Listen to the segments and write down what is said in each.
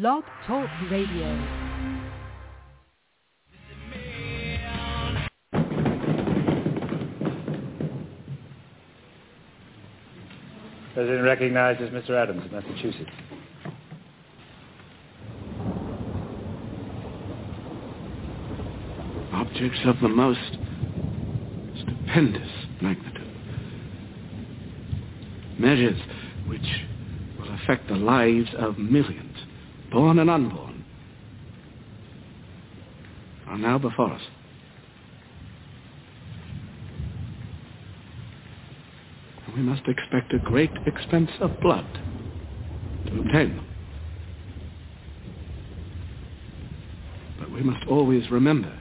Blog Talk Radio. President recognizes Mr. Adams of Massachusetts. Objects of the most stupendous magnitude. Measures which will affect the lives of millions, born and unborn, are now before us. We must expect a great expense of blood to obtain them. But we must always remember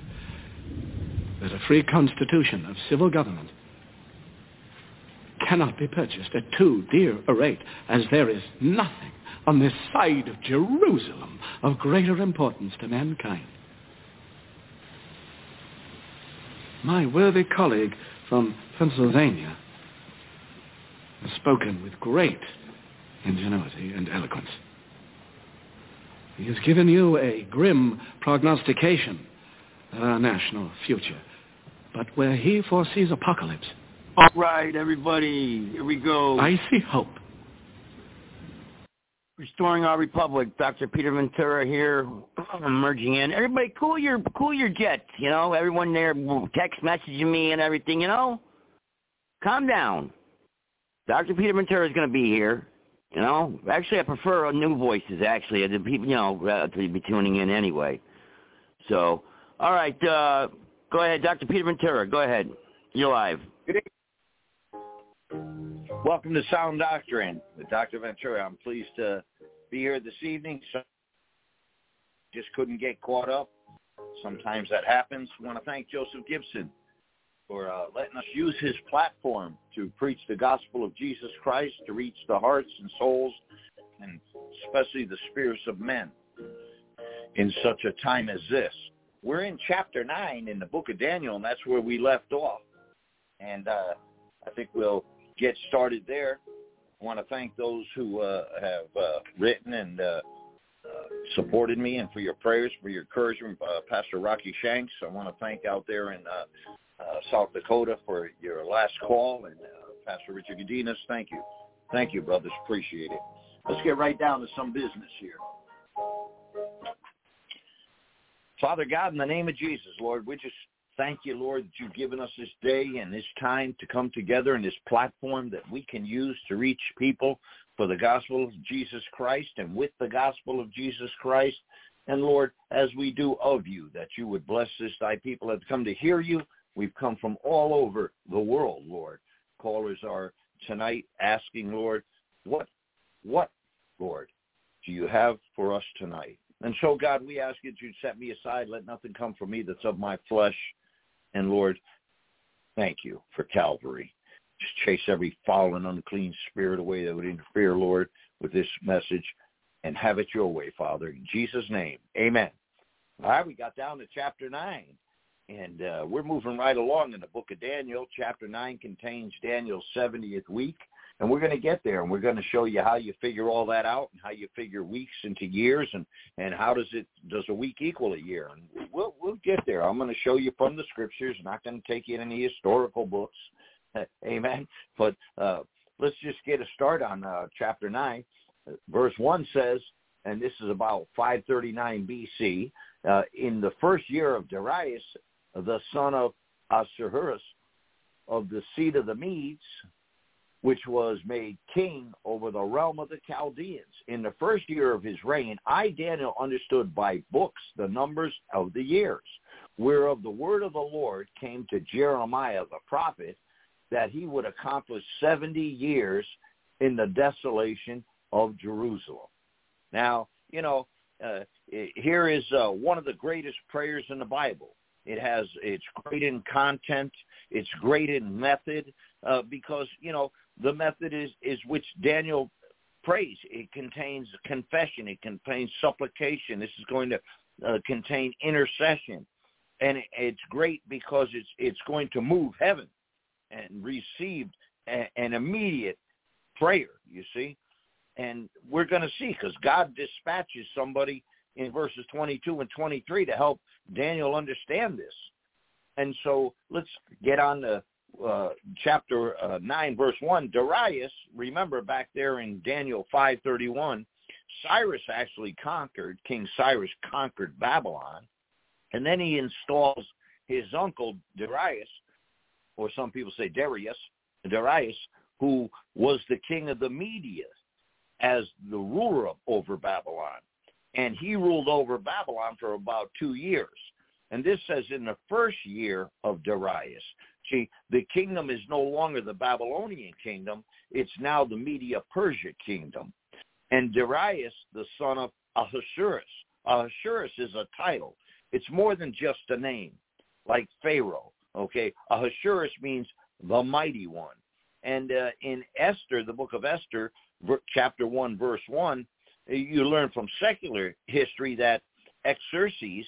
that a free constitution of civil government cannot be purchased at too dear a rate, as there is nothing on this side of Jerusalem of greater importance to mankind. My worthy colleague from Pennsylvania has spoken with great ingenuity and eloquence. He has given you a grim prognostication of our national future, but where he foresees apocalypse, All right, everybody, here we go. I see hope. Restoring our republic. Dr. Peter Ventura here, emerging in. Everybody, cool your cool your jets. You know, everyone there text messaging me and everything. You know, calm down. Dr. Peter Ventura is going to be here. You know, actually, I prefer new voices. Actually, the people, you know, uh, to be tuning in anyway. So, all right, uh, go ahead, Dr. Peter Ventura. Go ahead. You're live. Welcome to Sound Doctrine with Dr. Ventura. I'm pleased to be here this evening. So just couldn't get caught up. Sometimes that happens. I want to thank Joseph Gibson for uh, letting us use his platform to preach the gospel of Jesus Christ, to reach the hearts and souls, and especially the spirits of men in such a time as this. We're in chapter 9 in the book of Daniel, and that's where we left off. And uh, I think we'll get started there. I want to thank those who uh, have uh, written and uh, uh, supported me and for your prayers, for your encouragement, uh, Pastor Rocky Shanks. I want to thank out there in uh, South Dakota for your last call, and Pastor Richard Gadinas. Thank you. Thank you, brothers. Appreciate it. Let's get right down to some business here. Father God, in the name of Jesus, Lord, we just thank you, Lord, that you've given us this day and this time to come together in this platform that we can use to reach people for the gospel of Jesus Christ and with the gospel of Jesus Christ. And Lord, as we do of you, that you would bless this thy people that come to hear you. We've come from all over the world, Lord. Callers are tonight asking, Lord, what, what, Lord, do you have for us tonight? And so, God, we ask that you set me aside. Let nothing come from me that's of my flesh. And Lord, thank you for Calvary. Just chase every and unclean spirit away that would interfere, Lord, with this message and have it your way, Father. In Jesus' name, amen. All right, we got down to chapter 9. And uh, we're moving right along in the book of Daniel. Chapter 9 contains Daniel's 70th week. And we're going to get there, and we're going to show you how you figure all that out, and how you figure weeks into years, and and how does it does a week equal a year? And we'll we'll get there. I'm going to show you from the scriptures. not going to take you in any historical books, amen. But uh, let's just get a start on uh, chapter nine. Verse one says, and this is about 539 BC. Uh, in the first year of Darius, the son of Ahasuerus, of the seed of the Medes, which was made king over the realm of the Chaldeans. In the first year of his reign, I, Daniel, understood by books the numbers of the years, whereof the word of the Lord came to Jeremiah the prophet, that he would accomplish 70 years in the desolation of Jerusalem. Now, you know, uh, here is uh, one of the greatest prayers in the Bible. It has, it's great in content, it's great in method, uh, because, you know, the method is, is which Daniel prays. It contains confession. It contains supplication. This is going to uh, contain intercession. And it's great because it's, it's going to move heaven and receive a, an immediate prayer, you see. And we're going to see because God dispatches somebody in verses 22 and 23 to help Daniel understand this. And so let's get on to uh, chapter uh, 9, verse 1. Darius, remember back there in Daniel 5.31, Cyrus actually conquered, King Cyrus conquered Babylon. And then he installs his uncle Darius, or some people say Darius, Darius, who was the king of the Media as the ruler of, over Babylon. And he ruled over Babylon for about two years. And this says in the first year of Darius. See, the kingdom is no longer the Babylonian kingdom. It's now the Media-Persia kingdom. And Darius, the son of Ahasuerus. Ahasuerus is a title. It's more than just a name, like Pharaoh. Okay, Ahasuerus means the mighty one. And uh, in Esther, the book of Esther, chapter 1, verse 1, you learn from secular history that Xerxes,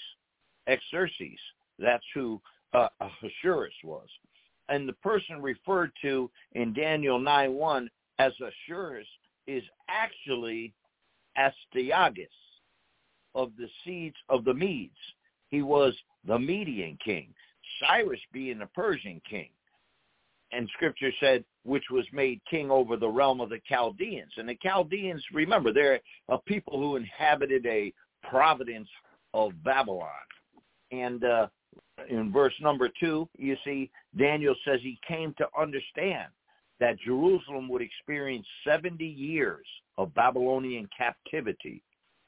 Xerxes, that's who uh, Ahasuerus was. And the person referred to in Daniel 9.1 as Ahasuerus is actually Astyages of the seeds of the Medes. He was the Median king, Cyrus being the Persian king and scripture said, which was made king over the realm of the Chaldeans. And the Chaldeans, remember, they're a people who inhabited a province of Babylon. And uh, in verse number two, you see, Daniel says he came to understand that Jerusalem would experience 70 years of Babylonian captivity.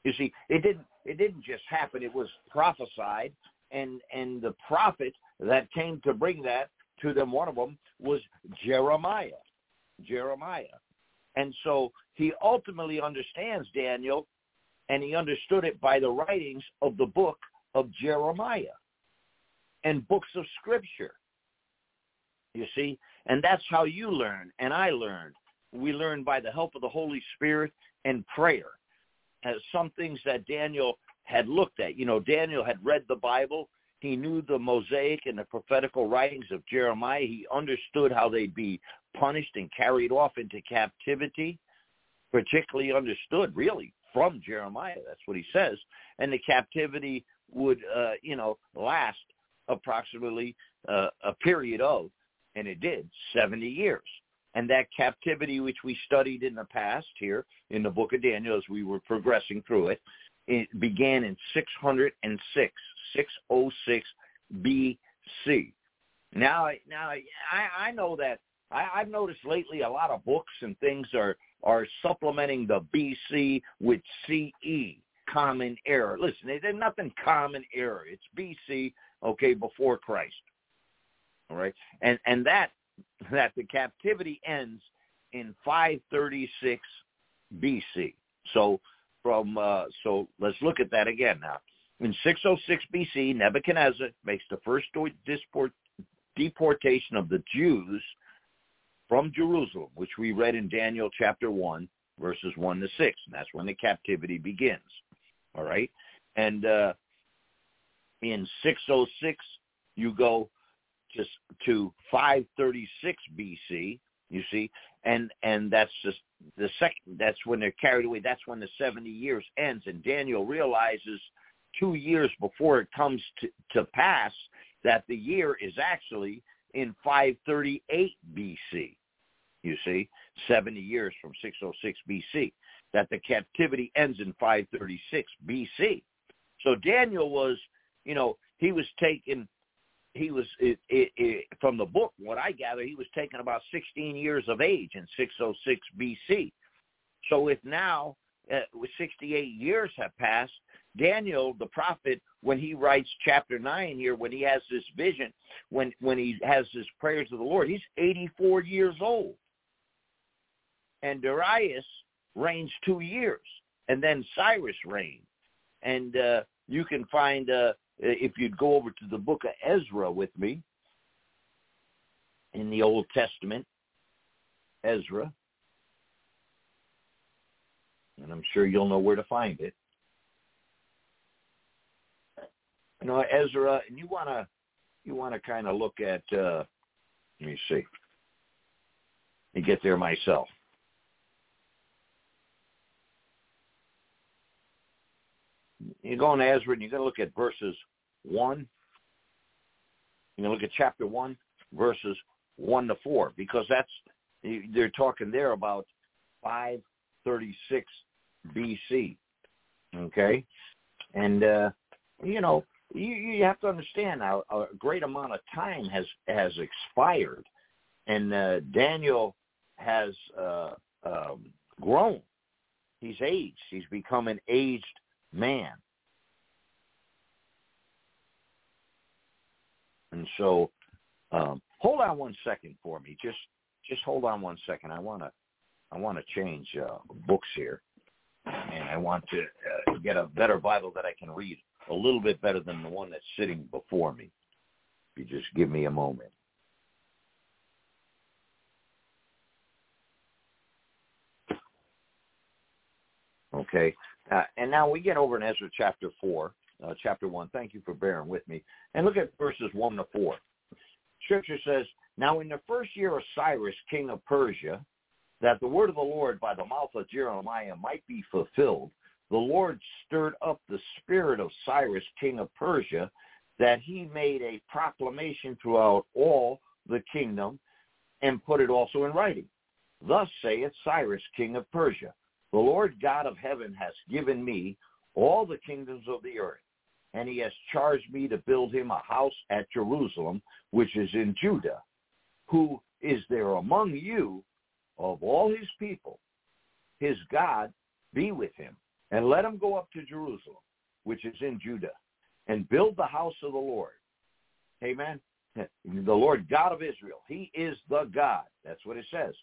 You see, it didn't it didn't just happen, it was prophesied and and the prophet that came to bring that to them. One of them was Jeremiah. Jeremiah. And so he ultimately understands Daniel, and he understood it by the writings of the book of Jeremiah and books of Scripture. You see? And that's how you learn, and I learned. We learn by the help of the Holy Spirit and prayer. As some things that Daniel had looked at. You know, Daniel had read the Bible he knew the Mosaic and the prophetical writings of Jeremiah. He understood how they'd be punished and carried off into captivity, particularly understood, really, from Jeremiah. That's what he says. And the captivity would, uh, you know, last approximately uh, a period of, and it did, 70 years. And that captivity, which we studied in the past here in the book of Daniel as we were progressing through it, it began in 606 606 BC. Now, now I, I know that I, I've noticed lately a lot of books and things are are supplementing the BC with CE, common error. Listen, there's nothing common error. It's BC, okay, before Christ. All right, and and that that the captivity ends in 536 BC. So from uh, so let's look at that again now. In 606 BC, Nebuchadnezzar makes the first deportation of the Jews from Jerusalem, which we read in Daniel chapter 1, verses 1 to 6. And that's when the captivity begins. All right? And uh, in 606, you go just to 536 BC, you see, and and that's just the second. That's when they're carried away. That's when the 70 years ends, and Daniel realizes two years before it comes to, to pass that the year is actually in 538 BC. You see, 70 years from 606 BC, that the captivity ends in 536 BC. So Daniel was, you know, he was taken, he was, it, it, it, from the book, what I gather, he was taken about 16 years of age in 606 BC. So if now, uh, 68 years have passed, Daniel, the prophet, when he writes chapter 9 here, when he has this vision, when, when he has his prayers to the Lord, he's 84 years old. And Darius reigns two years, and then Cyrus reigned. And uh, you can find, uh, if you'd go over to the book of Ezra with me, in the Old Testament, Ezra, and I'm sure you'll know where to find it. you know, Ezra, and you want to you want to kind of look at. Uh, let me see. Let me get there myself. You go into Ezra and you're going to look at verses 1. You're going to look at chapter 1, verses 1 to 4, because that's, they're talking there about 536 BC. Okay? And, uh, you know, you, you have to understand now a great amount of time has, has expired. And uh, Daniel has uh, um, grown. He's aged. He's become an aged man. And so, um, hold on one second for me. Just, just hold on one second. I want to, I want to change uh, books here, and I want to uh, get a better Bible that I can read a little bit better than the one that's sitting before me. If you just give me a moment. Okay. Uh, and now we get over in Ezra chapter 4, uh, chapter 1. Thank you for bearing with me. And look at verses 1 to 4. Scripture says, Now in the first year of Cyrus, king of Persia, that the word of the Lord by the mouth of Jeremiah might be fulfilled, the Lord stirred up the spirit of Cyrus, king of Persia, that he made a proclamation throughout all the kingdom and put it also in writing. Thus saith Cyrus, king of Persia, the Lord God of heaven has given me all the kingdoms of the earth, and he has charged me to build him a house at Jerusalem, which is in Judah. Who is there among you of all his people? His God be with him, and let him go up to Jerusalem, which is in Judah, and build the house of the Lord. Amen. The Lord God of Israel. He is the God. That's what it says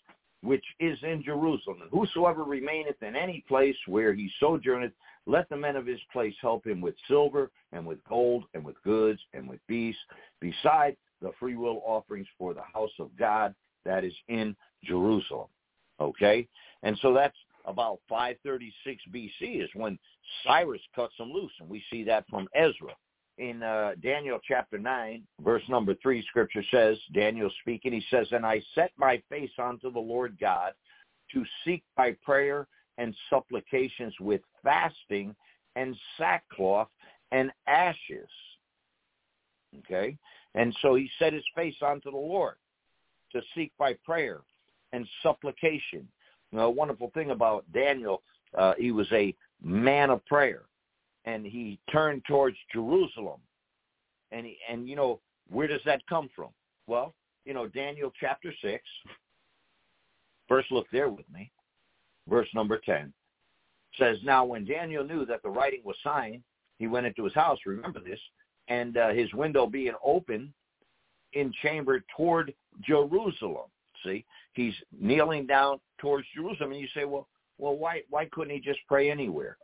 which is in Jerusalem. And whosoever remaineth in any place where he sojourneth, let the men of his place help him with silver and with gold and with goods and with beasts, beside the freewill offerings for the house of God that is in Jerusalem. Okay? And so that's about 536 BC is when Cyrus cuts them loose. And we see that from Ezra in uh, Daniel chapter 9, verse number 3, scripture says, Daniel speaking, he says, And I set my face unto the Lord God to seek by prayer and supplications with fasting and sackcloth and ashes. Okay? And so he set his face unto the Lord to seek by prayer and supplication. You know, a wonderful thing about Daniel, uh, he was a man of prayer and he turned towards Jerusalem. And he, and you know, where does that come from? Well, you know, Daniel chapter 6. First look there with me. Verse number 10 says, Now when Daniel knew that the writing was signed, he went into his house, remember this, and uh, his window being open in chamber toward Jerusalem. See, he's kneeling down towards Jerusalem, and you say, well, well, why why couldn't he just pray anywhere?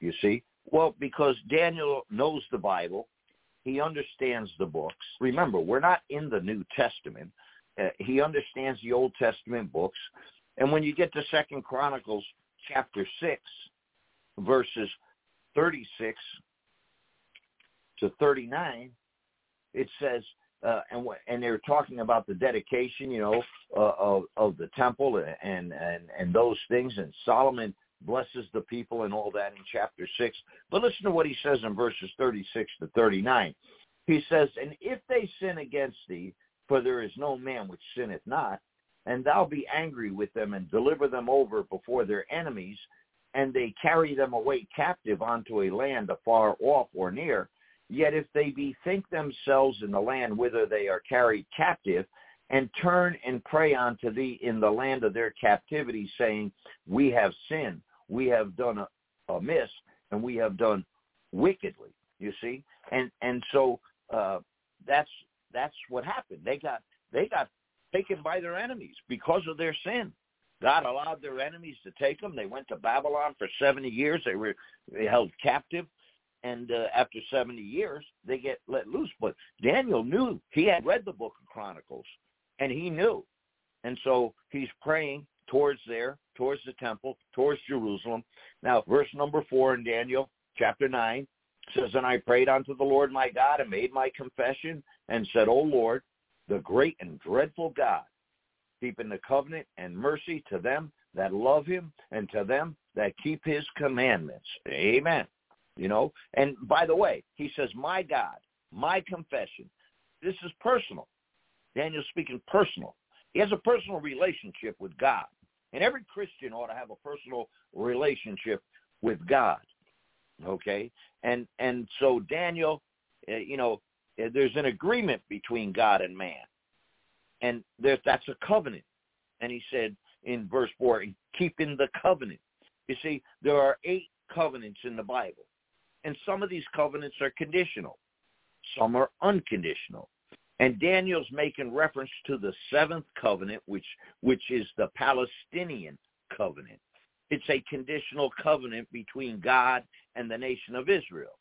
You see, well, because Daniel knows the Bible. He understands the books. Remember, we're not in the New Testament. Uh, he understands the Old Testament books. And when you get to Second Chronicles chapter 6, verses 36 to 39, it says, uh, and and they're talking about the dedication, you know, uh, of of the temple and and and those things. And Solomon blesses the people and all that in chapter 6. But listen to what he says in verses 36 to 39. He says, And if they sin against thee, for there is no man which sinneth not, and thou be angry with them and deliver them over before their enemies, and they carry them away captive unto a land afar off or near, yet if they bethink themselves in the land whither they are carried captive, and turn and pray unto thee in the land of their captivity, saying, We have sinned, we have done amiss and we have done wickedly. You see, and and so uh, that's that's what happened. They got they got taken by their enemies because of their sin. God allowed their enemies to take them. They went to Babylon for 70 years. They were held captive. And uh, after 70 years, they get let loose. But Daniel knew. He had read the book of Chronicles, and he knew. And so he's praying towards there, towards the temple, towards Jerusalem. Now, verse number four in Daniel chapter 9 says, And I prayed unto the Lord my God and made my confession and said, O Lord, the great and dreadful God, keeping the covenant and mercy to them that love him and to them that keep his commandments. Amen. You know, and by the way, he says, "My God, my confession." This is personal. Daniel's speaking personal. He has a personal relationship with God. And every Christian ought to have a personal relationship with God. Okay? And and so Daniel, uh, you know, uh, there's an agreement between God and man. And there that's a covenant. And he said in verse 4, keeping the covenant. You see, there are eight covenants in the Bible. And some of these covenants are conditional. Some are unconditional. And Daniel's making reference to the seventh covenant, which which is the Palestinian covenant. It's a conditional covenant between God and the nation of Israel.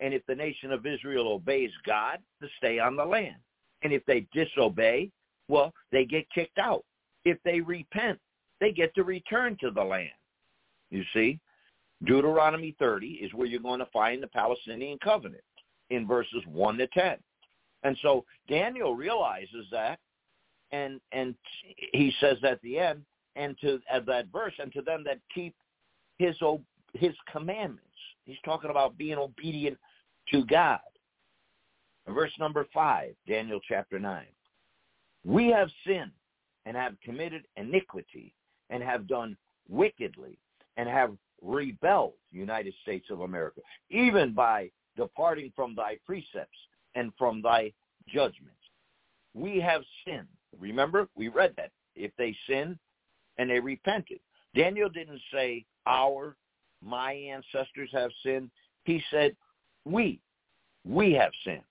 And if the nation of Israel obeys God, to stay on the land. And if they disobey, well, they get kicked out. If they repent, they get to return to the land. You see, Deuteronomy 30 is where you're going to find the Palestinian covenant in verses 1 to 10. And so Daniel realizes that, and and he says at the end, and to at that verse, and to them that keep his his commandments. He's talking about being obedient to God. Verse number five, Daniel chapter nine. We have sinned and have committed iniquity and have done wickedly and have rebelled, United States of America, even by departing from thy precepts and from thy judgments. We have sinned. Remember, we read that. If they sinned and they repented. Daniel didn't say our, my ancestors have sinned. He said we, we have sinned.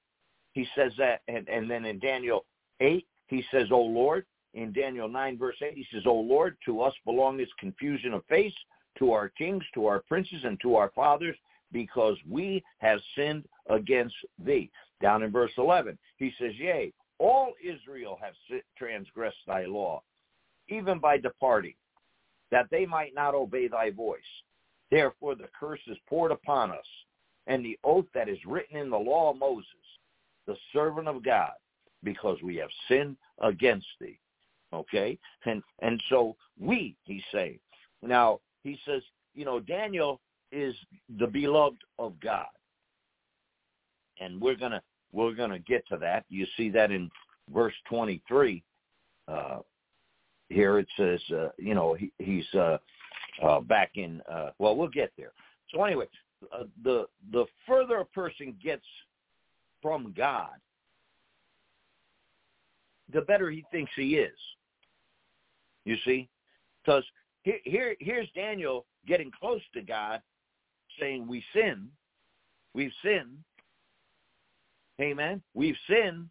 He says that, and, and then in Daniel 8, he says, O Lord. In Daniel 9, verse 8, he says, O Lord, to us belong this confusion of face, to our kings, to our princes, and to our fathers, because we have sinned against thee. Down in verse 11, he says, Yea, all Israel have transgressed thy law, even by departing, that they might not obey thy voice. Therefore the curse is poured upon us, and the oath that is written in the law of Moses, the servant of God, because we have sinned against thee. Okay? And and so we, he's saying. Now, he says, you know, Daniel is the beloved of God. And we're to we're going to get to that. You see that in verse 23. Uh, here it says, uh, you know, he, he's uh, uh, back in. Uh, well, we'll get there. So anyway, uh, the the further a person gets from God, the better he thinks he is. You see, because here, here here's Daniel getting close to God, saying we sin, we've sinned, Amen. We've sinned.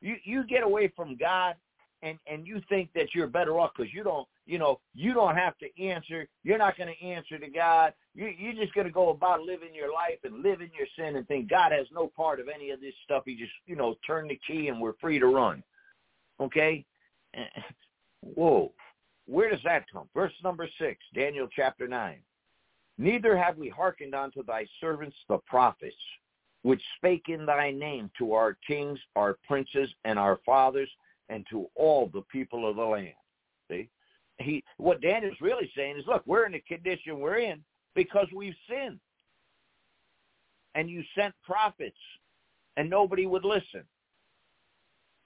You you get away from God and and you think that you're better off because you don't you know you don't have to answer. You're not going to answer to God. You you're just going to go about living your life and living your sin and think God has no part of any of this stuff. He just you know turn the key and we're free to run. Okay. Whoa. Where does that come? Verse number six, Daniel chapter nine. Neither have we hearkened unto thy servants the prophets, which spake in thy name to our kings, our princes, and our fathers, and to all the people of the land. See? He what Daniel's really saying is, look, we're in the condition we're in because we've sinned. And you sent prophets and nobody would listen.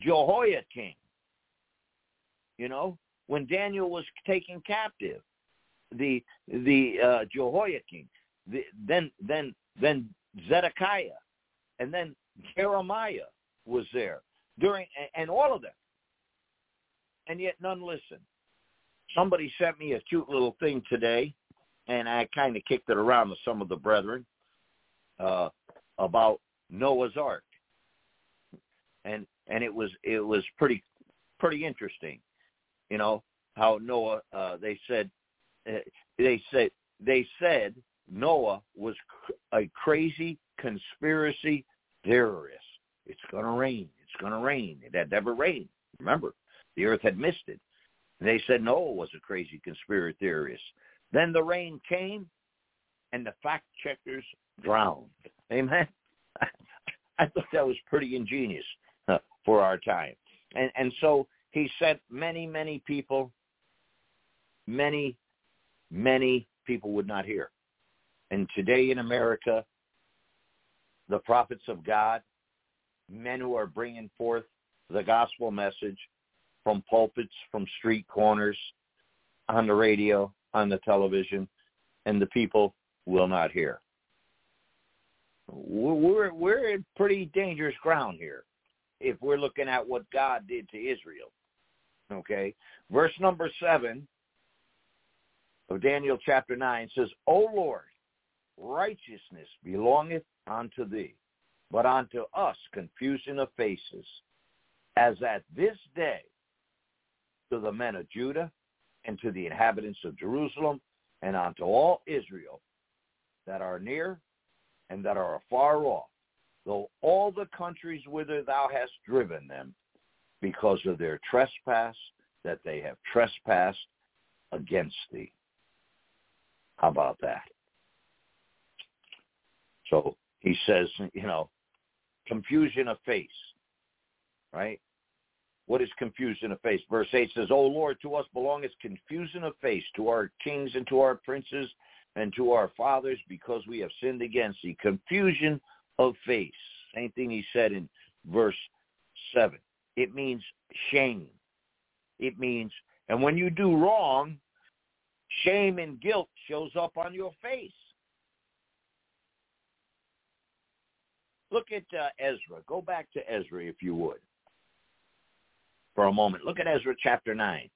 Jehoiakim, you know, when Daniel was taken captive, the the uh, Jehoiakim, the, then then then Zedekiah, and then Jeremiah was there during, and all of them. And yet none listened. Somebody sent me a cute little thing today, and I kind of kicked it around to some of the brethren uh, about Noah's Ark, and and it was it was pretty pretty interesting, you know how Noah. Uh, they said uh, they said they said Noah was a crazy conspiracy theorists. It's going to rain. It's going to rain. It had never rained. Remember, the earth had misted. They said Noah was a crazy conspiracy theorist. Then the rain came, and the fact checkers drowned. Amen. I thought that was pretty ingenious for our time. And and so he sent many many people. Many, many people would not hear. And today in America, the prophets of God, men who are bringing forth the gospel message from pulpits, from street corners, on the radio, on the television, and the people will not hear. We're we're in pretty dangerous ground here if we're looking at what God did to Israel. Okay, verse number seven of Daniel chapter nine says, "O Lord, righteousness belongeth unto thee, but unto us confusion of faces, as at this day to the men of Judah and to the inhabitants of Jerusalem and unto all Israel that are near and that are afar off, though all the countries whither thou hast driven them, because of their trespass that they have trespassed against thee. How about that? So he says, you know, confusion of face, right? What is confusion of face? Verse 8 says, O Lord, to us belongeth confusion of face, to our kings and to our princes and to our fathers, because we have sinned against thee. Confusion of face. Same thing he said in verse 7. It means shame. It means, and when you do wrong, shame and guilt shows up on your face. Look at uh, Ezra. Go back to Ezra if you would for a moment. Look at Ezra chapter 9,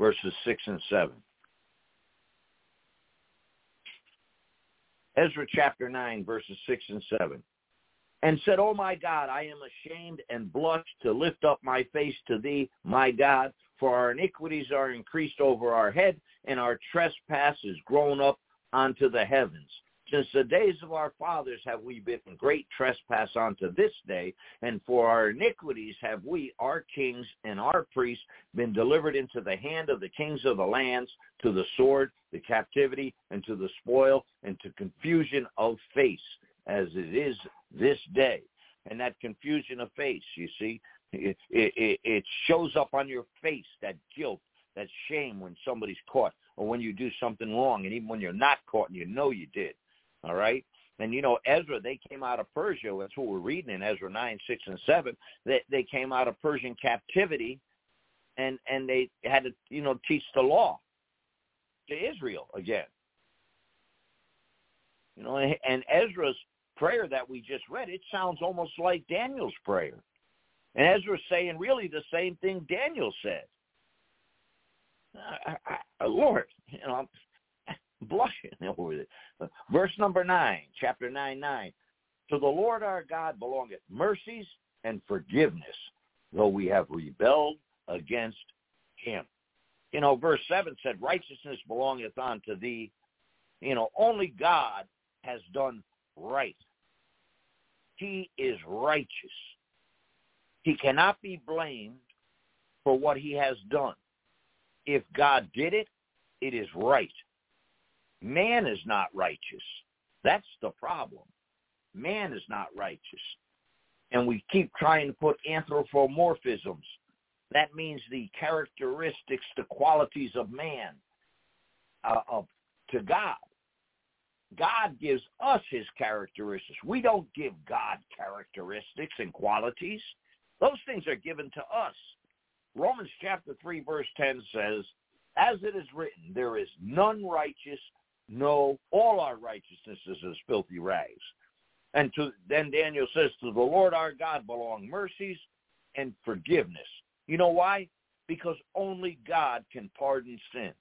verses 6 and 7. Ezra chapter 9, verses 6 and 7. And said, O my God, I am ashamed and blush to lift up my face to thee, my God, for our iniquities are increased over our head, and our trespass is grown up unto the heavens. Since the days of our fathers have we been great trespass unto this day, and for our iniquities have we, our kings and our priests, been delivered into the hand of the kings of the lands, to the sword, the captivity, and to the spoil, and to confusion of face, as it is this day. And that confusion of face, you see, it, it, it shows up on your face, that guilt, that shame when somebody's caught, or when you do something wrong, and even when you're not caught and you know you did. All right. And you know, Ezra, they came out of Persia. That's what we're reading in Ezra nine, six, and seven. They they came out of Persian captivity, and and they had to you know teach the law to Israel again. You know, and Ezra's prayer that we just read, it sounds almost like Daniel's prayer. And Ezra's saying really the same thing Daniel said. I, I, Lord, you know, blushing over it. Verse number 9, chapter 9, 9. To the Lord our God belongeth mercies and forgiveness, though we have rebelled against him. You know, verse 7 said, righteousness belongeth unto thee. You know, only God has done right. He is righteous. He cannot be blamed for what he has done. If God did it, it is right. Man is not righteous. That's the problem. Man is not righteous. And we keep trying to put anthropomorphisms. That means the characteristics, the qualities of man uh, of, to God. God gives us his characteristics. We don't give God characteristics and qualities. Those things are given to us. Romans chapter 3 verse 10 says, As it is written, there is none righteous, no, all our righteousness is as filthy rags. And to, then Daniel says, to the Lord our God belong mercies and forgiveness. You know why? Because only God can pardon sin.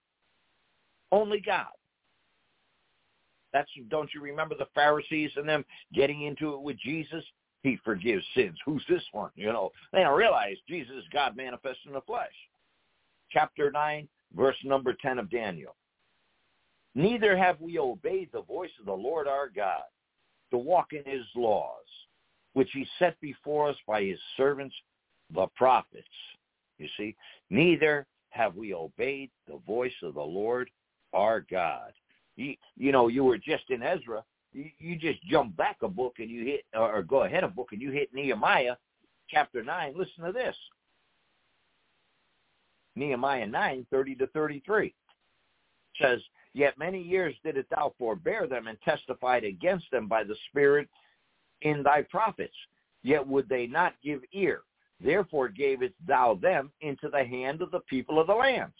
Only God. That's don't you remember the Pharisees and them getting into it with Jesus? He forgives sins. Who's this one? You know, they don't realize Jesus is God manifest in the flesh. Chapter 9, verse number 10 of Daniel. Neither have we obeyed the voice of the Lord our God to walk in his laws, which he set before us by his servants, the prophets. You see, neither have we obeyed the voice of the Lord our God. You, you know, you were just in Ezra. You, you just jump back a book and you hit, or go ahead a book and you hit Nehemiah chapter 9. Listen to this. Nehemiah 9, 30 to 33 says, Yet many years didst thou forbear them and testified against them by the Spirit in thy prophets. Yet would they not give ear. Therefore gavest thou them into the hand of the people of the lands.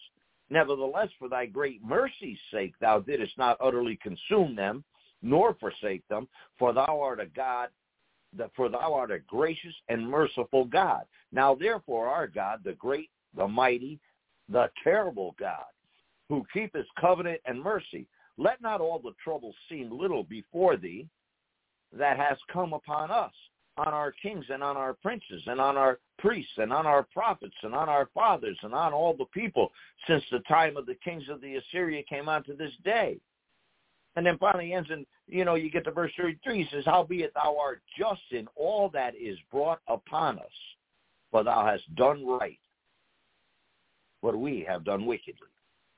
Nevertheless, for thy great mercy's sake, thou didst not utterly consume them, nor forsake them, for thou art a God, for thou art a gracious and merciful God. Now therefore our God, the great, the mighty, the terrible God, who keepeth covenant and mercy, let not all the trouble seem little before thee that has come upon us, on our kings and on our princes and on our priests and on our prophets and on our fathers and on all the people since the time of the kings of the Assyria came on to this day. And then finally ends in, you know, you get to verse 33, he says, Howbeit thou art just in all that is brought upon us, for thou hast done right, but we have done wickedly.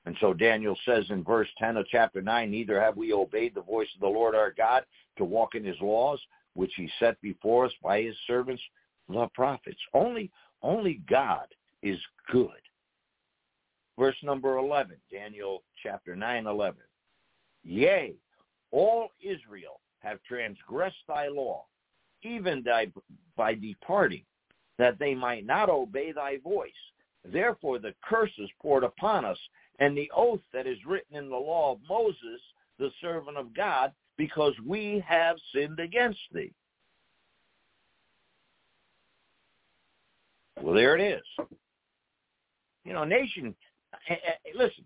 And so Daniel says in verse 10 of chapter 9, Neither have we obeyed the voice of the Lord our God to walk in his laws, which he set before us by his servants, the prophets. Only, only God is good. Verse number 11, Daniel chapter 9, 11. Yea, all Israel have transgressed thy law, even thy, by departing, that they might not obey thy voice. Therefore the curse is poured upon us, and the oath that is written in the law of Moses, the servant of God, because we have sinned against thee. Well, there it is. You know, nation, eh, eh, listen,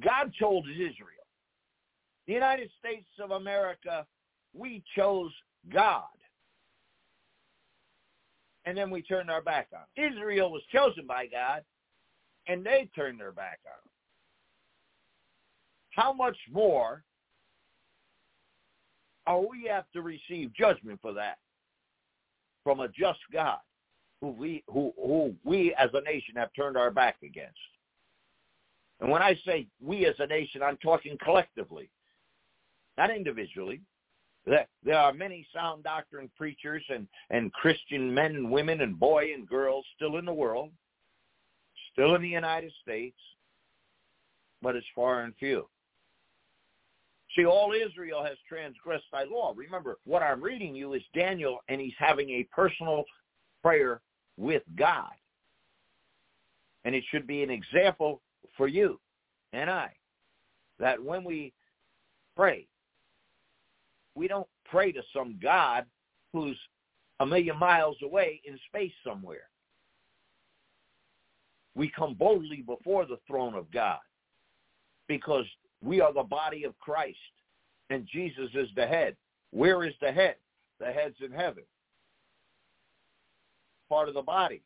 God told Israel, the United States of America, we chose God. And then we turned our back on. Israel was chosen by God, and they turned their back on. How much more are we have to receive judgment for that from a just God who we who who we as a nation have turned our back against. And when I say we as a nation, I'm talking collectively, not individually. There are many sound doctrine preachers and, and Christian men and women and boy and girls still in the world, still in the United States, but it's far and few. See, all Israel has transgressed thy law. Remember, what I'm reading you is Daniel, and he's having a personal prayer with God. And it should be an example for you and I that when we pray, we don't pray to some God who's a million miles away in space somewhere. We come boldly before the throne of God because we are the body of Christ, and Jesus is the head. Where is the head? The head's in heaven. Part of the body.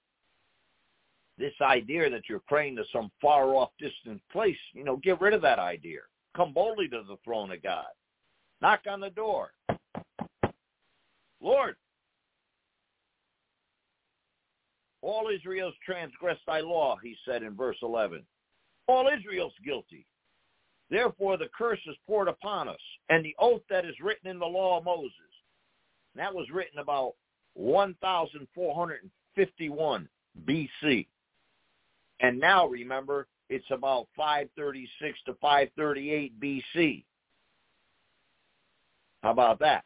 This idea that you're praying to some far off distant place, you know, get rid of that idea. Come boldly to the throne of God. Knock on the door. Lord, all Israel's transgressed thy law, he said in verse 11. All Israel's guilty. Therefore the curse is poured upon us, and the oath that is written in the law of Moses. That was written about 1451 BC. And now remember, it's about 536 to 538 BC. How about that?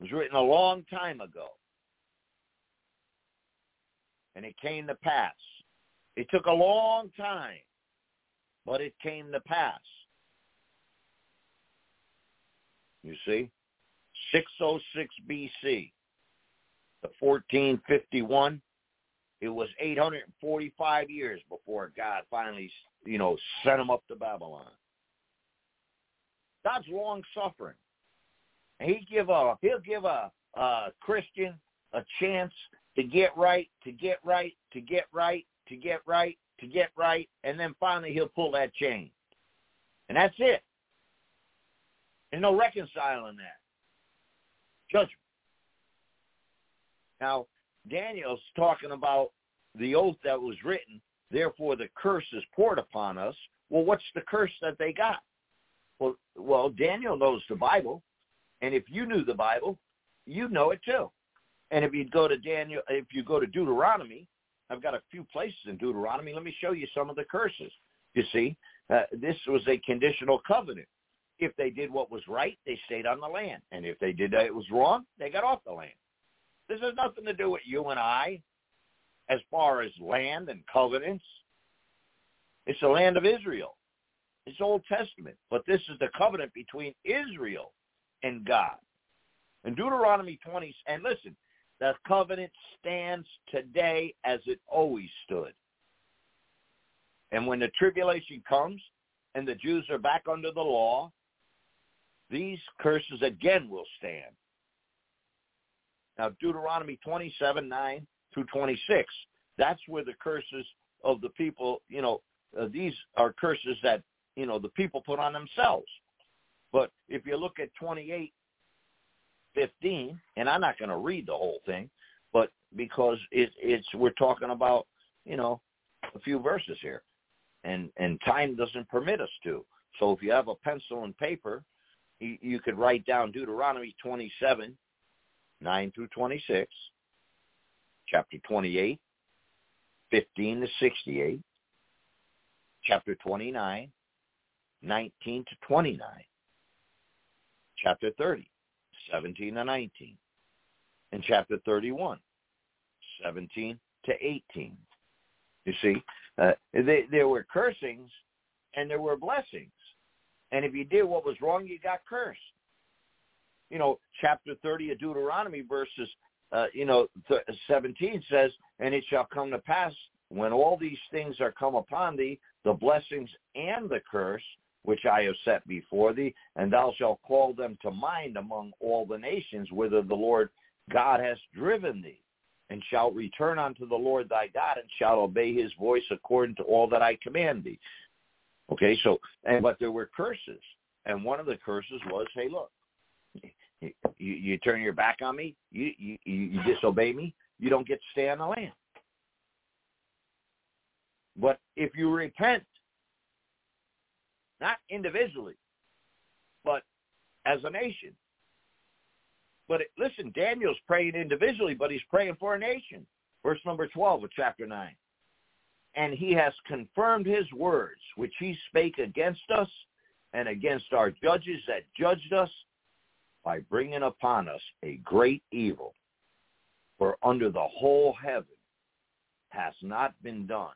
It was written a long time ago. And it came to pass. It took a long time but it came to pass. You see? 606 BC to 1451, it was 845 years before God finally, you know, sent them up to Babylon. God's long suffering. He give a he'll give a, a Christian a chance to get right, to get right, to get right, to get right, to get right, and then finally he'll pull that chain. And that's it. There's no reconciling that. Judgment. Now, Daniel's talking about the oath that was written, therefore the curse is poured upon us. Well, what's the curse that they got? Well, well, Daniel knows the Bible, and if you knew the Bible, you know it too. And if you go to Daniel, if you go to Deuteronomy, I've got a few places in Deuteronomy. Let me show you some of the curses. You see, uh, this was a conditional covenant. If they did what was right, they stayed on the land. And if they did it was wrong, they got off the land. This has nothing to do with you and I as far as land and covenants. It's the land of Israel. It's Old Testament. But this is the covenant between Israel and God. And Deuteronomy 20, and listen, the covenant stands today as it always stood. And when the tribulation comes and the Jews are back under the law, these curses again will stand. Now, Deuteronomy 27, 9 through 26, that's where the curses of the people, you know, uh, these are curses that, you know, the people put on themselves. But if you look at 28, 15, and I'm not going to read the whole thing, but because it, it's we're talking about, you know, a few verses here, and and time doesn't permit us to. So if you have a pencil and paper, you, you could write down Deuteronomy 27, 9 through 26, chapter 28, 15 to 68, chapter 29, 19 to 29, chapter 30, 17 to 19, and chapter 31, 17 to 18. You see, uh, they, there were cursings and there were blessings. And if you did what was wrong, you got cursed. You know, chapter 30 of Deuteronomy verses, uh, you know, th- 17 says, And it shall come to pass when all these things are come upon thee, the blessings and the curse, which I have set before thee, and thou shalt call them to mind among all the nations whither the Lord God has driven thee, and shalt return unto the Lord thy God, and shalt obey his voice according to all that I command thee. Okay, so and but there were curses, and one of the curses was, hey, look, you, you turn your back on me, you, you you disobey me, you don't get to stay on the land. But if you repent not individually, but as a nation. But it, listen, Daniel's praying individually, but he's praying for a nation. Verse number 12 of chapter 9. And he has confirmed his words, which he spake against us and against our judges that judged us by bringing upon us a great evil. For under the whole heaven has not been done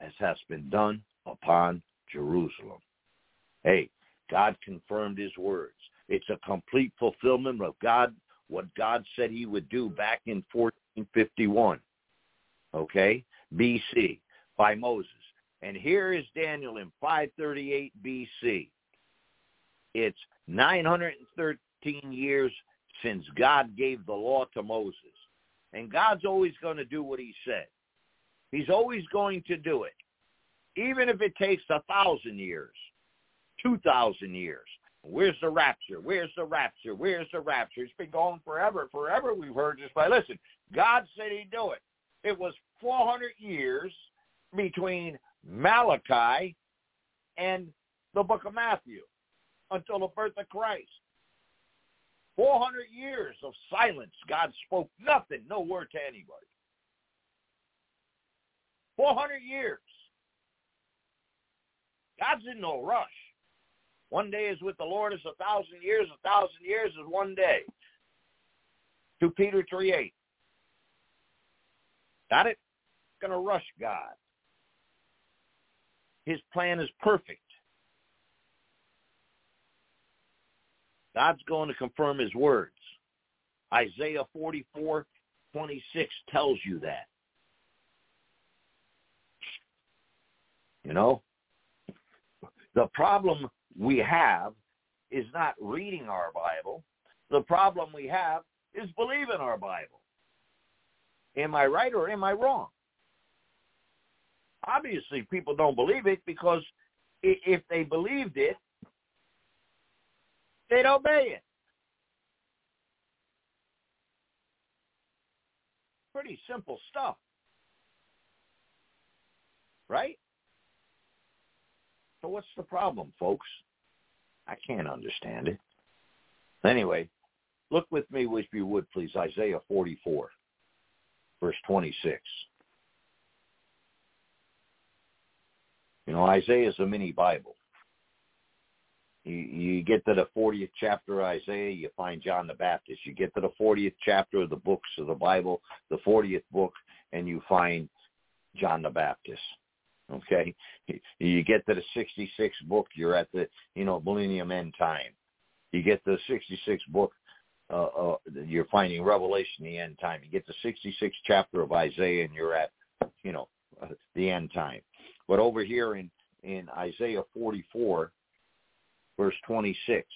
as has been done upon Jerusalem. Hey, God confirmed his words. It's a complete fulfillment of God, what God said he would do back in 1451, okay, BC, by Moses. And here is Daniel in 538 BC. It's 913 years since God gave the law to Moses. And God's always going to do what he said. He's always going to do it, even if it takes a thousand years. 2,000 years. Where's the rapture? Where's the rapture? Where's the rapture? It's been going forever. Forever we've heard this. But listen, God said he'd do it. It was 400 years between Malachi and the book of Matthew until the birth of Christ. 400 years of silence. God spoke nothing, no word to anybody. 400 years. God's in no rush. One day is with the Lord is a thousand years. A thousand years is one day. 2 Peter 3 8. Got it? Going to rush God. His plan is perfect. God's going to confirm his words. Isaiah 44, 26 tells you that. You know? The problem we have is not reading our Bible. The problem we have is believing our Bible. Am I right or am I wrong? Obviously, people don't believe it because if they believed it, they'd obey it. Pretty simple stuff. Right? So what's the problem, folks? I can't understand it. Anyway, look with me, if you would, please, Isaiah 44, verse 26. You know, Isaiah is a mini Bible. You, you get to the 40th chapter of Isaiah, you find John the Baptist. You get to the 40th chapter of the books of the Bible, the 40th book, and you find John the Baptist. Okay, you get to the 66 book, you're at the you know millennium end time. You get the 66 book, uh, uh, you're finding Revelation, the end time. You get the 66th chapter of Isaiah, and you're at you know uh, the end time. But over here in in Isaiah 44, verse 26,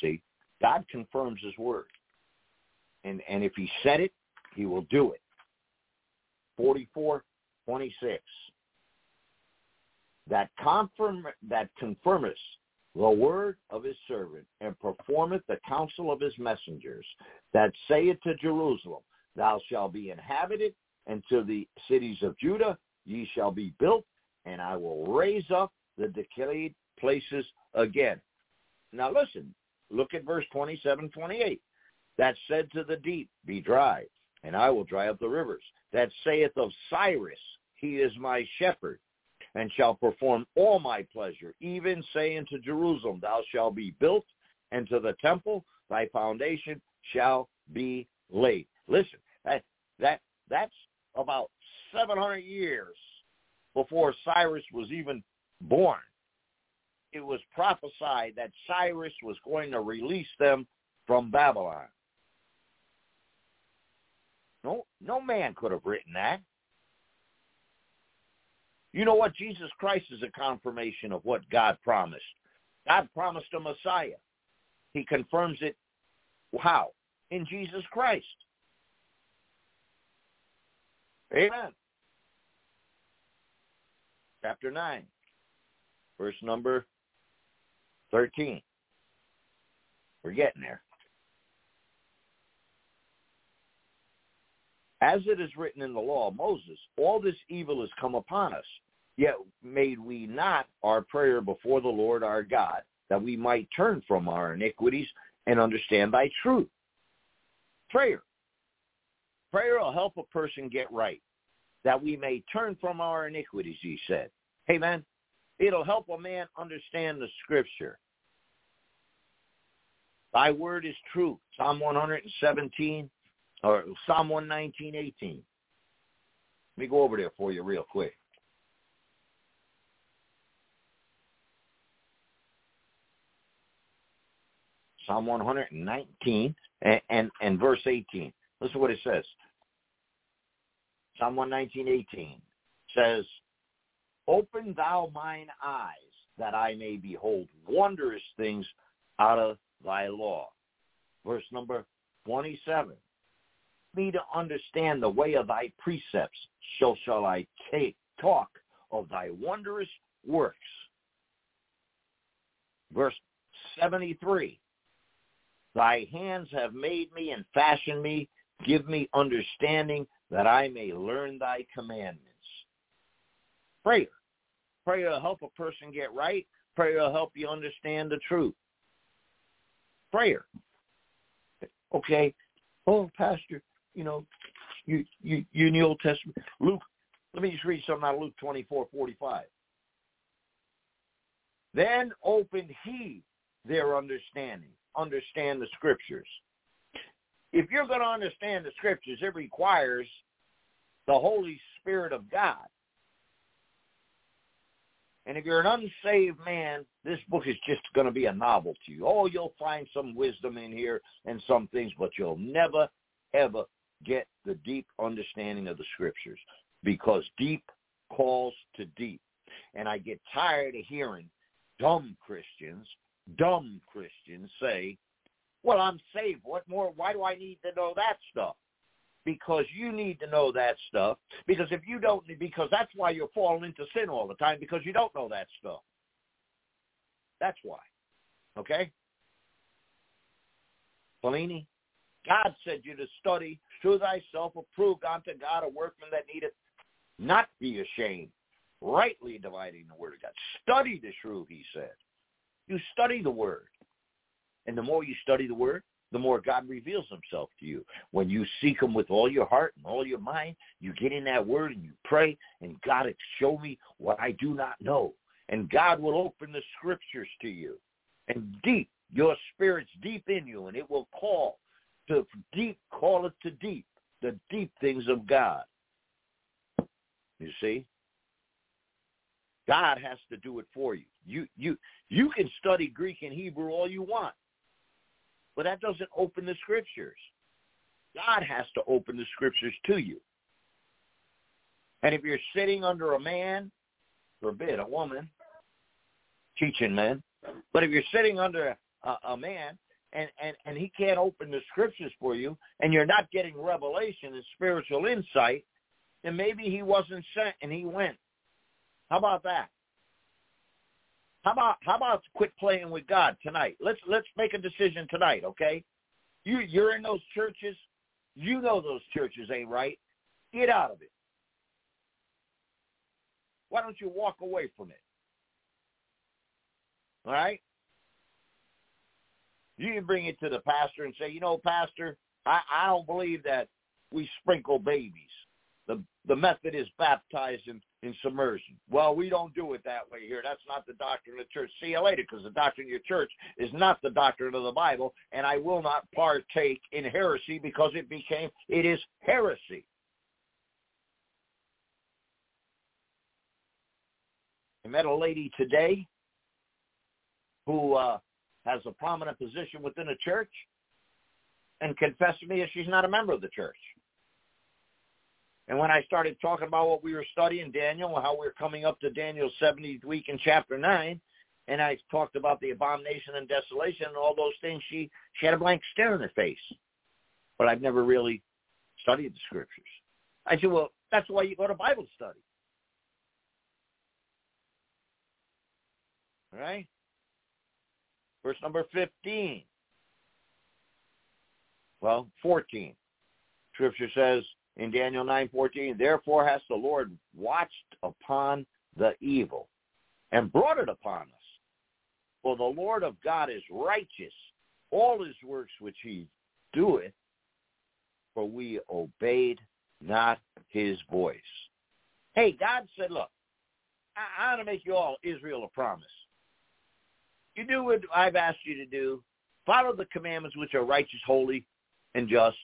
see, God confirms His word, and and if He said it, He will do it. 44, 26 that confirm that confirmeth the word of his servant and performeth the counsel of his messengers that saith to Jerusalem, Thou shalt be inhabited, and to the cities of Judah ye shall be built, and I will raise up the decayed places again. Now listen, look at verse 27, 28. That said to the deep, Be dry, and I will dry up the rivers. That saith of Cyrus, He is my shepherd and shall perform all my pleasure, even saying to Jerusalem, Thou shalt be built, and to the temple thy foundation shall be laid. Listen, that that that's about seven hundred years before Cyrus was even born. It was prophesied that Cyrus was going to release them from Babylon. No, no man could have written that. You know what? Jesus Christ is a confirmation of what God promised. God promised a Messiah. He confirms it how? In Jesus Christ. Amen. Chapter 9, verse number 13. We're getting there. As it is written in the law of Moses, all this evil has come upon us. Yet made we not our prayer before the Lord our God, that we might turn from our iniquities and understand thy truth. Prayer. Prayer will help a person get right, that we may turn from our iniquities, he said. Amen. It'll help a man understand the scripture. Thy word is true. Psalm 117 or Psalm 119, 18. Let me go over there for you real quick. Psalm 119 and, and, and verse 18. Listen to what it says. Psalm 119, 18 says, Open thou mine eyes that I may behold wondrous things out of thy law. Verse number 27. Me to understand the way of thy precepts, so shall I take talk of thy wondrous works. Verse 73. Thy hands have made me and fashioned me. Give me understanding that I may learn thy commandments. Prayer. Prayer will help a person get right. Prayer will help you understand the truth. Prayer. Okay. Oh, Pastor, you know, you you you in the Old Testament. Luke, let me just read something out of Luke twenty four forty five. Then opened he their understanding understand the scriptures. If you're going to understand the scriptures, it requires the Holy Spirit of God. And if you're an unsaved man, this book is just going to be a novel to you. Oh, you'll find some wisdom in here and some things, but you'll never, ever get the deep understanding of the scriptures because deep calls to deep. And I get tired of hearing dumb Christians dumb Christians say, well, I'm saved. What more? Why do I need to know that stuff? Because you need to know that stuff. Because if you don't, because that's why you're falling into sin all the time, because you don't know that stuff. That's why. Okay? Bellini, God said you to study, show thyself approved unto God, a workman that needeth not be ashamed, rightly dividing the word of God. Study the truth, he said. You study the word. And the more you study the word, the more God reveals himself to you. When you seek him with all your heart and all your mind, you get in that word and you pray, and God, show me what I do not know. and God will open the scriptures to you. And deep, your spirit's deep in you, and it will call to deep, call it to deep, the deep things of God. You see? God has to do it for you. You you you can study Greek and Hebrew all you want. But that doesn't open the scriptures. God has to open the scriptures to you. And if you're sitting under a man, forbid a woman, teaching men, but if you're sitting under a, a man and, and, and he can't open the scriptures for you and you're not getting revelation and spiritual insight, then maybe he wasn't sent and he went. How about that? How about how about quit playing with God tonight? Let's let's make a decision tonight, okay? You you're in those churches. You know those churches ain't right. Get out of it. Why don't you walk away from it? All right? You can bring it to the pastor and say, you know, pastor, I, I don't believe that we sprinkle babies. The the method is baptized in, submersion. Well, we don't do it that way here. That's not the doctrine of the church. See you later, because the doctrine of your church is not the doctrine of the Bible, and I will not partake in heresy because it became it is heresy. I met a lady today who uh, has a prominent position within a church and confessed to me that she's not a member of the church. And when I started talking about what we were studying, Daniel, how we are coming up to Daniel's 70th week in chapter 9, and I talked about the abomination and desolation and all those things, she, she had a blank stare in her face. But I've never really studied the scriptures. I said, well, that's why you go to Bible study. All right? Verse number 15. Well, 14. Scripture says, in Daniel 9:14, therefore has the Lord watched upon the evil and brought it upon us. For the Lord of God is righteous, all his works which he doeth, for we obeyed not his voice. Hey, God said, look, I, I want to make you all Israel a promise. You do what I've asked you to do. Follow the commandments which are righteous, holy, and just,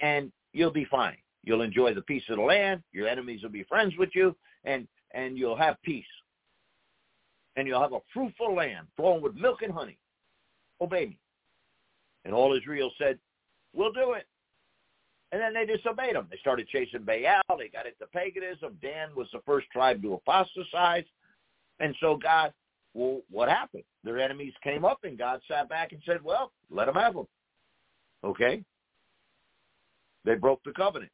and you'll be fine. You'll enjoy the peace of the land. Your enemies will be friends with you, and and you'll have peace. And you'll have a fruitful land flowing with milk and honey. Obey me. And all Israel said, we'll do it. And then they disobeyed him. They started chasing Baal. They got into paganism. Dan was the first tribe to apostatize. And so God, well, what happened? Their enemies came up and God sat back and said, well, let them have them. Okay? They broke the covenant.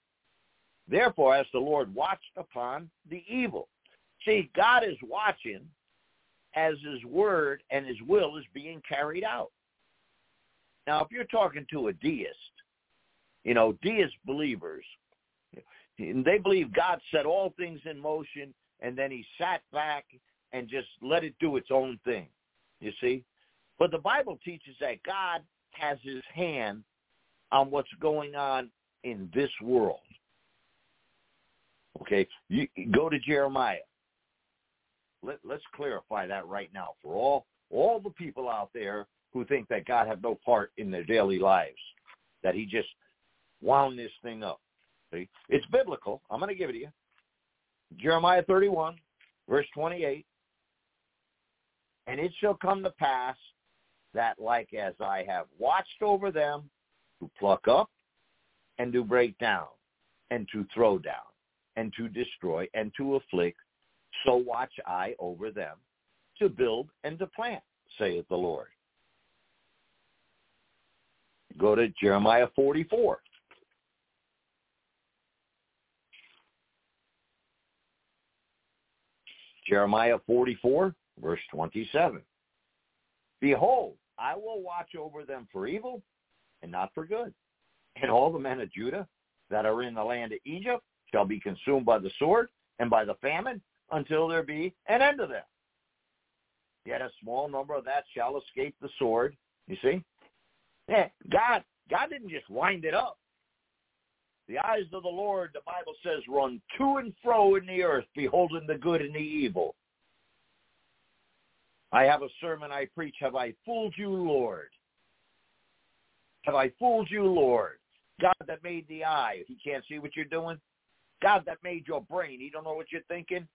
Therefore, as the Lord watched upon the evil. See, God is watching as his word and his will is being carried out. Now, if you're talking to a deist, you know, deist believers, they believe God set all things in motion and then he sat back and just let it do its own thing, you see? But the Bible teaches that God has his hand on what's going on in this world. Okay, you go to Jeremiah. Let, let's clarify that right now for all all the people out there who think that God have no part in their daily lives, that He just wound this thing up. See, it's biblical. I'm going to give it to you. Jeremiah 31, verse 28. And it shall come to pass that like as I have watched over them to pluck up and to break down and to throw down and to destroy and to afflict, so watch I over them to build and to plant, saith the Lord. Go to Jeremiah 44. Jeremiah 44, verse 27. Behold, I will watch over them for evil and not for good. And all the men of Judah that are in the land of Egypt shall be consumed by the sword and by the famine until there be an end of them. Yet a small number of that shall escape the sword. You see? Yeah, God, God didn't just wind it up. The eyes of the Lord, the Bible says, run to and fro in the earth, beholding the good and the evil. I have a sermon I preach. Have I fooled you, Lord? Have I fooled you, Lord? God that made the eye, he can't see what you're doing. God that made your brain, he don't know what you're thinking.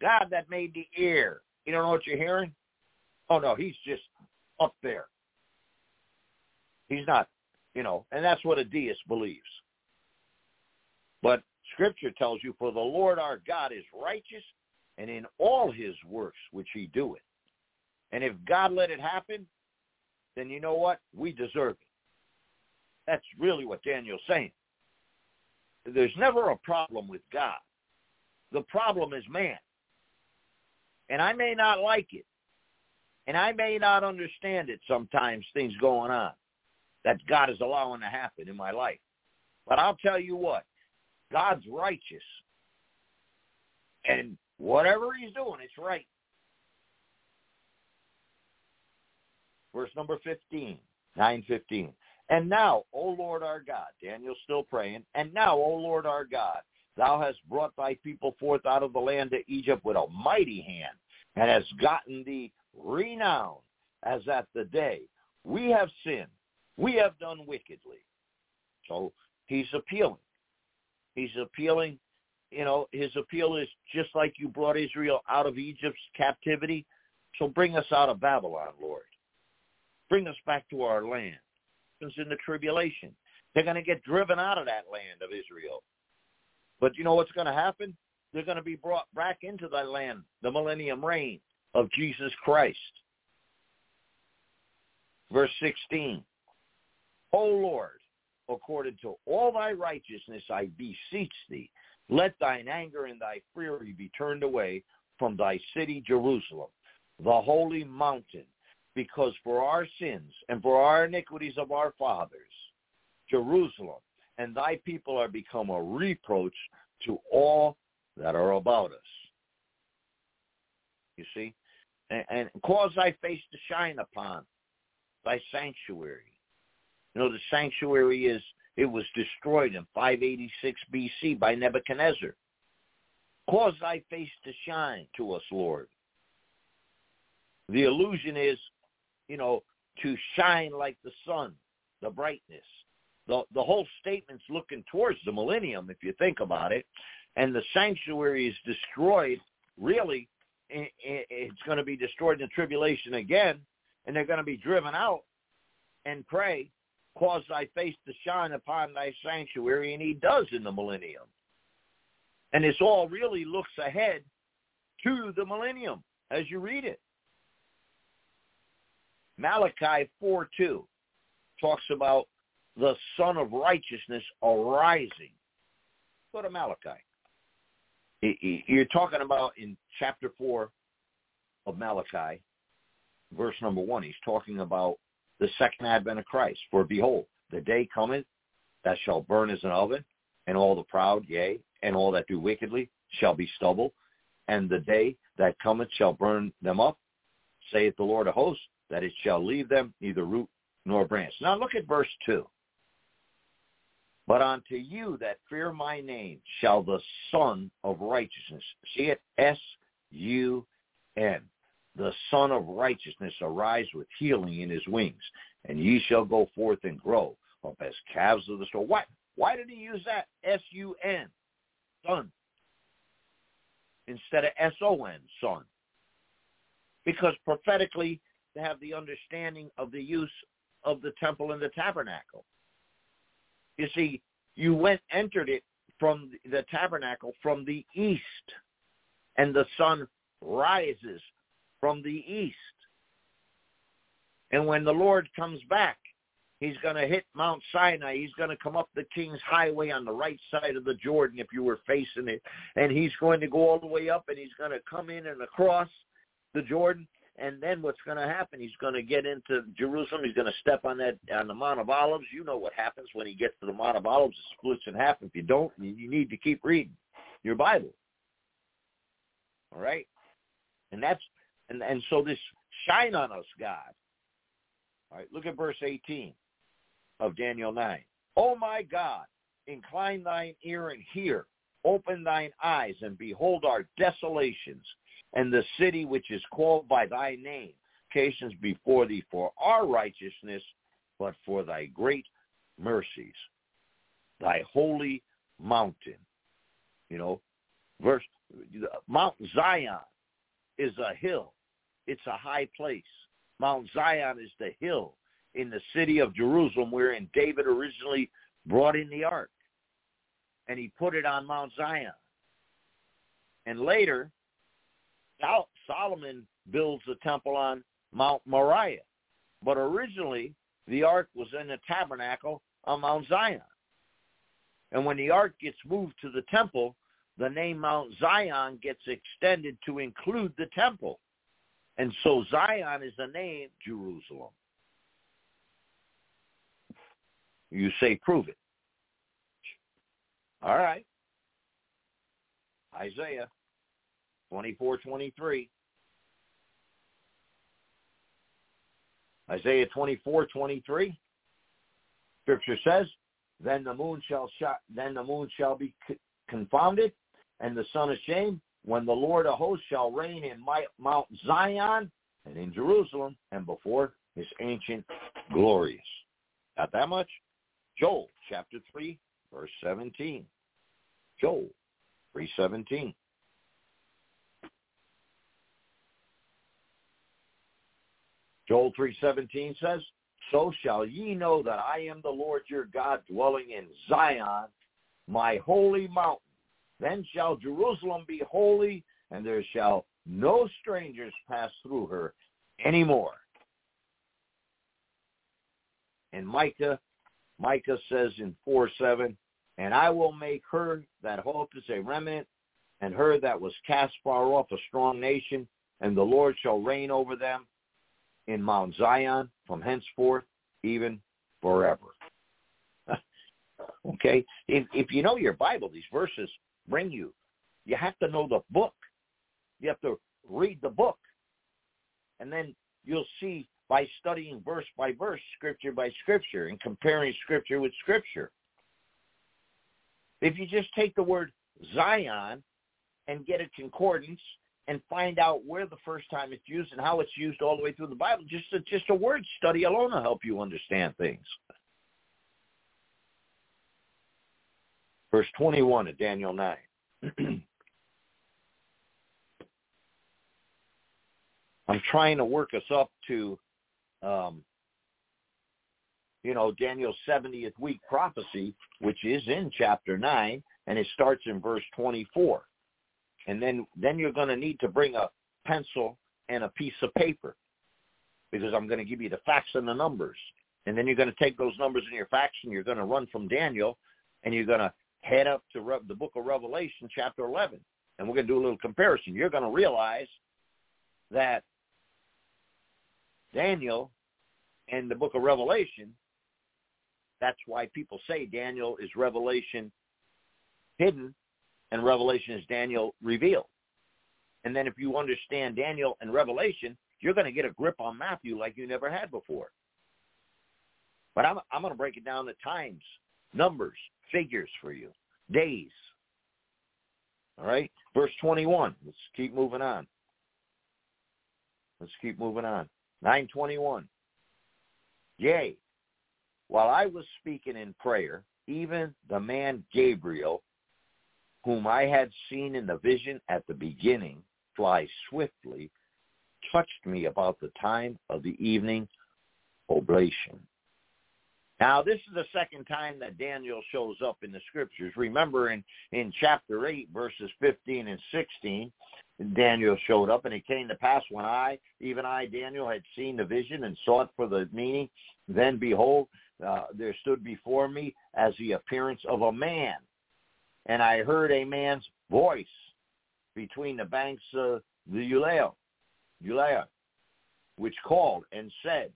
God that made the ear, you don't know what you're hearing. Oh no, he's just up there. He's not, you know, and that's what a deist believes. But Scripture tells you, for the Lord our God is righteous, and in all his works which he doeth. And if God let it happen, then you know what? We deserve it. That's really what Daniel's saying. There's never a problem with God. The problem is man. And I may not like it. And I may not understand it sometimes, things going on that God is allowing to happen in my life. But I'll tell you what, God's righteous. And whatever he's doing, it's right. Verse number 15, 915. And now, O Lord our God, Daniel's still praying, and now, O Lord our God, thou hast brought thy people forth out of the land of Egypt with a mighty hand, and hast gotten thee renown as at the day. We have sinned. We have done wickedly. So he's appealing. He's appealing. You know, his appeal is just like you brought Israel out of Egypt's captivity. So bring us out of Babylon, Lord. Bring us back to our land. In the tribulation. They're going to get driven out of that land of Israel. But you know what's going to happen? They're going to be brought back into that land, the millennium reign of Jesus Christ. Verse 16. O Lord, according to all thy righteousness I beseech thee, let thine anger and thy fury be turned away from thy city Jerusalem, the holy mountain, because for our sins and for our iniquities of our fathers, Jerusalem and thy people are become a reproach to all that are about us. You see? And, and cause thy face to shine upon thy sanctuary. You know, the sanctuary is, it was destroyed in 586 BC by Nebuchadnezzar. Cause thy face to shine to us, Lord. The illusion is you know, to shine like the sun, the brightness. The, the whole statement's looking towards the millennium, if you think about it. And the sanctuary is destroyed, really, it's going to be destroyed in the tribulation again, and they're going to be driven out and pray, cause thy face to shine upon thy sanctuary, and he does in the millennium. And this all really looks ahead to the millennium as you read it. Malachi 4.2 talks about the Sun of Righteousness arising. Go to Malachi. You're talking about in chapter 4 of Malachi, verse number 1, he's talking about the second advent of Christ. For behold, the day cometh that shall burn as an oven, and all the proud, yea, and all that do wickedly shall be stubble. And the day that cometh shall burn them up, saith the Lord of hosts, that it shall leave them neither root nor branch. Now look at verse 2. But unto you that fear my name shall the Sun of Righteousness, see it, S-U-N, the Sun of Righteousness arise with healing in his wings, and ye shall go forth and grow up as calves of the store. Why, why did he use that, S-U-N, Sun, instead of S-O-N, Son? Because prophetically, to have the understanding of the use of the temple and the tabernacle. You see, you went entered it from the tabernacle from the east, and the sun rises from the east. And when the Lord comes back, he's going to hit Mount Sinai. He's going to come up the King's Highway on the right side of the Jordan if you were facing it. And he's going to go all the way up and he's going to come in and across the Jordan and then what's going to happen? He's going to get into Jerusalem. He's going to step on that on the Mount of Olives. You know what happens when he gets to the Mount of Olives? It splits in half. If you don't, you need to keep reading your Bible. All right, and that's and and so this shine on us, God. All right, look at verse eighteen of Daniel nine. Oh my God, incline thine ear and hear. Open thine eyes and behold our desolations and the city which is called by thy name, occasions before thee for our righteousness, but for thy great mercies, thy holy mountain. You know, verse Mount Zion is a hill. It's a high place. Mount Zion is the hill in the city of Jerusalem wherein David originally brought in the ark. And he put it on Mount Zion. And later, Solomon builds the temple on Mount Moriah. But originally, the ark was in the tabernacle on Mount Zion. And when the ark gets moved to the temple, the name Mount Zion gets extended to include the temple. And so Zion is the name Jerusalem. You say, prove it. All right. Isaiah 24, 23. Isaiah 24, 23. Scripture says, then the moon shall then the moon shall be confounded, and the sun ashamed, when the Lord of hosts shall reign in Mount Zion and in Jerusalem, and before his ancient glorious. Got that much? Joel chapter 3, verse 17. Joel 3.17. Joel 3.17 says, So shall ye know that I am the Lord your God dwelling in Zion, my holy mountain. Then shall Jerusalem be holy, and there shall no strangers pass through her anymore. And Micah, Micah says in 4 7, And I will make her that hopeth a remnant, and her that was cast far off a strong nation, and the Lord shall reign over them in Mount Zion from henceforth, even forever. okay? If, if you know your Bible, these verses bring you. You have to know the book. You have to read the book. And then you'll see by studying verse by verse, scripture by scripture, and comparing scripture with scripture. If you just take the word Zion and get a concordance and find out where the first time it's used and how it's used all the way through the Bible, just a, just a word study alone will help you understand things. Verse 21 of Daniel 9. I'm trying to work us up to, um, you know, Daniel's 70th week prophecy, which is in chapter 9, and it starts in verse 24. And then, then you're going to need to bring a pencil and a piece of paper because I'm going to give you the facts and the numbers. And then you're going to take those numbers in your facts and you're going to run from Daniel and you're going to head up to Re- the book of Revelation, chapter 11. And we're going to do a little comparison. You're going to realize that Daniel and the book of Revelation, that's why people say Daniel is revelation hidden and Revelation is Daniel revealed. And then if you understand Daniel and Revelation, you're going to get a grip on Matthew like you never had before. But I'm, I'm going to break it down to times, numbers, figures for you, days. All right? Verse 21. Let's keep moving on. Let's keep moving on. 921. Yea, while I was speaking in prayer, even the man Gabriel, whom I had seen in the vision at the beginning fly swiftly, touched me about the time of the evening oblation. Now, this is the second time that Daniel shows up in the scriptures. Remember in, in chapter 8, verses 15 and 16, Daniel showed up, and it came to pass when I, even I, Daniel, had seen the vision and sought for the meaning, then behold, uh, there stood before me as the appearance of a man and I heard a man's voice between the banks of the Ulai, Ulai, which called and said,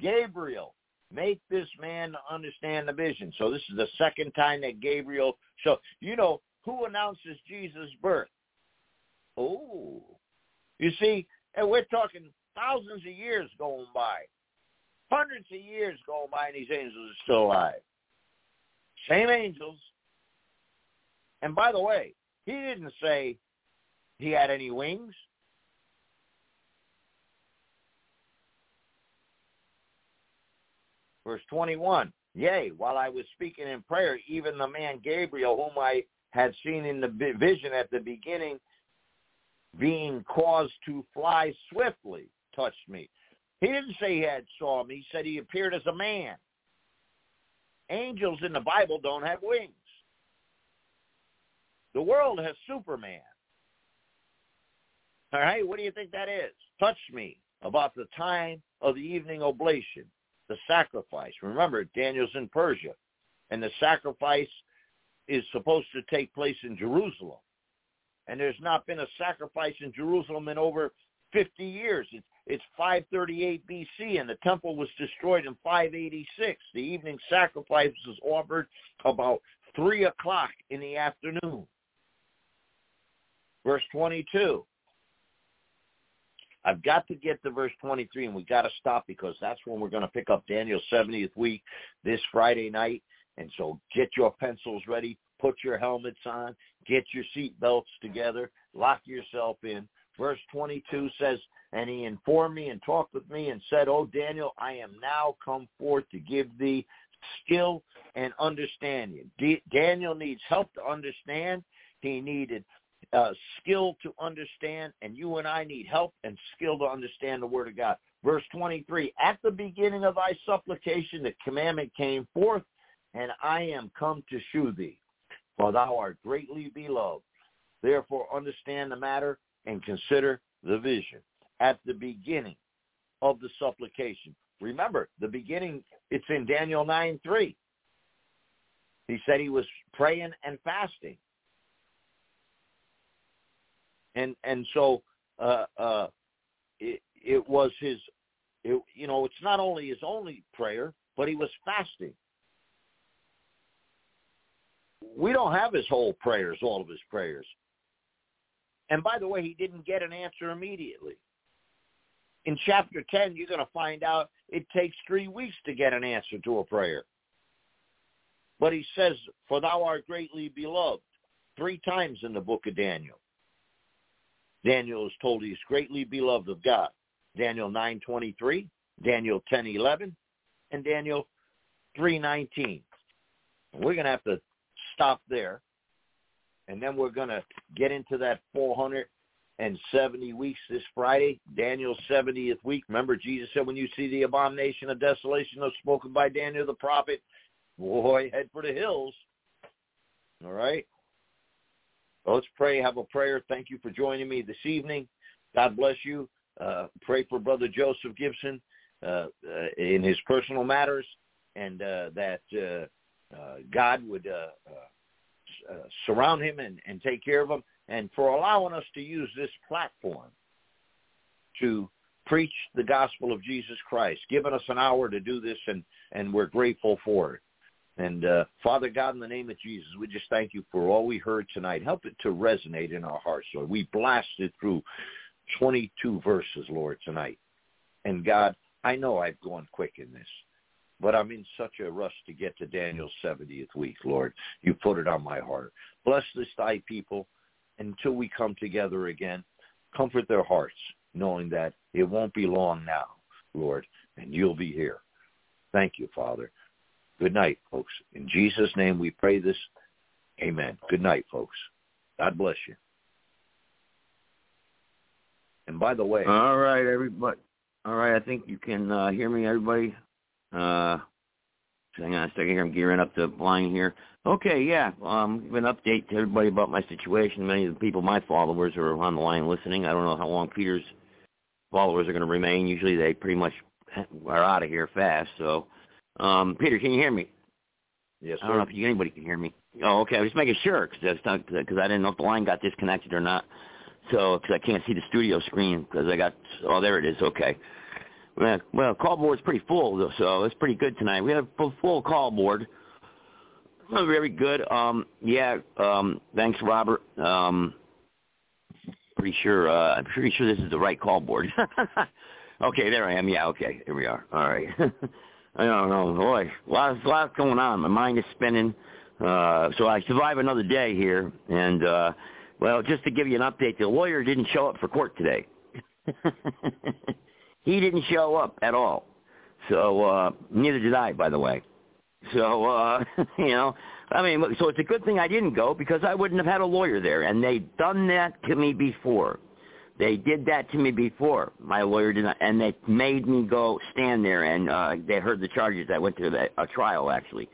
Gabriel, make this man understand the vision. So this is the second time that Gabriel, so you know, who announces Jesus' birth? Oh, you see, and we're talking thousands of years going by, hundreds of years going by, and these angels are still alive. Same angels, and by the way, he didn't say he had any wings. Verse 21, Yea, while I was speaking in prayer, even the man Gabriel, whom I had seen in the vision at the beginning, being caused to fly swiftly, touched me. He didn't say he had saw him. He said he appeared as a man. Angels in the Bible don't have wings. The world has Superman. All right, what do you think that is? Touch me about the time of the evening oblation, the sacrifice. Remember, Daniel's in Persia, and the sacrifice is supposed to take place in Jerusalem. And there's not been a sacrifice in Jerusalem in over 50 years. It's, it's 538 BC, and the temple was destroyed in 586. The evening sacrifice was offered about 3 o'clock in the afternoon. Verse 22. I've got to get to verse 23, and we've got to stop because that's when we're going to pick up Daniel's 70th week this Friday night. And so get your pencils ready, put your helmets on, get your seat belts together, lock yourself in. Verse 22 says, And he informed me and talked with me and said, O Daniel, I am now come forth to give thee skill and understanding. D- Daniel needs help to understand. He needed uh, skill to understand, and you and I need help and skill to understand the Word of God. Verse 23, At the beginning of thy supplication the commandment came forth, and I am come to shew thee, for thou art greatly beloved. Therefore understand the matter and consider the vision. At the beginning of the supplication. Remember, the beginning, it's in Daniel 9, 3. He said he was praying and fasting and and so uh, uh, it, it was his. It, you know, it's not only his only prayer, but he was fasting. We don't have his whole prayers, all of his prayers. And by the way, he didn't get an answer immediately. In chapter 10, you're going to find out it takes three weeks to get an answer to a prayer. But he says, for thou art greatly beloved, three times in the book of Daniel. Daniel is told he's greatly beloved of God. Daniel 9:23, Daniel 10:11, and Daniel 3:19. We're going to have to stop there, and then we're going to get into that 470 weeks this Friday, Daniel's 70th week. Remember, Jesus said, when you see the abomination of desolation that's spoken by Daniel the prophet, boy, head for the hills. All right? Well, let's pray. Have a prayer. Thank you for joining me this evening. God bless you. Uh, pray for Brother Joseph Gibson uh, uh, in his personal matters, and uh, that uh, uh, God would surround him and, and take care of him, and for allowing us to use this platform to preach the gospel of Jesus Christ, giving us an hour to do this, and, and we're grateful for it. And uh, Father God, in the name of Jesus, we just thank you for all we heard tonight. Help it to resonate in our hearts, Lord. We blasted through 22 verses, Lord, tonight. And God, I know I've gone quick in this, but I'm in such a rush to get to Daniel's 70th week, Lord. You put it on my heart. Bless this thy people until we come together again. Comfort their hearts, knowing that it won't be long now, Lord, and you'll be here. Thank you, Father. Good night, folks. In Jesus' name we pray this. Amen. Good night, folks. God bless you. And by the way, all right, everybody. All right, I think you can uh, hear me, everybody. Uh, hang on a second here. I'm gearing up the line here. Okay, yeah. Um, give an update to everybody about my situation. Many of the people, my followers, are on the line listening. I don't know how long Peter's followers are going to remain. Usually, they pretty much are out of here fast. So um, Peter, can you hear me? Yes, sir. I don't know if you, anybody can hear me. Oh, okay. I was making sure because I, cause I didn't know if the line got disconnected or not. So, because I can't see the studio screen because I got, oh, there it is. Okay. Well, well, call board's pretty full, though, so it's pretty good tonight. We have a full, full call board. Oh, very good. Um, yeah, um, thanks, Robert. Um, pretty sure, uh, I'm pretty sure this is the right call board. okay, there I am. Yeah, okay, here we are. All right. I don't know, boy, a lot, a lot going on. My mind is spinning. Uh, so I survive another day here, and uh, well, just to give you an update, the lawyer didn't show up for court today. he didn't show up at all. So uh, neither did I, by the way. So uh, you know, I mean, so it's a good thing I didn't go because I wouldn't have had a lawyer there, and they'd done that to me before. They did that to me before. My lawyer did not, and they made me go stand there, and uh, they heard the charges. I went to the, a trial actually,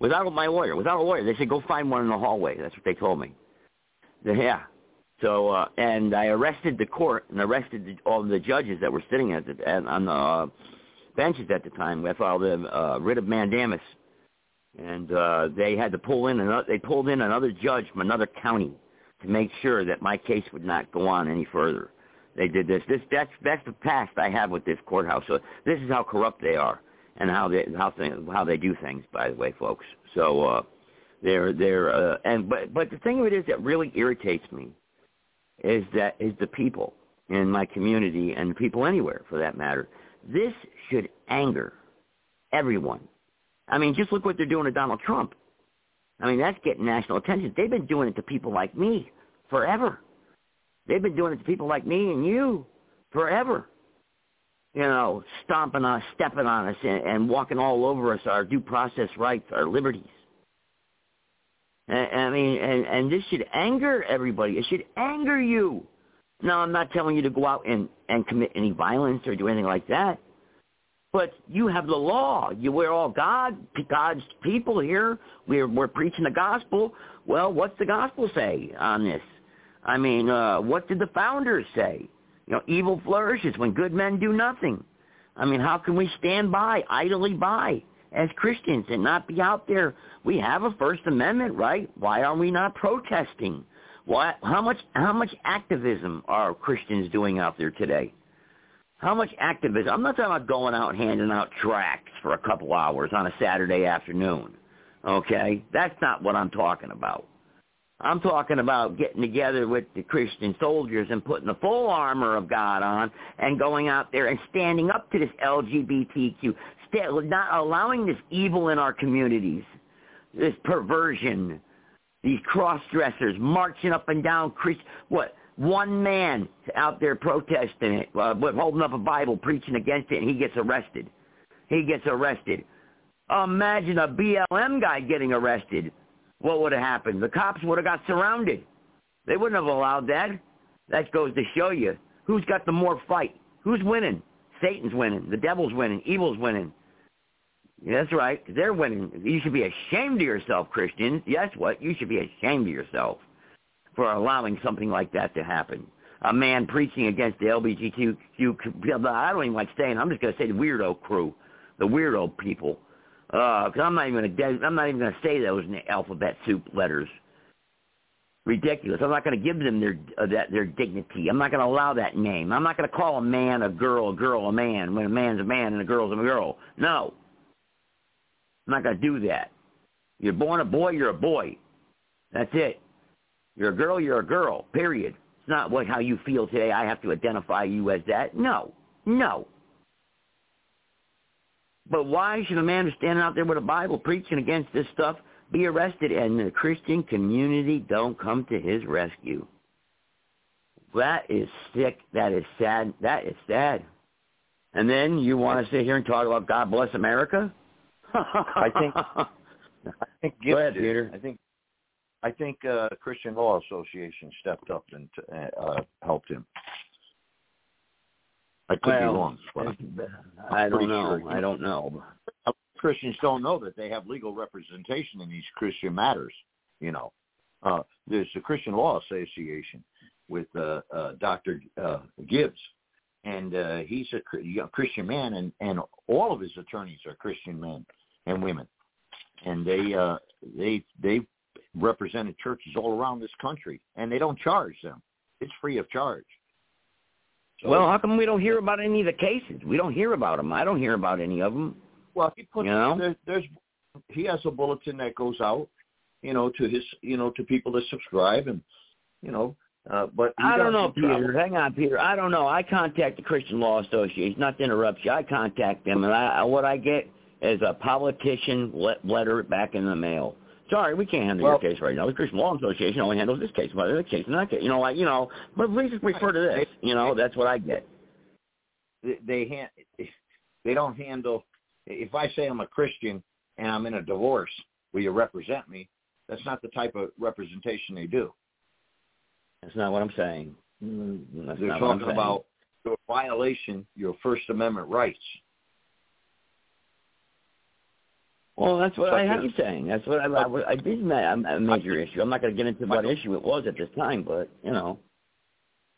without my lawyer. Without a lawyer, they said go find one in the hallway. That's what they told me. Yeah. So uh, and I arrested the court and arrested the, all the judges that were sitting at the, on the uh, benches at the time. I filed a uh, writ of mandamus, and uh, they had to pull in another. They pulled in another judge from another county to make sure that my case would not go on any further. They did this. This that's that's the past I have with this courthouse. So this is how corrupt they are and how they how they, how they do things. By the way, folks. So uh, they're they're uh, and but but the thing of it is that really irritates me is that is the people in my community and people anywhere for that matter. This should anger everyone. I mean, just look what they're doing to Donald Trump. I mean, that's getting national attention. They've been doing it to people like me forever. They've been doing it to people like me and you forever. You know, stomping on us, stepping on us, and, and walking all over us, our due process rights, our liberties. And, I mean, and, and this should anger everybody. It should anger you. Now, I'm not telling you to go out and, and commit any violence or do anything like that. But you have the law. You we're all God, God's people here. We're we're preaching the gospel. Well, what's the gospel say on this? I mean, uh, what did the founders say? You know, evil flourishes when good men do nothing. I mean, how can we stand by, idly by, as Christians and not be out there? We have a First Amendment, right? Why are we not protesting? Why, how much how much activism are Christians doing out there today? How much activism? I'm not talking about going out handing out tracts for a couple hours on a Saturday afternoon. Okay? That's not what I'm talking about. I'm talking about getting together with the Christian soldiers and putting the full armor of God on and going out there and standing up to this LGBTQ, not allowing this evil in our communities, this perversion, these cross-dressers marching up and down what, one man out there protesting it, uh, holding up a Bible, preaching against it, and he gets arrested. He gets arrested. Imagine a BLM guy getting arrested. What would have happened? The cops would have got surrounded. They wouldn't have allowed that. That goes to show you who's got the more fight. Who's winning? Satan's winning. The devil's winning. Evil's winning. That's right. They're winning. You should be ashamed of yourself, Christians. Yes, what? You should be ashamed of yourself for allowing something like that to happen. A man preaching against the LGBTQ, I don't even like saying, I'm just going to say the weirdo crew, the weirdo people. Because uh, I'm not even going to, I'm not even going to say those in the alphabet soup letters. Ridiculous. I'm not going to give them their uh, that their dignity. I'm not going to allow that name. I'm not going to call a man a girl, a girl a man when a man's a man and a girl's a girl. No. I'm not going to do that. You're born a boy, you're a boy. That's it. You're a girl, you're a girl, period. It's not what how you feel today. I have to identify you as that. No, no. But why should a man who's standing out there with a Bible preaching against this stuff be arrested and the Christian community don't come to his rescue? That is sick. That is sad. That is sad. And then you want to sit here and talk about God bless America? I think. I think Go ahead, Peter. I think I think uh, Christian Law Association stepped up and uh, helped him. I could well, be wrong. I don't know. Sure. I don't know. Christians don't know that they have legal representation in these Christian matters. You know, uh, there's the Christian Law Association with uh, uh, Dr. Uh, Gibbs, and uh, he's a you know, Christian man, and and all of his attorneys are Christian men and women, and they uh, they they represented churches all around this country, and they don't charge them. It's free of charge. So, well, how come we don't hear about any of the cases? We don't hear about them. I don't hear about any of them. Well, he puts you know? there, there's he has a bulletin that goes out, you know, to his you know to people that subscribe, and you know, uh, but I don't know, Peter. Hang on, Peter. I don't know. I contact the Christian Law Association. Not to interrupt you. I contact them, and I, what I get is a politician letter back in the mail. Sorry, we can't handle well, your case right now. The Christian Law Association only handles this case, but this case and that case. You know, like you know, but please just refer to this. You know, that's what I get. They, they hand they don't handle. If I say I'm a Christian and I'm in a divorce, will you represent me? That's not the type of representation they do. That's not what I'm saying. Mm, That's They're not what I'm talking about your violation your First Amendment rights. Well, that's what I am saying. That's what I, I, I did ma- a major issue. I'm not going to get into what issue it was at this time, but you know,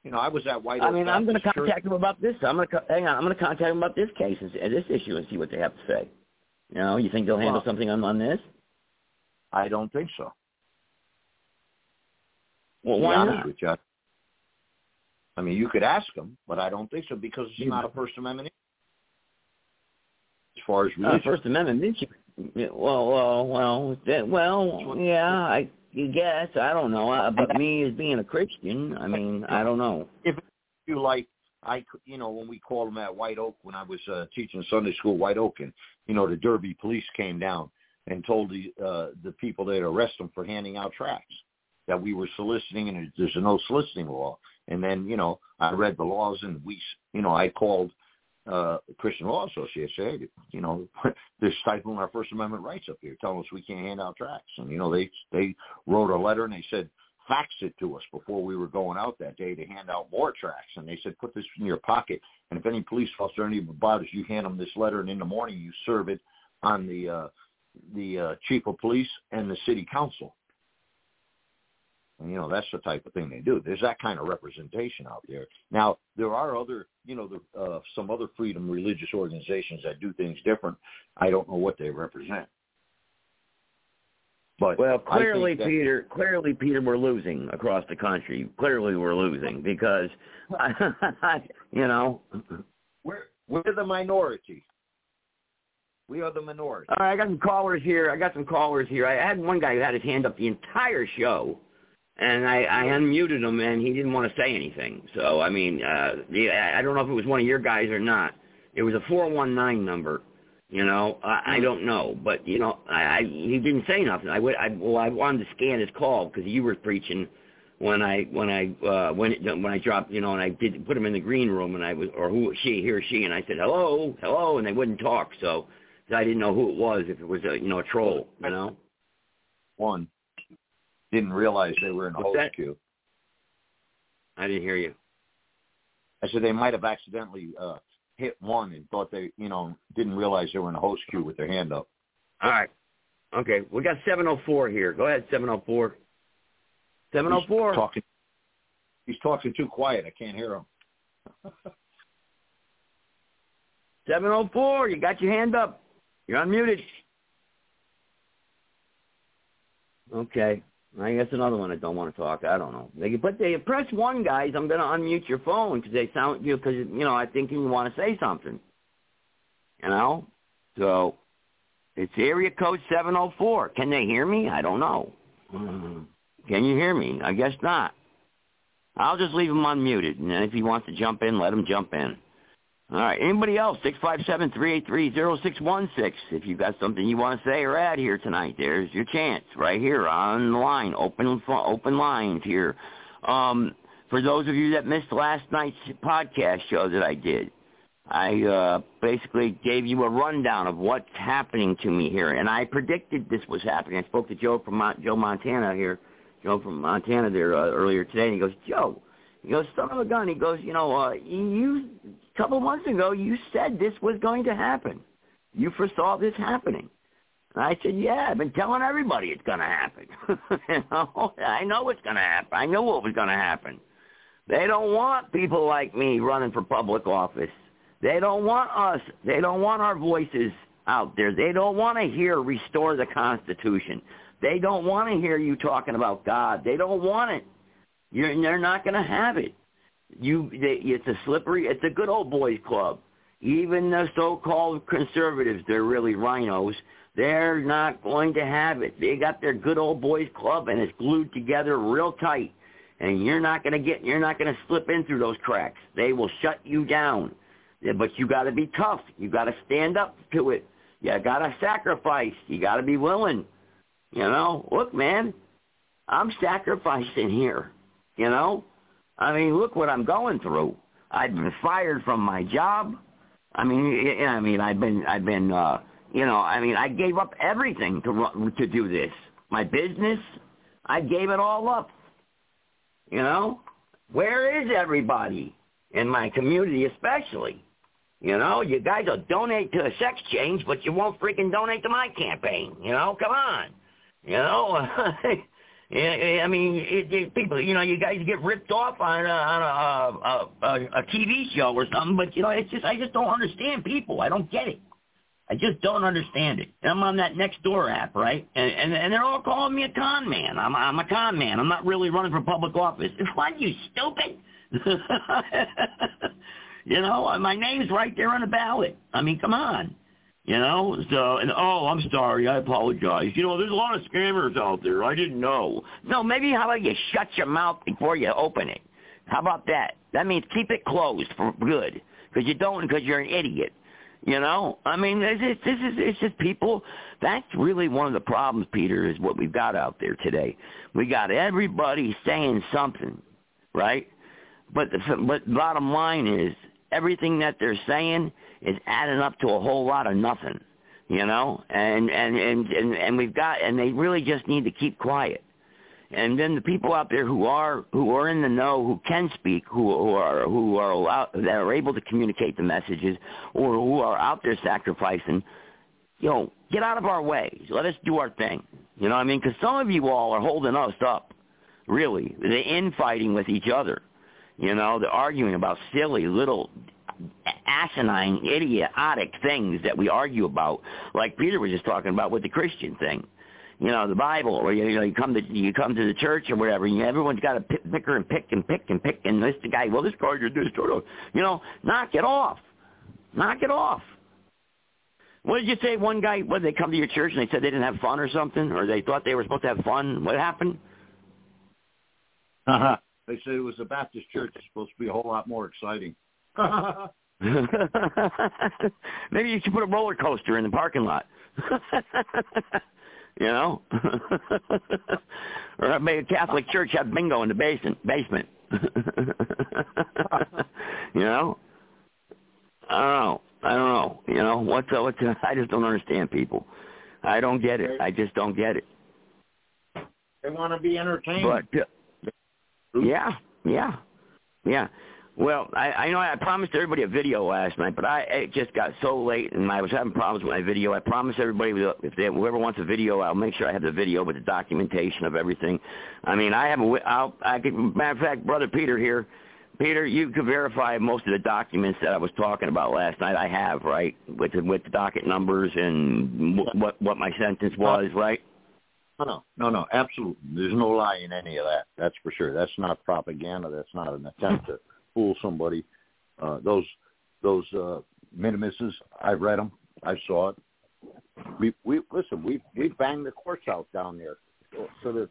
You know, I was at White I mean, I'm going to contact them about this. I'm going to hang on. I'm going to contact them about this case and, and this issue and see what they have to say. You know, you think they'll handle Well- something on on this? I don't think so. Well, why not? with you. I mean, you could ask them, but I don't think so because it's You- not a First Amendment issue. As far as Uh, religion, First Amendment issue. Well, well, well, that, well, yeah, I guess I don't know, uh, but me as being a Christian, I mean, I don't know. if you like, I, you know, when we called them at White Oak when I was uh, teaching Sunday school White Oak, and you know, the Derby police came down and told the uh, the people that arrest them for handing out tracts that we were soliciting, and there's a no soliciting law. And then, you know, I read the laws, and we, s- you know, I called uh, Christian Law Association, hey, you know, they're stifling our First Amendment rights up here, telling us we can't hand out tracts. And you know, they they wrote a letter and they said fax it to us before we were going out that day to hand out more tracts. And they said, put this in your pocket. And if any police officer any bothers you, hand them this letter. And in the morning, you serve it on the uh, the uh, chief of police and the city council. You know, that's the type of thing they do. There's that kind of representation out there. Now, there are other, you know, the, uh, some other freedom religious organizations that do things different. I don't know what they represent. But Well, clearly, Peter, clearly, Peter, we're losing across the country. Clearly, we're losing because, you know. We're we're the minority. We are the minority. All right, I got some callers here. I got some callers here. I had one guy who had his hand up the entire show, and I, I unmuted him, and he didn't want to say anything. So, I mean, uh, I don't know if it was one of your guys or not. It was a 419 number. You know, I, I don't know, but you know, I, I he didn't say nothing. I would, I, well, I wanted to scan his call because you were preaching when I when I uh, when it, when I dropped, you know, and I did put him in the green room, and I was or who she, he or she, and I said hello, hello, and they wouldn't talk. So I didn't know who it was, if it was a you know a troll, you know. One didn't realize they were in What's host queue. I didn't hear you. I said they might have accidentally uh, hit one and thought they, you know, didn't realize they were in a host queue with their hand up. All right. Okay, we got 704 here. Go ahead, 704. He's 704. talking. He's talking too quiet. I can't hear him. 704. You got your hand up. You're unmuted. Okay. I guess another one that don't want to talk. I don't know. They but they press one, guys. I'm going to unmute your phone because they sound you because you know I think you want to say something. You know, so it's area code 704. Can they hear me? I don't know. Can you hear me? I guess not. I'll just leave him unmuted, and if he wants to jump in, let him jump in. All right. Anybody else? Six five seven three eight three zero six one six. If you've got something you want to say or add here tonight, there's your chance right here on the line. Open open lines here. Um, for those of you that missed last night's podcast show that I did, I uh, basically gave you a rundown of what's happening to me here, and I predicted this was happening. I spoke to Joe from Mon- Joe Montana here, Joe from Montana there uh, earlier today, and he goes, Joe, he goes, son of a gun. He goes, you know, uh, you a couple months ago you said this was going to happen. You foresaw this happening. And I said, yeah, I've been telling everybody it's going to happen. you know, I know it's going to happen. I knew what was going to happen. They don't want people like me running for public office. They don't want us. They don't want our voices out there. They don't want to hear restore the Constitution. They don't want to hear you talking about God. They don't want it. You're, they're not going to have it. You, they, it's a slippery. It's a good old boys club. Even the so-called conservatives, they're really RINOs. They're not going to have it. They got their good old boys club, and it's glued together real tight. And you're not going to get. You're not going to slip in through those cracks. They will shut you down. But you got to be tough. You got to stand up to it. You got to sacrifice. You got to be willing. You know, look, man, I'm sacrificing here. You know, I mean, look what I'm going through. I've been fired from my job. I mean, I mean, I've been, I've been, uh, you know, I mean, I gave up everything to to do this. My business, I gave it all up. You know, where is everybody in my community, especially? You know, you guys will donate to a sex change, but you won't freaking donate to my campaign. You know, come on. You know, I mean, it, it, people, you know, you guys get ripped off on a, on a, a, a, a TV show or something, but you know, it's just I just don't understand people. I don't get it. I just don't understand it. I'm on that next door app, right? And, and and they're all calling me a con man. I'm I'm a con man. I'm not really running for public office. What, you stupid? You know, my name's right there on the ballot. I mean, come on. You know, so and oh, I'm sorry, I apologize. You know, there's a lot of scammers out there. I didn't know. No, maybe how about you shut your mouth before you open it? How about that? That means keep it closed for good, because you don't, because you're an idiot. You know, I mean, this is this is it's just people. That's really one of the problems, Peter, is what we've got out there today. We got everybody saying something, right? But the but bottom line is everything that they're saying is adding up to a whole lot of nothing, you know. And and and and, and we've got and they really just need to keep quiet. And then the people out there who are who are in the know, who can speak, who who are who are allowed, that are able to communicate the messages, or who are out there sacrificing, you know, get out of our way. Let us do our thing. You know what I mean? Because some of you all are holding us up. Really, the infighting with each other. You know, they're arguing about silly little asinine, idiotic things that we argue about, like Peter was just talking about with the Christian thing. You know, the Bible, or you know, you come to you come to the church or whatever, and everyone's got to pick, picker and pick and pick and pick, and this the guy, well, this guy did this, you know, knock it off, knock it off. What did you say? One guy, what they come to your church and they said they didn't have fun or something, or they thought they were supposed to have fun? What happened? Uh huh. They said it was a Baptist church. It's supposed to be a whole lot more exciting. Maybe you should put a roller coaster in the parking lot. you know, or make a Catholic church have bingo in the basement. Basement. you know, I don't know. I don't know. You know what's uh, what's? Uh, I just don't understand people. I don't get it. I just don't get it. They want to be entertained. But uh, yeah, yeah, yeah. Well, I, I know I promised everybody a video last night, but I it just got so late and I was having problems with my video. I promised everybody if they, whoever wants a video, I'll make sure I have the video with the documentation of everything. I mean, I have a I'll, I can matter of fact, brother Peter here. Peter, you can verify most of the documents that I was talking about last night. I have right with the, with the docket numbers and what what my sentence was, uh-huh. right? No, no, no, no, absolutely. There's no lie in any of that. That's for sure. That's not propaganda. That's not an attempt to fool somebody. Uh, those those uh, mandamuses, I've read them. I saw it. We we listen. We we banged the courts out down there to the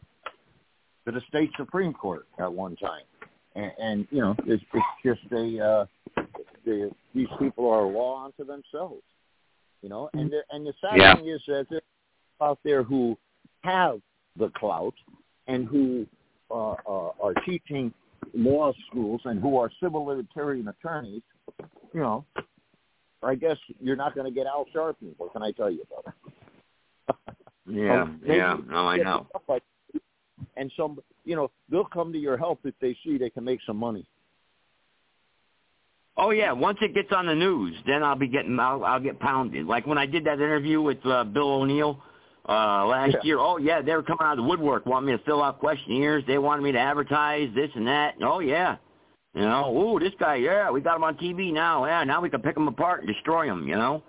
to the state supreme court at one time, and, and you know it's it's just a uh, the, these people are a law unto themselves, you know. And the, and the sad yeah. thing is that there's out there who have the clout and who uh, uh, are teaching law schools and who are civil libertarian attorneys, you know, I guess you're not going to get Al Sharpton. What can I tell you about it? yeah, um, yeah, no, I know. Like, and some, you know, they'll come to your help if they see they can make some money. Oh yeah, once it gets on the news, then I'll be getting, I'll, I'll get pounded. Like when I did that interview with uh, Bill O'Neill uh, last yeah. year. Oh yeah, they were coming out of the woodwork, wanting me to fill out questionnaires. They wanted me to advertise this and that. Oh yeah, you know, ooh, this guy, yeah, we got him on TV now. Yeah, now we can pick him apart and destroy him. You know,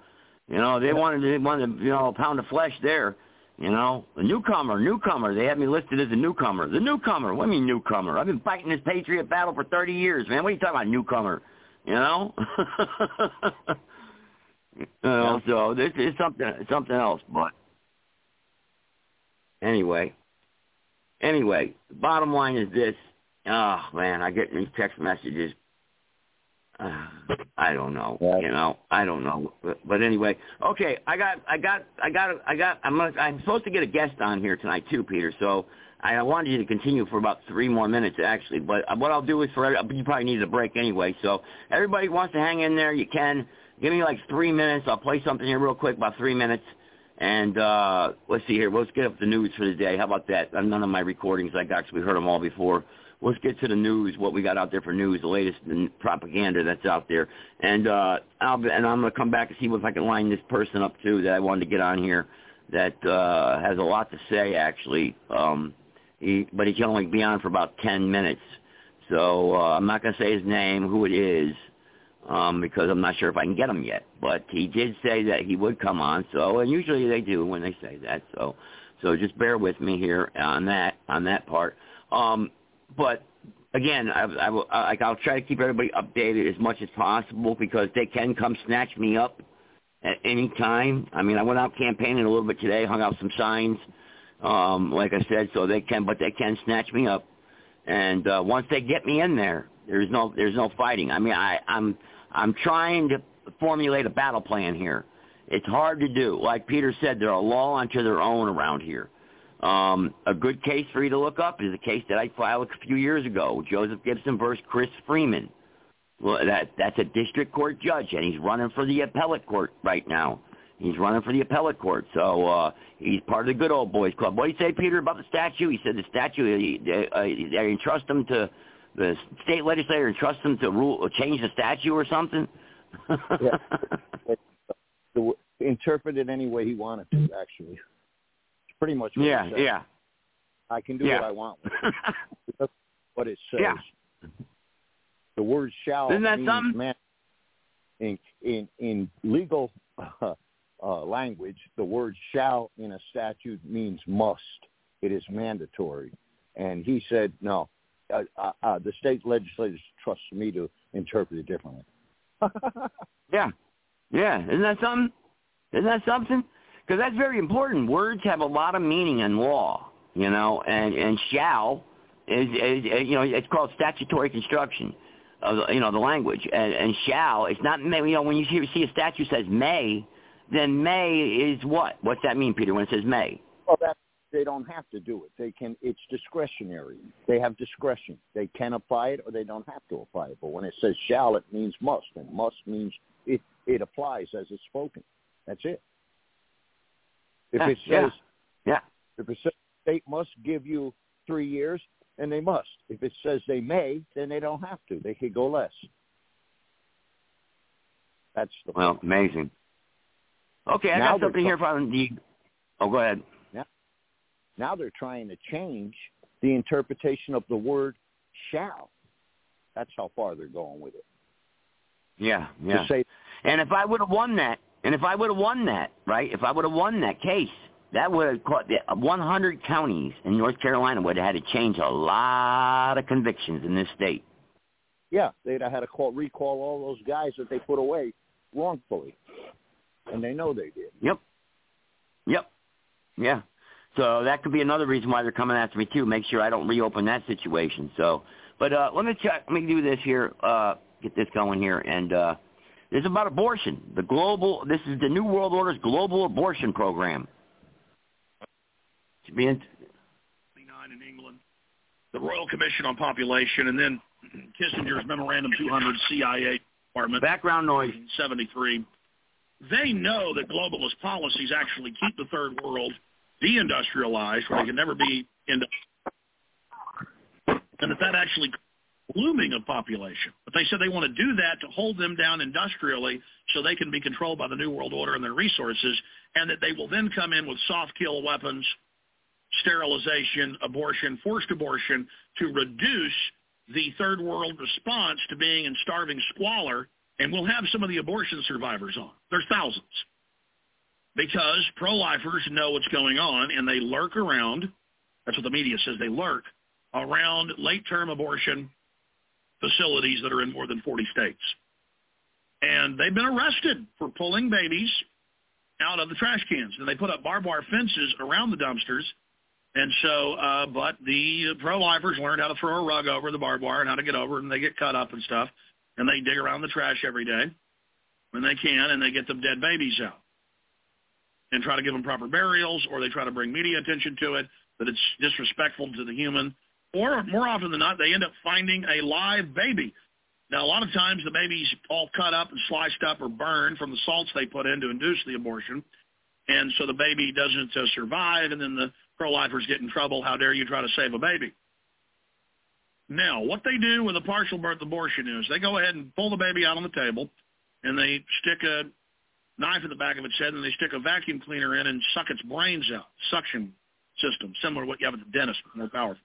you know, they wanted they wanted you know a pound of flesh there. You know, the newcomer, newcomer. They had me listed as a newcomer. The newcomer. What do you mean newcomer? I've been fighting this patriot battle for 30 years, man. What are you talking about, newcomer? You know. you know, so this is something something else, but Anyway, anyway, the bottom line is this. Oh man, I get these text messages. Uh, I don't know. Yeah. You know, I don't know. But, but anyway, okay. I got, I got, I got, I got. I'm, gonna, I'm supposed to get a guest on here tonight too, Peter. So I wanted you to continue for about three more minutes actually. But what I'll do is for you probably need a break anyway. So everybody wants to hang in there, you can. Give me like three minutes. I'll play something here real quick, about three minutes. And uh, let's see here. Let's get up the news for the day. How about that? None of my recordings I got, because we heard them all before. Let's get to the news. What we got out there for news, the latest propaganda that's out there. And uh, I'll be, and I'm to come back and see if I can line this person up too that I wanted to get on here. That uh, has a lot to say actually. Um, he, but he can only be on for about ten minutes. So uh, I'm not to say his name, who it is um, because I'm not sure if I can get him yet. But he did say that he would come on. So, and usually they do when they say that. So, so just bear with me here on that on that part. Um, but again, I, I, I, I'll try to keep everybody updated as much as possible because they can come snatch me up at any time. I mean, I went out campaigning a little bit today, hung out some signs, um, like I said, so they can, but they can snatch me up. And uh, once they get me in there, there's no there's no fighting. I mean, I, I'm I'm trying to formulate a battle plan here. It's hard to do. Like Peter said, they're a law unto their own around here. Um, a good case for you to look up is a case that I filed a few years ago, Joseph Gibson versus Chris Freeman. Well, that that's a district court judge, and he's running for the appellate court right now. He's running for the appellate court, so uh, he's part of the good old boys club. What did he say, Peter, about the statue? He said the statue they, uh, they entrust him to the state legislator entrust them to rule change the statute or something? yeah. Interpret it any way he wanted to. Actually, it's pretty much. What yeah, yeah. I can do yeah. what I want. With it. what it says. Yeah. The word "shall" Isn't that means something? man. In in in legal uh, uh, language, the word "shall" in a statute means must. It is mandatory. And he said, no, uh, uh, uh, the state legislators trust me to interpret it differently. yeah, yeah. Isn't that something? Isn't that something? Because that's very important. Words have a lot of meaning in law, you know, and and shall is, is, is you know it's called statutory construction of you know the language, and, and shall it's not may. You know, when you see, see a statute says may, then may is what? What's that mean, Peter? When it says may? Well, that's they don't have to do it. They can. It's discretionary. They have discretion. They can apply it or they don't have to apply it. But when it says shall, it means must, and must means it. It applies as it's spoken. That's it. If yeah, it says, yeah. yeah, if it says state must give you three years, then they must. If it says they may, then they don't have to. They could go less. That's the well, point. amazing. Okay, I now got something here from the. Oh, go ahead. Now they're trying to change the interpretation of the word shall. That's how far they're going with it. Yeah, yeah. Say, and if I would have won that, and if I would have won that, right? If I would have won that case, that would have caught the 100 counties in North Carolina would have had to change a lot of convictions in this state. Yeah, they'd have had to call, recall all those guys that they put away wrongfully, and they know they did. Yep. Yep. Yeah. So that could be another reason why they're coming after me too. Make sure I don't reopen that situation. So, but uh, let me check. Let me do this here. Uh, get this going here, and uh, this is about abortion. The global. This is the New World Order's global abortion program. Should be in. In England, the Royal Commission on Population, and then Kissinger's Memorandum 200 CIA Department. Background noise. 73. They know that globalist policies actually keep the third world deindustrialized, where they can never be into, and that that actually blooming of population. But they said they want to do that to hold them down industrially so they can be controlled by the New World Order and their resources, and that they will then come in with soft kill weapons, sterilization, abortion, forced abortion to reduce the third world response to being in starving squalor, and we'll have some of the abortion survivors on. There's thousands because pro-lifers know what's going on and they lurk around. That's what the media says. They lurk around late-term abortion facilities that are in more than 40 states. And they've been arrested for pulling babies out of the trash cans. And they put up barbed wire fences around the dumpsters. And so, uh, but the pro-lifers learned how to throw a rug over the barbed wire and how to get over it, and they get cut up and stuff. And they dig around the trash every day when they can, and they get them dead babies out and try to give them proper burials, or they try to bring media attention to it, that it's disrespectful to the human. Or more often than not, they end up finding a live baby Now, a lot of times the baby's all cut up and sliced up or burned from the salts they put in to induce the abortion. And so the baby doesn't uh, survive, and then the pro-lifers get in trouble. How dare you try to save a baby? Now, what they do with a partial birth abortion is they go ahead and pull the baby out on the table, and they stick a knife in the back of its head, and they stick a vacuum cleaner in and suck its brains out. Suction system, similar to what you have at the dentist, but more powerful.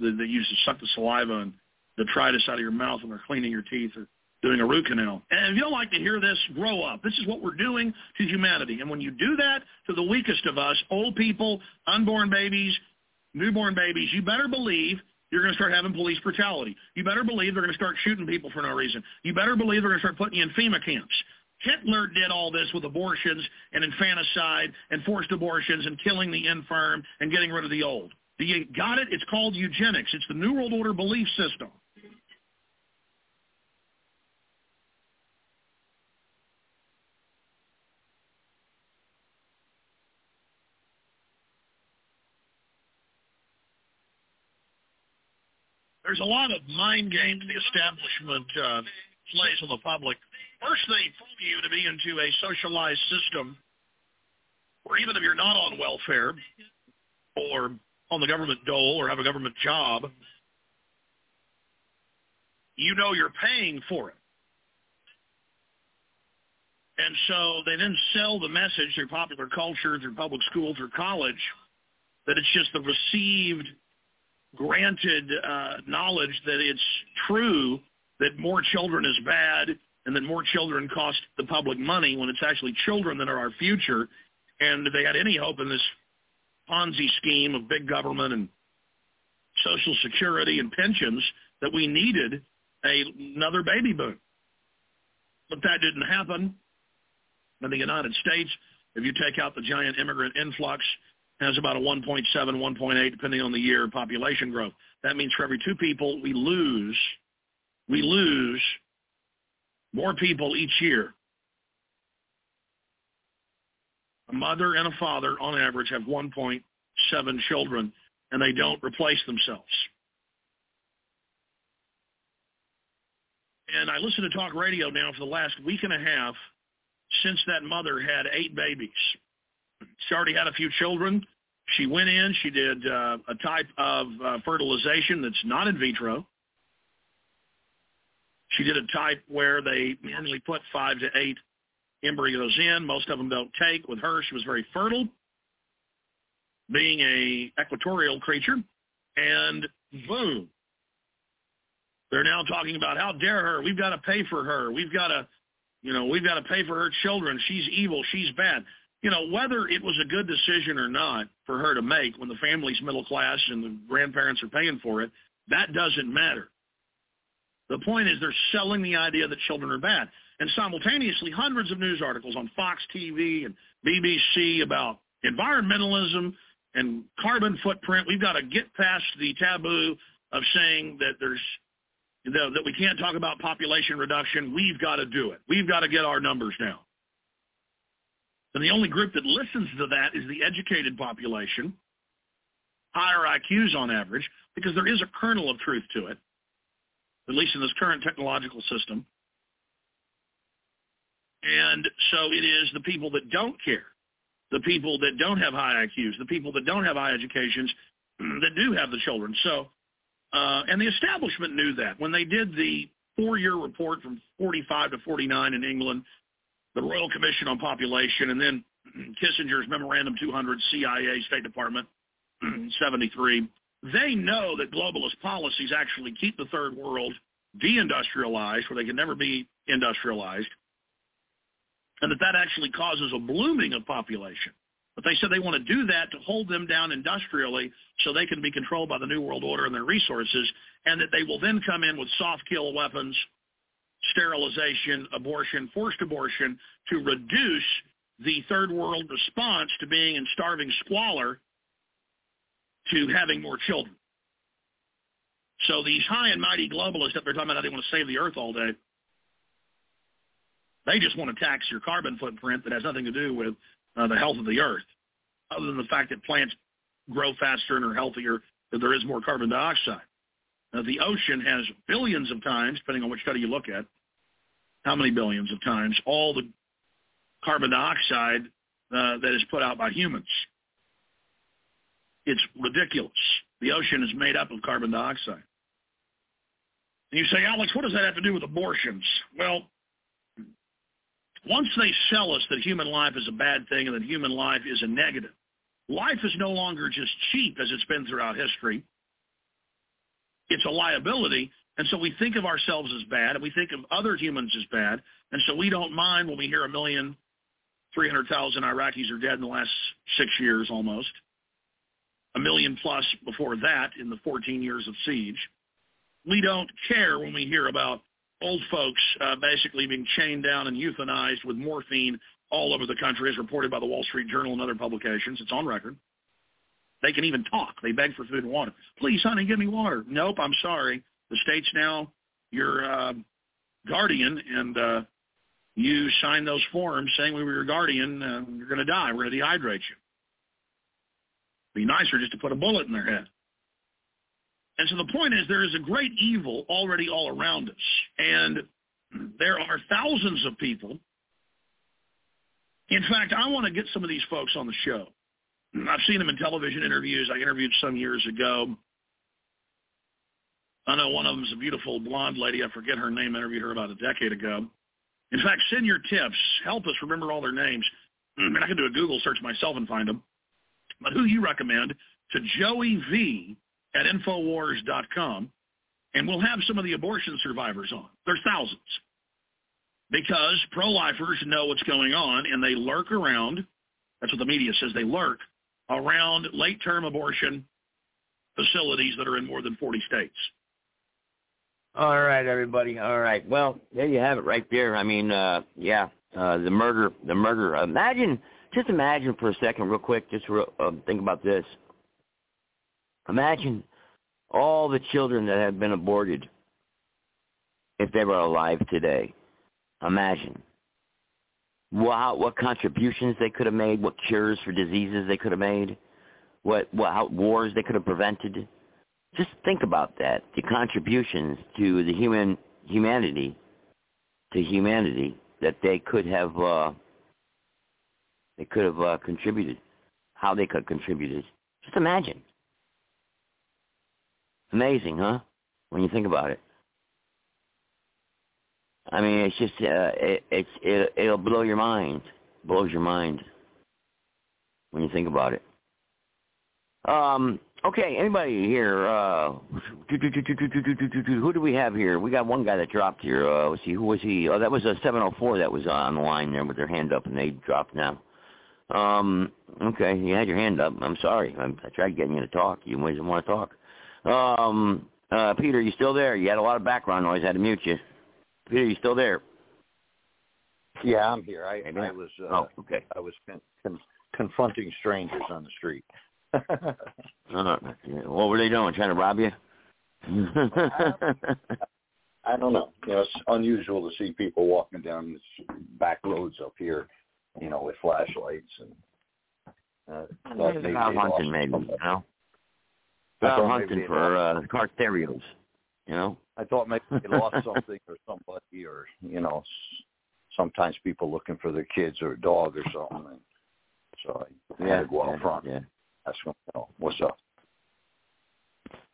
They, they use to suck the saliva and detritus out of your mouth when they're cleaning your teeth or doing a root canal. And if you don't like to hear this, grow up. This is what we're doing to humanity. And when you do that to the weakest of us, old people, unborn babies, newborn babies, you better believe you're going to start having police brutality. You better believe they're going to start shooting people for no reason. You better believe they're going to start putting you in FEMA camps. Hitler did all this with abortions and infanticide and forced abortions and killing the infirm and getting rid of the old. Do you got it? It's called eugenics. It's the New World Order belief system. There's a lot of mind games the establishment uh, plays on the public First, they fool you to be into a socialized system where even if you're not on welfare or on the government dole or have a government job, you know you're paying for it. And so they then sell the message through popular culture, through public school, through college, that it's just the received, granted uh, knowledge that it's true that more children is bad and that more children cost the public money when it's actually children that are our future. And if they had any hope in this Ponzi scheme of big government and Social Security and pensions, that we needed a, another baby boom. But that didn't happen. In the United States, if you take out the giant immigrant influx, has about a 1.7, 1.8, depending on the year, population growth. That means for every two people we lose, we lose more people each year. A mother and a father, on average, have 1.7 children, and they don't replace themselves. And I listen to talk radio now for the last week and a half since that mother had eight babies. She already had a few children. She went in. She did uh, a type of uh, fertilization that's not in vitro. She did a type where they normally put five to eight embryos in. Most of them don't take. With her, she was very fertile, being a equatorial creature, and boom. They're now talking about how dare her. We've got to pay for her. We've got to, you know, we've got to pay for her children. She's evil. She's bad. You know, whether it was a good decision or not for her to make when the family's middle class and the grandparents are paying for it, that doesn't matter. The point is they're selling the idea that children are bad. And simultaneously, hundreds of news articles on Fox TV and BBC about environmentalism and carbon footprint. We've got to get past the taboo of saying that there's that we can't talk about population reduction. We've got to do it. We've got to get our numbers down. And the only group that listens to that is the educated population, higher IQs on average, because there is a kernel of truth to it at least in this current technological system. And so it is the people that don't care, the people that don't have high IQs, the people that don't have high educations that do have the children. So, uh, and the establishment knew that when they did the four-year report from 45 to 49 in England, the Royal Commission on Population, and then Kissinger's Memorandum 200, CIA, State Department, 73, they know that globalist policies actually keep the third world deindustrialized, where they can never be industrialized, and that that actually causes a blooming of population. But they said they want to do that to hold them down industrially so they can be controlled by the New World Order and their resources, and that they will then come in with soft kill weapons, sterilization, abortion, forced abortion, to reduce the third world response to being in starving squalor to having more children. So these high and mighty globalists they're talking about how they want to save the earth all day, they just want to tax your carbon footprint that has nothing to do with uh, the health of the earth, other than the fact that plants grow faster and are healthier, that there is more carbon dioxide. uh, the ocean has billions of times, depending on which study you look at, how many billions of times, all the carbon dioxide uh, that is put out by humans. It's ridiculous. The ocean is made up of carbon dioxide. And you say, Alex, what does that have to do with abortions? Well, once they sell us that human life is a bad thing and that human life is a negative, life is no longer just cheap as it's been throughout history. It's a liability. And so we think of ourselves as bad and we think of other humans as bad. And so we don't mind when we hear a million, 300,000 Iraqis are dead in the last six years almost. A million plus before that in the 14 years of siege. We don't care when we hear about old folks uh, basically being chained down and euthanized with morphine all over the country, as reported by the Wall Street Journal and other publications. It's on record. They can even talk. They beg for food and water. Please, honey, give me water. Nope, I'm sorry. The state's now your uh, guardian, and uh, you sign those forms saying we were your guardian. Uh, you're going to die. We're going to dehydrate you. Be nicer just to put a bullet in their head. And so the point is there is a great evil already all around us. And there are thousands of people. In fact, I want to get some of these folks on the show. I've seen them in television interviews. I interviewed some years ago. I know one of them is a beautiful blonde lady. I forget her name. I interviewed her about a decade ago. In fact, send your tips. Help us remember all their names. I mean, I can do a Google search myself and find them. But who you recommend to Joey V at Infowars.com, and we'll have some of the abortion survivors on. There's thousands. Because pro-lifers know what's going on, and they lurk around. That's what the media says. They lurk around late-term abortion facilities that are in more than 40 states. All right, everybody. All right. Well, there you have it right there. I mean, uh, yeah, uh, the murder, the murder. Imagine, just imagine for a second, real quick, just real, uh, think about this. Imagine all the children that have been aborted if they were alive today. Imagine. Wow, what contributions they could have made, what cures for diseases they could have made, what, what how, wars they could have prevented. Just think about that. The contributions to the human humanity, to humanity that they could have uh, they could have uh, contributed, how they could have contributed. Just imagine. Amazing, huh? When you think about it. I mean, it's just uh, it, it's it, it'll blow your mind, blows your mind when you think about it. Um. Okay. Anybody here? Uh, who do we have here? We got one guy that dropped here. Uh, let's see. Who was he? Oh, that was a 704 that was on the line there with their hand up, and they dropped now. Um. Okay. You had your hand up. I'm sorry. I'm, I tried getting you to talk. You didn't want to talk. Um, uh, Peter, you still there? You had a lot of background noise. I had to mute you. Peter, you still there? Yeah, I'm here. I, I was. Uh, oh, okay. I was con- con- confronting strangers on the street. uh, what were they doing? Trying to rob you? I don't know. You know, it's unusual to see people walking down back roads up here, you know, with flashlights and. Uh, maybe hunting, maybe you know. Well, hunting for uh, car stereos, you know. I thought maybe they lost something or somebody, or you know, sometimes people looking for their kids or a dog or something. And so I yeah, had to go out yeah, front. Yeah. Ask them, you know, what's up?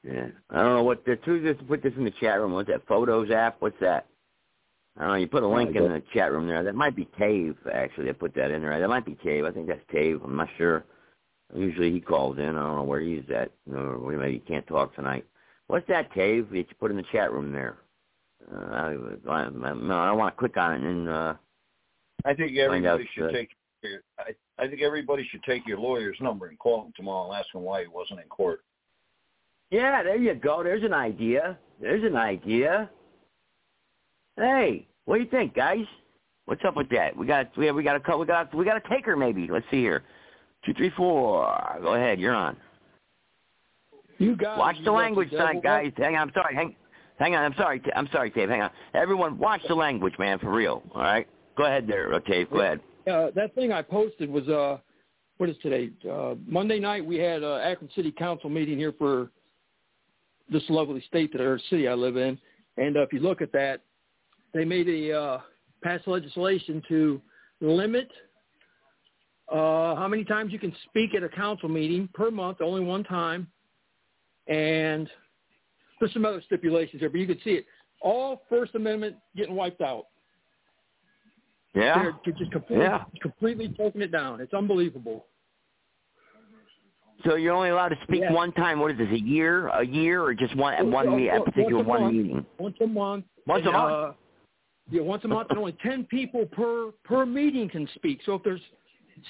Yeah, I don't know what. The, who just put this in the chat room? What's that Photos app? What's that? I don't know. You put a link in the chat room there. That might be Tave actually. I put that in there. That might be Tave. I think that's Tave. I'm not sure. Usually he calls in. I don't know where he's at. Or maybe he can't talk tonight. What's that, Tave, that you put in the chat room there? Uh, I, I, I, I want to click on it and uh, I think everybody out, should uh, take. Your, I, I think everybody should take your lawyer's number and call him tomorrow and ask him why he wasn't in court. Yeah, there you go. There's an idea. There's an idea. Hey, what do you think, guys? What's up with that? We got we we got a we got we got a taker maybe. Let's see here. Two, three, four. Go ahead. You're on. You guys, Watch the got language, devil guys. Hang on. I'm sorry. Hang, hang on. I'm sorry. I'm sorry, Dave. Hang on. Everyone, watch the language, man, for real. All right. Go ahead there, uh, Dave. Go ahead. Uh, that thing I posted was uh, what is today? Uh, Monday night we had uh, Akron City Council meeting here for this lovely state that our city I live in. And uh, if you look at that, they made a uh, passed legislation to limit uh, how many times you can speak at a council meeting per month, only one time, and there's some other stipulations there, but you can see it. All First Amendment getting wiped out. Yeah. They're just completely, Yeah. completely taking it down. It's unbelievable. So you're only allowed to speak Yeah. one time. What is this? A year? A year, or just one one a Once particular one month. meeting? Once a month. Once a month? Uh, yeah, once a month, and only ten people per per meeting can speak. So if there's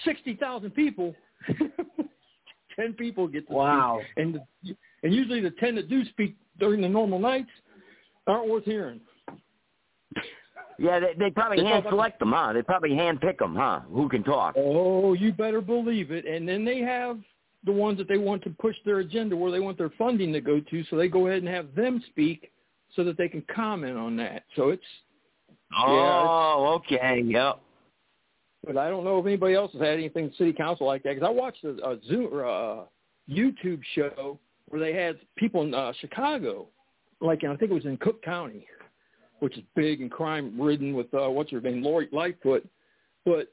sixty thousand people, ten people get to Wow. speak. And the, and usually the ten that do speak during the normal nights aren't worth hearing. Yeah, they, they probably hand select them, huh? They probably hand pick them, huh? Who can talk? Oh, you better believe it. And then they have the ones that they want to push their agenda where they want their funding to go to, so they go ahead and have them speak so that they can comment on that. So it's Oh, okay. Yep. but I don't know if anybody else has had anything city council like that because I watched a, a Zoom or a YouTube show where they had people in uh, Chicago, like I think it was in Cook County, which is big and crime ridden with uh, what's her name, Lori Lightfoot, but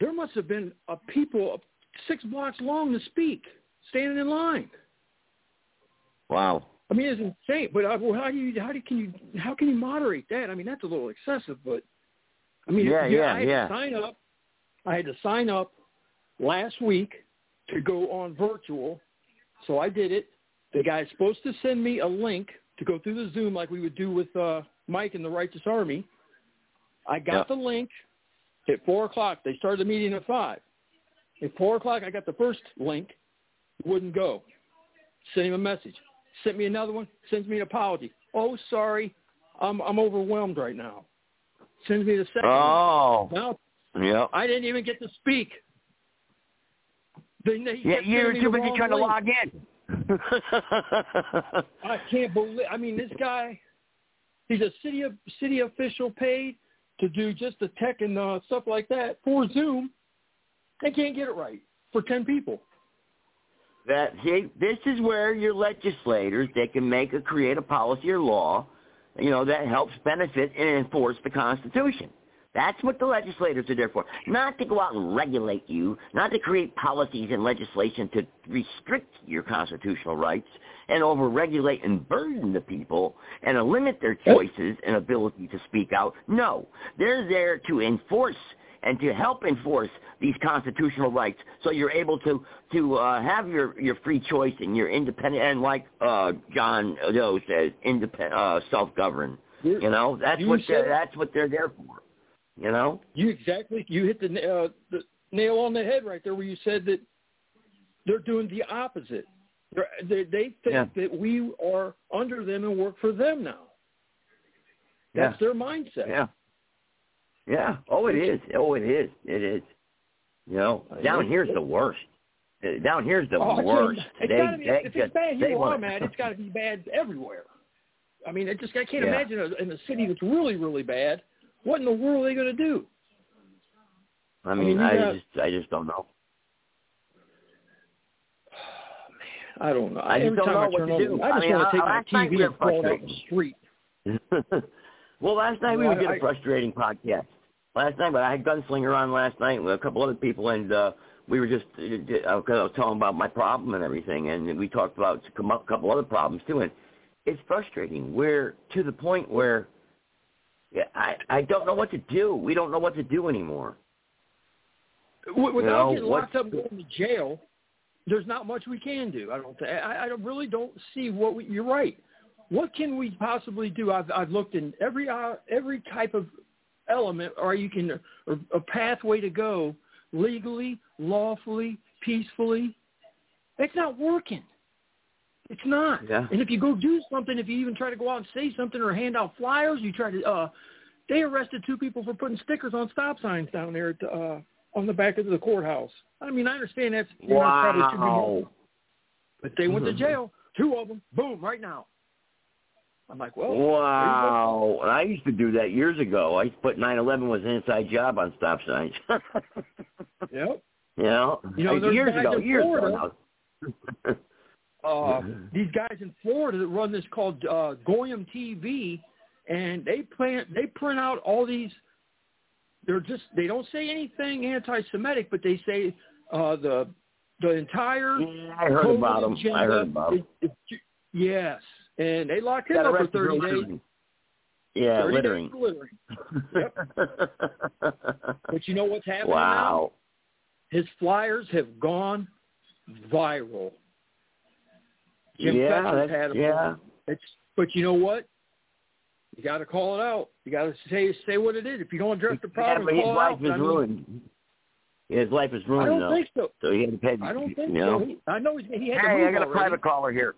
there must have been a people six blocks long to speak, standing in line. Wow. I mean, it's insane. But uh, well, how do you how do can you how can you moderate that? I mean, that's a little excessive. But I mean, Yeah, yeah, I had yeah. to sign up. I had to sign up last week to go on virtual, so I did it. The guy's supposed to send me a link to go through the Zoom like we would do with uh, Mike and the Righteous Army. I got Yep. the link at four o'clock. They started the meeting at five. At four o'clock, I got the first link. Wouldn't go. Sent him a message. Sent me another one. Sends me an apology. Oh, sorry, I'm I'm overwhelmed right now. Sends me the second one. Oh. Now Yep. I didn't even get to speak. They, they yeah, you're too busy trying to log in. I can't believe. I mean, this guy, he's a city of city official paid to do just the tech and uh, stuff like that for Zoom. They can't get it right for ten people. That see, this is where your legislators they can make a create a policy or law, you know, that helps benefit and enforce the Constitution. That's what the legislators are there for. Not to go out and regulate you, not to create policies and legislation to restrict your constitutional rights and overregulate and burden the people and limit their choices and ability to speak out. No, they're there to enforce and to help enforce these constitutional rights so you're able to to uh, have your your free choice and your independent and like uh John Doe says independent uh self-govern You're- you know that's you what said- that's what they're there for you know You exactly. You hit the, uh, the nail on the head right there, where you said that they're doing the opposite. They're, they they think Yeah. that we are under them and work for them now. That's their mindset. yeah yeah oh it is oh it is it is you know I down here's the worst Uh, down here's the Oh, worst It's they, gotta be, they if just, it's bad here wanna- I'm it's got to be bad everywhere. I mean, it just I can't Yeah. imagine a, in a city that's really really bad. What in the world are they going to do? I mean, mean I got- just I just don't know I don't know. I just don't know I what to on, do. I just I mean, want I- to take my last night we TV and throw it out the street. well, last night we Well, did I- a frustrating podcast. Last night, but I had Gunslinger on last night with a couple other people, and uh, we were just uh, I was telling about my problem and everything, and we talked about a couple other problems too. And it's frustrating. We're to the point where yeah, I I don't know what to do. We don't know what to do anymore. Without know, getting locked up and going to jail, there's not much we can do. I don't. Th- I, I really don't see what we, you're right. What can we possibly do? I've I've looked in every uh, every type of element, or you can or a pathway to go legally, lawfully, peacefully. It's not working. It's not. Yeah. And if you go do something, if you even try to go out and say something or hand out flyers, you try to. uh They arrested two people for putting stickers on stop signs down there at uh on the back of the courthouse. I mean, I understand that's you know, probably should be more, Wow. but they went to Mhm. jail. Two of them, boom, right now. I'm like, well, Wow. I used to do that years ago. I put 9/11 was an inside job on stop signs. Yep. you know, You know, I- years ago, years Florida- ago. uh, these guys in Florida that run this called uh, Goyim TV, and they plant they print out all these. They're just they don't say anything anti-Semitic, but they say uh, the the entire. Yeah, I heard about them. I heard about them. Yes, and they locked him up for thirty days. Yeah, 30 littering. Days littering. Yep. but you know what's happening wow. now? His flyers have gone viral. Jim yeah, that's, had a yeah. It's, but you know what? You got to call it out. You got to say say what it is. If you don't address the Yeah, problem, but his life out. is I mean, ruined. His life is ruined. I don't though. think so. So he had to pay. I don't think you know? so. He, I know he's, he had to Hey, move I got a already. private caller here.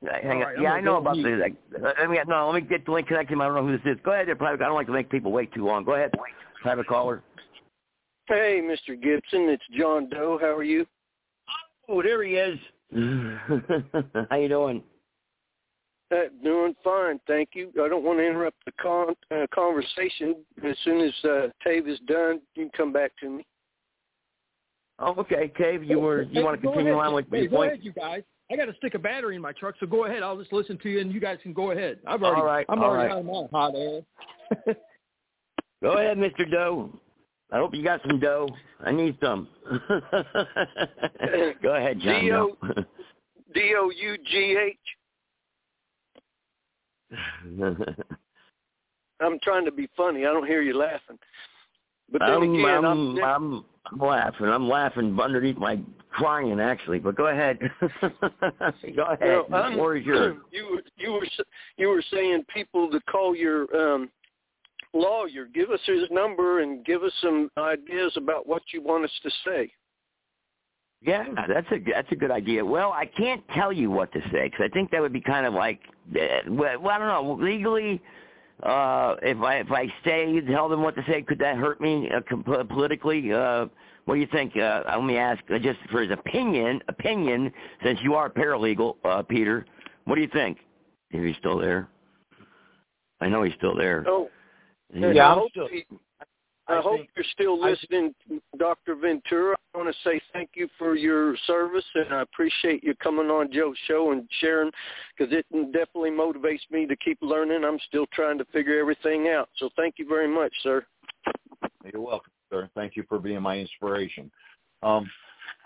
Yeah, hang right, I'm yeah, I know about the. Like, let me no. Let me get the link connected. I don't know who this is. Go ahead, there, private. I don't like to make people wait too long. Go ahead, private caller. Hey, Mr. Gibson, it's John Doe. How are you? Oh, there he is. How you doing? Uh, doing fine, thank you. I don't want to interrupt the con- uh, conversation. As soon as uh, Tave is done, you can come back to me. Oh, okay, Cave. You were. You Hey, want to continue ahead. on with Hey, your go point? ahead, you guys. I got to stick a battery in my truck, so go ahead. I'll just listen to you, and you guys can go ahead. I've already, All right, I'm all already right. out of my hot air. Go ahead, Mr. Doe. I hope you got some dough. I need some. Go ahead, John. D-O- Doe. D O U G H. I'm trying to be funny. I don't hear you laughing. But then I'm, again, I'm, I'm, I'm, I'm laughing. I'm laughing underneath my crying, actually. But go ahead. go ahead. Well, the I'm- floor is yours. you were you were you were saying people to call your um, lawyer. Give us his number and give us some ideas about what you want us to say. Yeah, that's a that's a good idea. Well, I can't tell you what to say because I think that would be kind of like, well, well, I don't know. Legally, uh, if I if I say tell them what to say, could that hurt me uh, politically? Uh, what do you think? Uh, let me ask, uh, just for his opinion. Opinion, since you are paralegal, uh, Peter. What do you think? If he's still there, I know he's still there. Oh, Yeah, I I'm still- he- I I, hope think- you're still listening, Dr. Ventura. I want to say thank you for your service, and I appreciate you coming on Joe's show and sharing, because it definitely motivates me to keep learning. I'm still trying to figure everything out. So thank you very much, sir. You're welcome, sir. Thank you for being my inspiration. Um,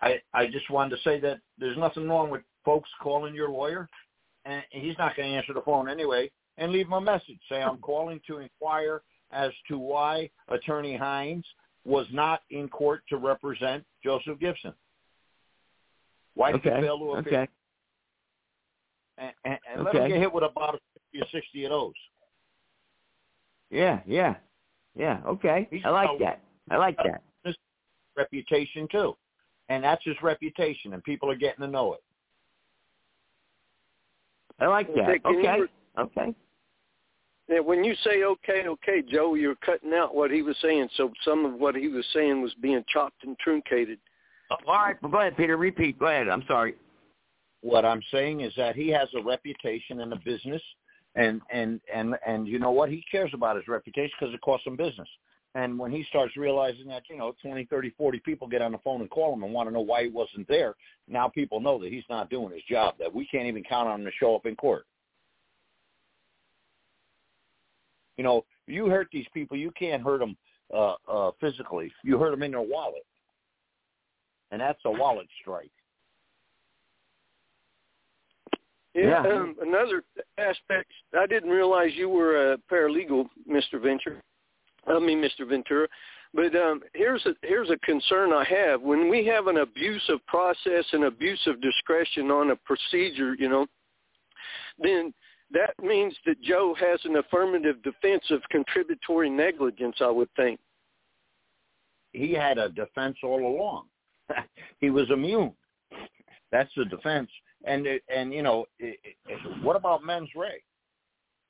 I I just wanted to say that there's nothing wrong with folks calling your lawyer, and he's not going to answer the phone anyway. And leave him a message. Say I'm calling to inquire as to why Attorney Hines was not in court to represent Joseph Gibson. Why did okay. he fail to appear? Okay. And, and, and let him get hit with about 50 or 60 of those. Yeah. Yeah. Yeah. Okay. He's I like a- that. I like that. reputation too. And that's his reputation, and people are getting to know it. I like that. Okay, Okay. Re- Okay. Yeah, when you say okay, okay, Joe, you're cutting out what he was saying. So some of what he was saying was being chopped and truncated. Oh, all right. Well, go ahead, Peter. Repeat. Go ahead. I'm sorry. What I'm saying is that he has a reputation in the business, and and and and you know what? He cares about his reputation because it costs him business. And when he starts realizing that, you know, 20, 30, 40 people get on the phone and call him and want to know why he wasn't there, now people know that he's not doing his job, that we can't even count on him to show up in court. You know, you hurt these people, you can't hurt them uh, uh, physically. You hurt them in their wallet. And that's a wallet strike. Yeah. Yeah. Um, another aspect, I didn't realize you were a paralegal, Mr. Venture. I mean, Mr. Ventura. But um, here's a here's a concern I have. When we have an abuse of process and abuse of discretion on a procedure, you know, then that means that Joe has an affirmative defense of contributory negligence. I would think. he had a defense all along. he was immune. That's the defense. And and you know, what about mens rea?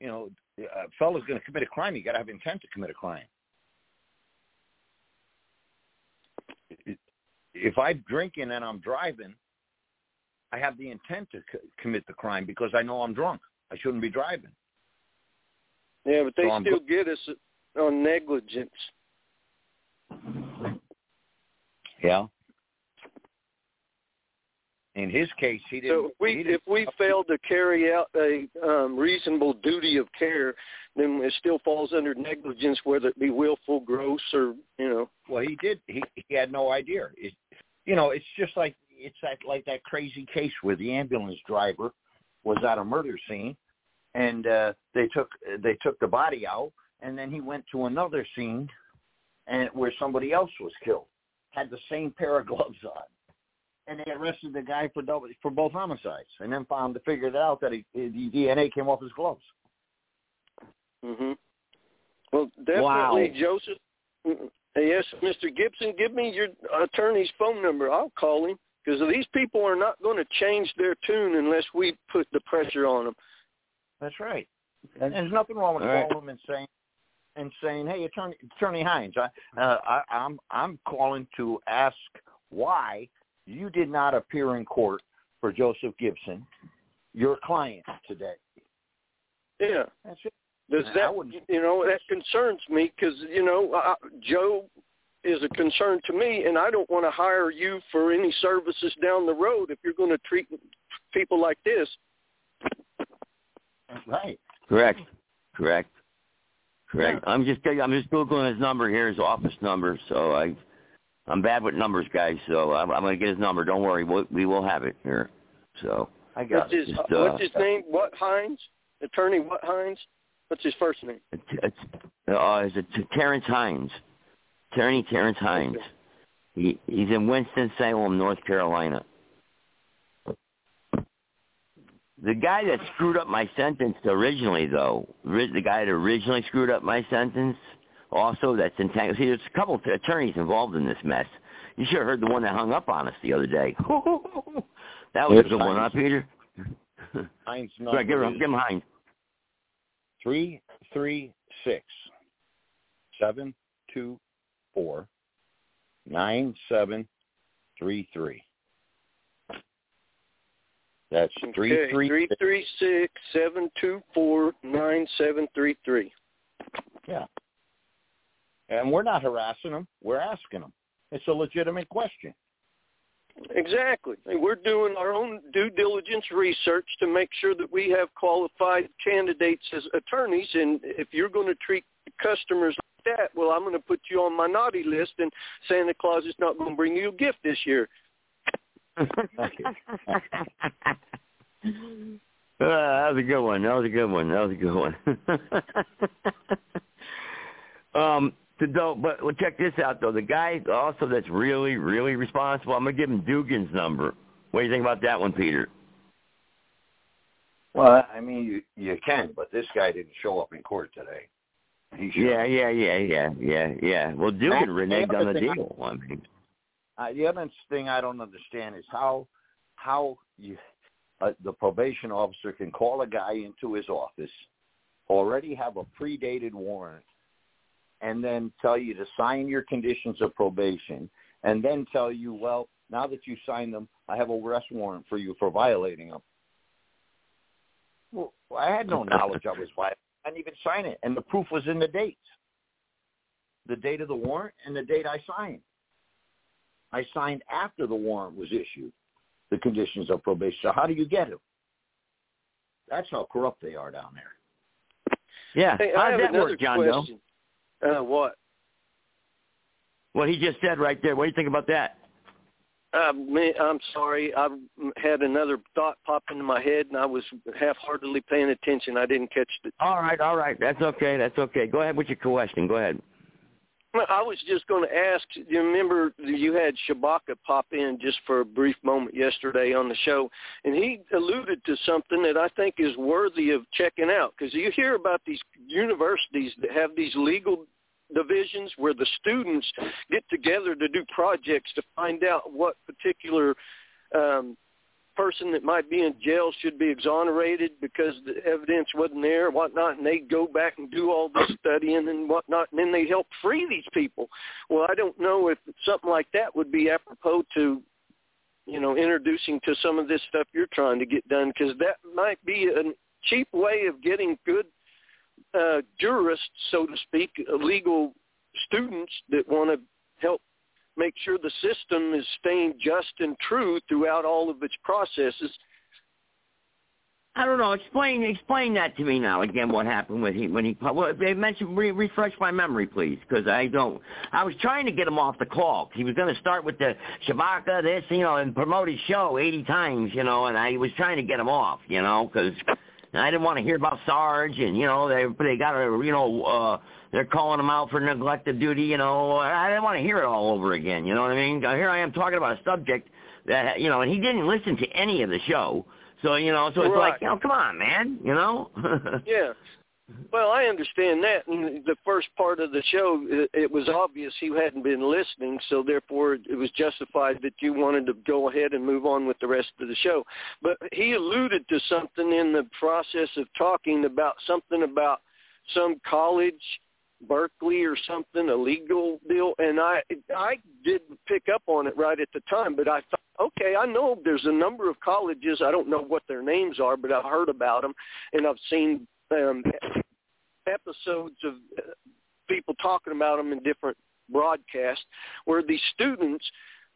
You know, a fellow's going to commit a crime. You got to have intent to commit a crime. If I'm drinking and I'm driving, I have the intent to commit the crime because I know I'm drunk. I shouldn't be driving. Yeah, but they So still get us on negligence. Yeah. In his case, he didn't. So if we if we fail to carry out a um, reasonable duty of care, then it still falls under negligence, whether it be willful, gross, or you know. well, he did. He he had no idea. It, you know, it's just like it's that like that crazy case where the ambulance driver was at a murder scene, and uh, they took they took the body out, and then he went to another scene, and where somebody else was killed, had the same pair of gloves on, and they arrested the guy for double, for both homicides, and then found to figure it out that he, the DNA came off his gloves. hmm Well, definitely, Wow. Joseph. mm, Yes, Mr. Gibson, give me your attorney's phone number. I'll call him because these people are not going to change their tune unless we put the pressure on them. That's right. And there's nothing wrong with All right. calling him and saying and saying, "Hey, Attorney Attorney Hines, I, uh, I, I'm I'm calling to ask why you did not appear in court for Joseph Gibson, your client today." Yeah. That's it. Does that wouldn't- you know that concerns me because you know uh, Joe is a concern to me, and I don't want to hire you for any services down the road if you're going to treat people like this. That's right. Correct. Correct. Correct. I'm just I'm just googling his number here, his office number. So I, I'm bad with numbers, guys. So I'm, I'm gonna get his number. Don't worry, we'll, we will have it here. So I got What's his Just, What's uh, his name? What Hines? Attorney what Hines? What's his first name? it's, it's uh, is it Terrence Hines? Attorney Terrence Hines. He he's in Winston Salem, North Carolina. The guy that screwed up my sentence originally, though, ri- the guy that originally screwed up my sentence, also that's entangled. See, there's a couple of attorneys involved in this mess. You should have heard the one that hung up on us the other day. that was a Yes, good one, huh, Hines. Peter? Hines' Right, give him, is give him Hines. three three six seven two four nine seven three three. That's three Okay, three three three six seven two four nine seven three three. Yeah. And we're not harassing them. We're asking them. It's a legitimate question. Exactly. We're doing our own due diligence research to make sure that we have qualified candidates as attorneys. And if you're going to treat customers like that, well, I'm going to put you on my naughty list, and Santa Claus is not going to bring you a gift this year. Thank. Uh, that was a good one. That was a good one. That was a good one. um, to do, but well, check this out though. The guy also that's really, really responsible. I'm gonna give him Dugan's number. What do you think about that one, Peter? Well, I mean, you you can, but this guy didn't show up in court today. He. Yeah, yeah, yeah, yeah, yeah, yeah. Well, Dugan reneged on the other thing I- deal. I mean, Uh, the other thing I don't understand is how how you uh, the probation officer can call a guy into his office, already have a predated warrant, and then tell you to sign your conditions of probation, and then tell you, well, now that you signed them, I have a arrest warrant for you for violating them. Well, I had no knowledge I was violating. I didn't even sign it, and the proof was in the dates, the date of the warrant and the date I signed. I signed after the warrant was issued, the conditions of probation. So how do you get them? That's how corrupt they are down there. yeah. Hey, I How have does that work, John Doe? Uh, what? What he just said right there. What do you think about that? Uh, me, I'm sorry. I had another thought pop into my head, and I was half-heartedly paying attention. I didn't catch it. All right, all right. That's okay. That's okay. Go ahead with your question. Go ahead. I was just going to ask. You remember you had Shabaka pop in just for a brief moment yesterday on the show, and he alluded to something that I think is worthy of checking out because you hear about these universities that have these legal divisions where the students get together to do projects to find out what particular um, person that might be in jail should be exonerated because the evidence wasn't there whatnot, and they go back and do all this studying and whatnot, and then they help free these people. Well, I don't know if something like that would be apropos to, you know, introducing to some of this stuff you're trying to get done because that might be a cheap way of getting good uh, jurists, so to speak, legal students that want to help make sure the system is staying just and true throughout all of its processes. I don't know. Explain explain that to me now again. What happened with he when he well, they mentioned re, refresh my memory, please, because I don't. I was trying to get him off the call. He was going to start with the Shabaka, this, you know, and promote his show eighty times, you know, and I was trying to get him off, you know, because I didn't want to hear about Sarge and you know they they got a you know uh they're calling him out for neglect of duty, you know. I didn't want to hear it all over again, you know what I mean? Here I am talking about a subject that you know, and he didn't listen to any of the show. So you know, so it's right. like, you know, come on, man, you know. yeah. Well, I understand that. And the first part of the show, it, was obvious he hadn't been listening, so therefore it was justified that you wanted to go ahead and move on with the rest of the show. But he alluded to something in the process of talking about something about some college Berkeley or something, a legal deal, and I I didn't pick up on it right at the time, but I thought, okay, I know there's a number of colleges. I don't know what their names are, but I've heard about them, and I've seen um, episodes of uh, people talking about them in different broadcasts, where these students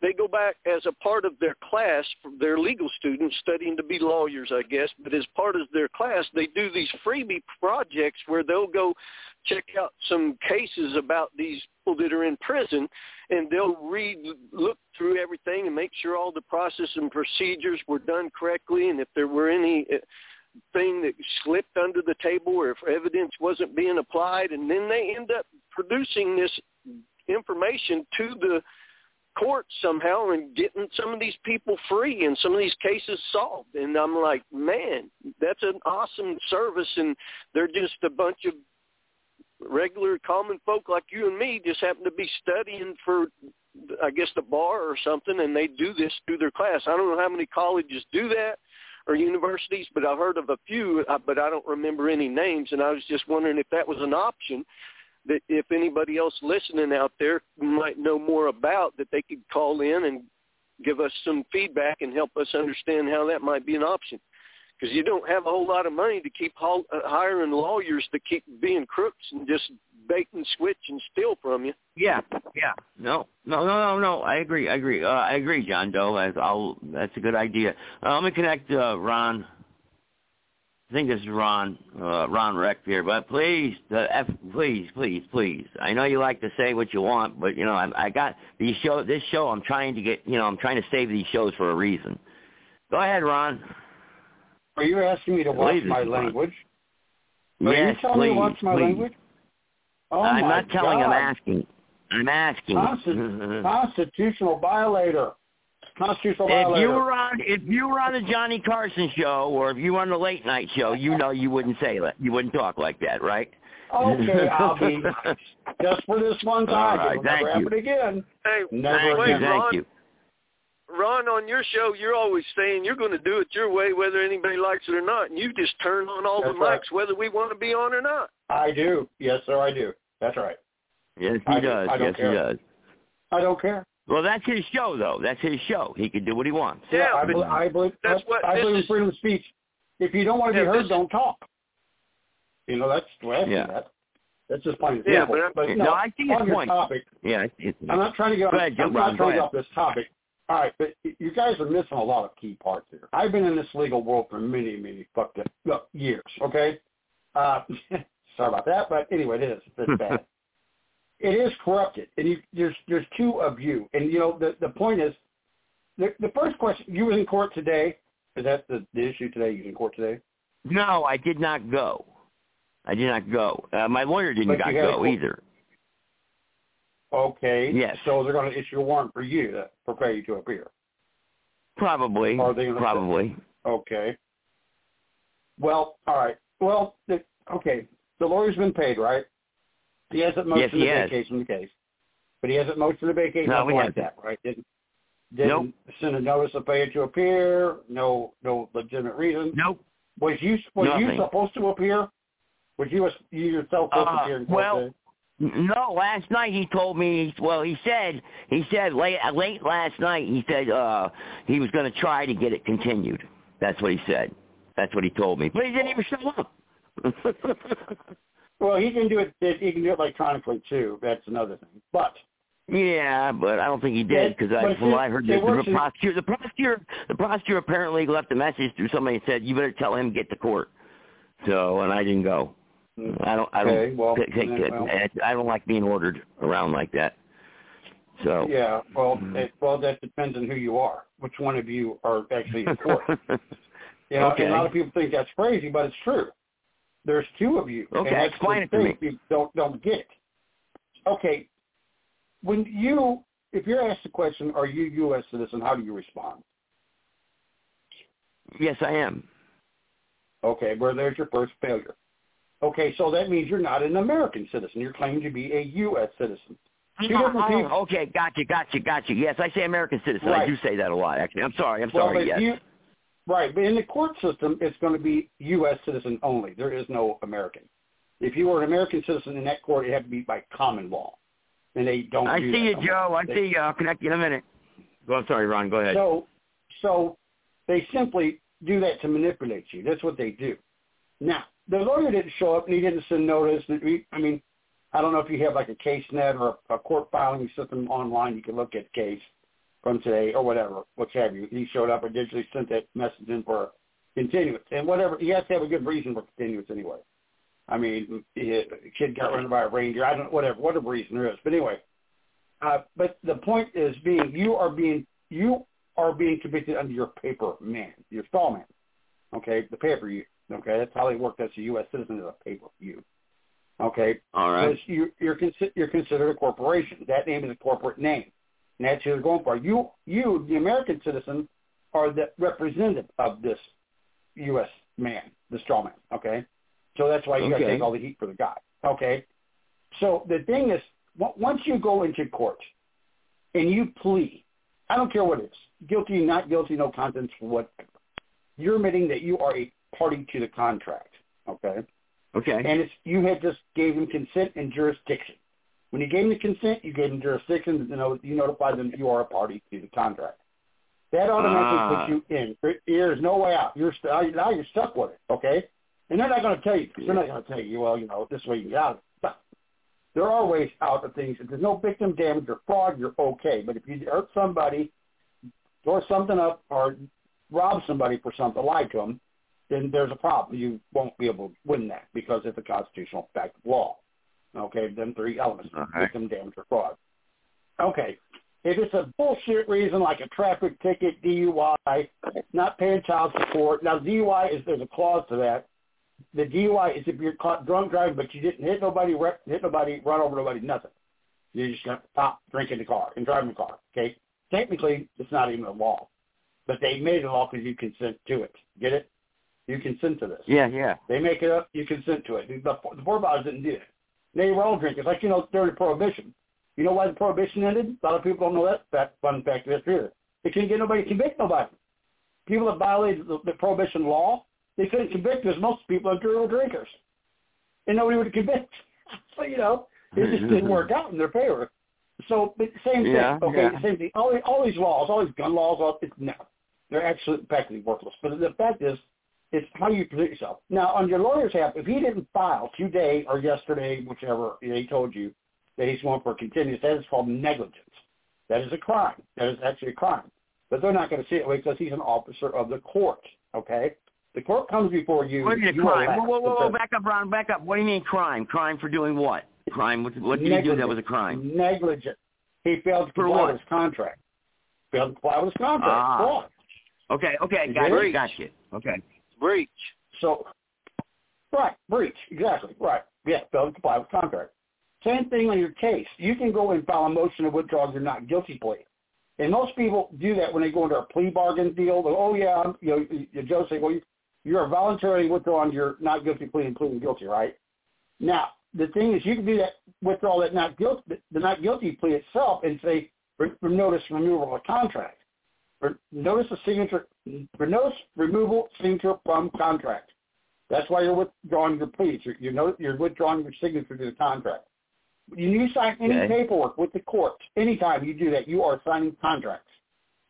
they go back as a part of their class, their legal students studying to be lawyers, I guess, but as part of their class, they do these freebie projects where they'll go check out some cases about these people that are in prison and they'll read, look through everything and make sure all the process and procedures were done correctly and if there were any uh, thing that slipped under the table or if evidence wasn't being applied and then they end up producing this information to the court somehow and getting some of these people free and some of these cases solved. And I'm like, man, that's an awesome service. And they're just a bunch of regular common folk like you and me just happen to be studying for, I guess, the bar or something. And they do this through their class. I don't know how many colleges do that or universities, but I've heard of a few, uh, but I don't remember any names. And I was just wondering if that was an option that if anybody else listening out there might know more about that they could call in and give us some feedback and help us understand how that might be an option because you don't have a whole lot of money to keep uh, hiring lawyers to keep being crooks and just bait and switch and steal from you. Yeah, yeah. No, no, no, no, no. I agree. I agree. Uh, I agree, John Doe. I, I'll, that's a good idea. Uh, let me connect uh, Ron I think this is Ron, uh, Ron Reck here, but please, the F, please, please, please. I know you like to say what you want, but you know, I, I got these show, this show. I'm trying to get, you know, I'm trying to save these shows for a reason. Go ahead, Ron. Are you asking me to watch my language? Are yes, you telling please, me to watch my please. language? Oh I'm my not telling. God. I'm asking. I'm asking. Consti- constitutional violator. Constitutional If violator. you were on, if you were on the Johnny Carson show, or if you were on the late night show, you know you wouldn't say that. You wouldn't talk like that, right? Okay, I'll be. Just for this one time. All right, It'll thank never you. happen again. Hey, Never Thank wait, you, again. Ron, thank you. Ron, on your show, you're always saying you're going to do it your way, whether anybody likes it or not, and you just turn on all That's the right. mics, whether we want to be on or not. I do. Yes, sir, I do. That's right. Yes, he do- does. I don't Yes, care. he does. I don't care. Well, that's his show, though. That's his show. He can do what he wants. Yeah, I, but I believe that's what I this believe in is- freedom of speech. If you don't want to be heard, this- don't talk. You know, that's the way I see Yeah. that. That's just plain Yeah, simple. but but No, no, I see his on your point. topic, Yeah, I see his I'm not trying to get Go on, ahead, Joe I'm Brown, not trying to get off this topic. All right, but you guys are missing a lot of key parts here. I've been in this legal world for many, many fucked up uh, years. Okay, uh, sorry about that, but anyway, it is. It's bad. it is corrupted, and you, there's there's two of you, and you know the the point is, the the first question you was in court today. Is that the, the issue today? You was in court today? No, I did not go. I did not go. Uh, my lawyer didn't you go either. Okay. Yes. So they're going to issue a warrant for you to prepare you to appear. Probably. Are they gonna- Probably. Okay. Well, all right. Well, the, okay. The lawyer's been paid, right? He hasn't motioned Yes, he to has. vacate from the case, but he hasn't motioned to vacate. No, we like that, right? Didn't didn't Nope. send a notice of failure to appear. No, no legitimate reason. Nope. Was you was you supposed to appear? Was you you yourself supposed to Uh, appear in well, today? No, last night he told me. Well, he said he said late late last night he said uh he was going to try to get it continued. That's what he said. That's what he told me. But he didn't even show up. Well, he can do it. He can do it electronically too. That's another thing. But Yeah, but I don't think he did because I, from what I heard, the, the prosecutor, the prosecutor, the prosecutor apparently left a message through somebody and said, "You better tell him get to court." So, and I didn't go. I don't. I don't. Okay, well, take it. well. I don't like being ordered around like that. So. Yeah. Well, Mhm. it, well, that depends on who you are. Which one of you are actually in court? You know, Okay. and a lot of people think that's crazy, but it's true. There's two of you. Okay, and explain it to me. People don't don't get it. Okay, when you if you're asked the question, "Are you U.S. citizen?" How do you respond? yes, I am. Okay, well, there's your first failure. Okay, so that means you're not an American citizen. You're claiming to be a U.S. citizen. Two mm-hmm. different Oh, people. okay, gotcha, gotcha, gotcha. Yes, I say American citizen. I do say that a lot, actually. I'm sorry. I'm well, sorry. Yes. you, right, but in the court system, it's going to be U.S. citizen only. There is no American. If you were an American citizen in that court, it had to be by common law, and they don't. I do see that you, no more. Joe. I They- see you. I'll connect you in a minute. Go. I'm sorry, Ron. Go ahead. So, so they simply do that to manipulate you. That's what they do. Now, the lawyer didn't show up and he didn't send notice. And we, I mean, I don't know if you have like a case net or a, a court filing system online. You can look at case from today or whatever, what have you. He showed up or digitally sent that message in for continuance and whatever. He has to have a good reason for continuance anyway. I mean, a kid got run by a reindeer. I don't whatever whatever reason there is. But anyway, uh, but the point is being you are being you are being convicted under your paper man, your straw man. Okay, the paper you. Okay, that's how they work. That's a U.S. citizen is a paper you. Okay, All right. so you, you're consi- you're considered a corporation. That name is a corporate name, and that's who they're going for. You you the American citizen are the representative of this U.S. man, the straw man. Okay, so that's why you got to take all the heat for the guy. Okay, so the thing is, on- once you go into court and you plea, I don't care what it is, guilty, not guilty, no contest, whatever. You're admitting that you are a party to the contract. Okay. Okay. And it's you had just gave them consent and jurisdiction. When you gave them the consent, you gave them jurisdiction. You know, you notified them you are a party to the contract. That automatically Ah. puts you in. There's no way out. You're st- now you're stuck with it. Okay, and they're not going to tell you. They're not going to tell you. Well, you know, this way you get out. of it. But there are ways out of things. If there's no victim damage or fraud, you're okay. But if you hurt somebody, or something up, or rob somebody for something, lie to them, then there's a problem. You won't be able to win that because it's a constitutional fact of law. Okay, them three elements, right. victim damage or fraud. Okay, if it's a bullshit reason like a traffic ticket, DUI, not paying child support. Now DUI is there's a clause to that. The DUI is if you're caught drunk driving, but you didn't hit nobody, rep, hit nobody, run over nobody, nothing. You just got to stop, drink in the car, and driving the car. Okay, technically it's not even a law, but they made it a law because you consent to it. Get it? You consent to this. Yeah, yeah. They make it up. You consent to it. The, the Poor Boys didn't do it. They were all drinkers. Like, you know, during Prohibition. You know why the Prohibition ended? A lot of people don't know that. That fun fact of history either. They couldn't get nobody to convict nobody. People that violated the, the Prohibition law, they couldn't convict because most people are were drinkers. And nobody would convict. So, you know, it just didn't mm-hmm. work out in their favor. So, but same thing. Yeah, okay, yeah. same thing. All, all these laws, all these gun laws, all, it's, no. They're absolutely practically worthless. But the fact is, it's how you present yourself. Now, on your lawyer's half, if he didn't file today or yesterday, whichever they told you that he's going for continuance, that is called negligence. That is a crime. That is actually a crime. But they're not going to see it because he's an officer of the court. Okay, the court comes before you. What do you mean crime? Whoa, whoa, whoa, whoa, back up, Ron, back up. What do you mean crime? Crime for doing what? Crime? What, what did he do that was a crime? Negligent. He failed to comply with his contract. Failed to comply with his contract. Ah. Fraud. Okay, okay, got it? you, got you. Okay. Breach. So, right, breach, exactly, right. Yeah, failed to comply with contract. Same thing on your case. You can go and file a motion to withdraw your not guilty plea. And most people do that when they go into a plea bargain deal. They go, oh, yeah, I'm, you know, you- Joe say, well, you- you're voluntarily withdrawing your not guilty plea and pleading guilty, right? Now, the thing is, you can do that, withdraw that not guilty, the not guilty plea itself and say, for notice removal of contract. Notice of signature, for notice removal signature from contract. That's why you're withdrawing your pleas. You're, you're, no, you're withdrawing your signature to the contract. You sign any Okay. paperwork with the court, anytime you do that, you are signing contracts.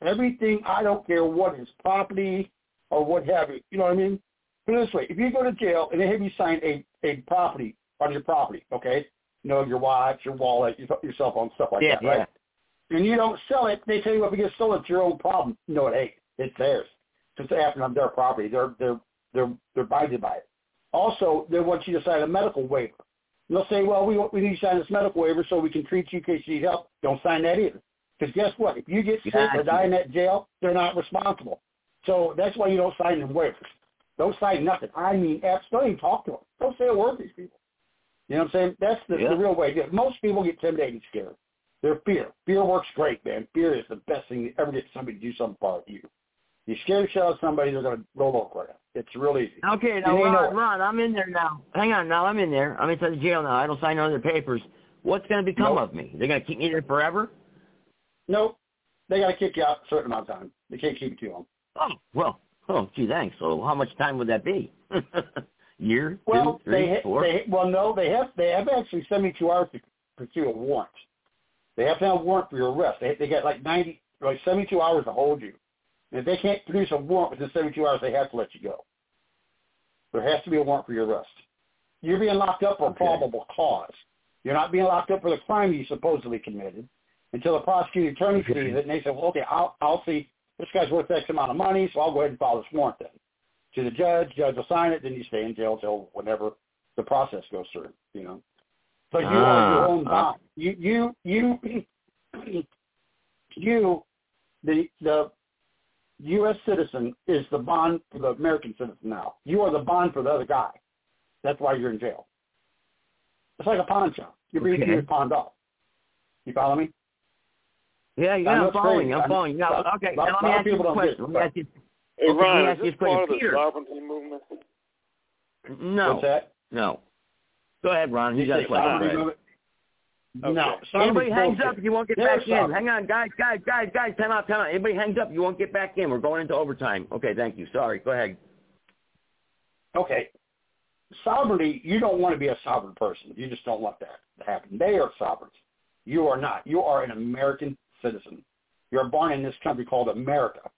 Everything, I don't care what is property or what have you. You know what I mean? Put it this way, if you go to jail and they have you sign a, a property on your property, okay, you know, your watch, your wallet, your, your cell phone, stuff like yeah, that, right? And you don't sell it, they tell you if it gets stolen, it's your own problem. No, it ain't. It's theirs. It's happening on their property. They're they're they're they're binded by it. Also, they want you to sign a medical waiver. They'll say, well, we we need you to sign this medical waiver so we can treat you in case you need help. Don't sign that either. Because guess what? If you get sick or die in that jail, they're not responsible. So that's why you don't sign them waivers. Don't sign nothing. I mean, apps, don't even talk to them. Don't say a word to these people. You know what I'm saying? That's the, Yeah. the real way. Most people get intimidated and scared. They're fear. Fear works great, man. Fear is the best thing to ever get somebody to do something for you. You scare the shit out of somebody, they're going to roll over you. It's real easy. Okay, now Ron. Ron, I'm in there now. Hang on, now I'm in there. I'm inside the jail now. I don't sign no other papers. What's going to become Nope. of me? They're going to keep me there forever? Nope. They got to kick you out a certain amount of time. They can't keep you too long. Oh, well, oh, gee, thanks. So how much time would that be? Year, Well, two, three, they, four? they well no, they have they have actually 72 hours to pursue a warrant. They have to have a warrant for your arrest. They they got like 90 like 72 hours to hold you. And if they can't produce a warrant within 72 hours, they have to let you go. There has to be a warrant for your arrest. You're being locked up for Okay. probable cause. You're not being locked up for the crime you supposedly committed until the prosecuting attorney Okay. sees it and they say, well, okay, I'll, I'll see this guy's worth X amount of money, so I'll go ahead and file this warrant then. To the judge, judge will sign it, then you stay in jail till whenever the process goes through, you know. But you are your Ah, own ah. bond. You, you, you, you, the, the U.S. citizen is the bond for the American citizen now. You are the bond for the other guy. That's why you're in jail. It's like a pawn shop. You're being Okay. you're pawned off. You follow me? Yeah, I yeah, I'm following I I'm following you. Now, okay, now let me ask you a don't get question. Let me ask you, Hey, Okay, Ron, let me is ask you this a question. part of the Peter. sovereignty movement? no, What's that? no. Go ahead, Ron. You You got say a question. Go sovereignty ahead. movement? Okay. No. Anybody hangs bullshit. up, you won't get They're back in. Hang on, guys, guys, guys, guys. Time out, time out. Anybody hangs up, you won't get back in. We're going into overtime. Okay, thank you. Sorry. Go ahead. Okay. Sovereignty, you don't want to be a sovereign person. You just don't want that to happen. They are sovereigns. You are not. You are an American citizen. You're born in this country called America.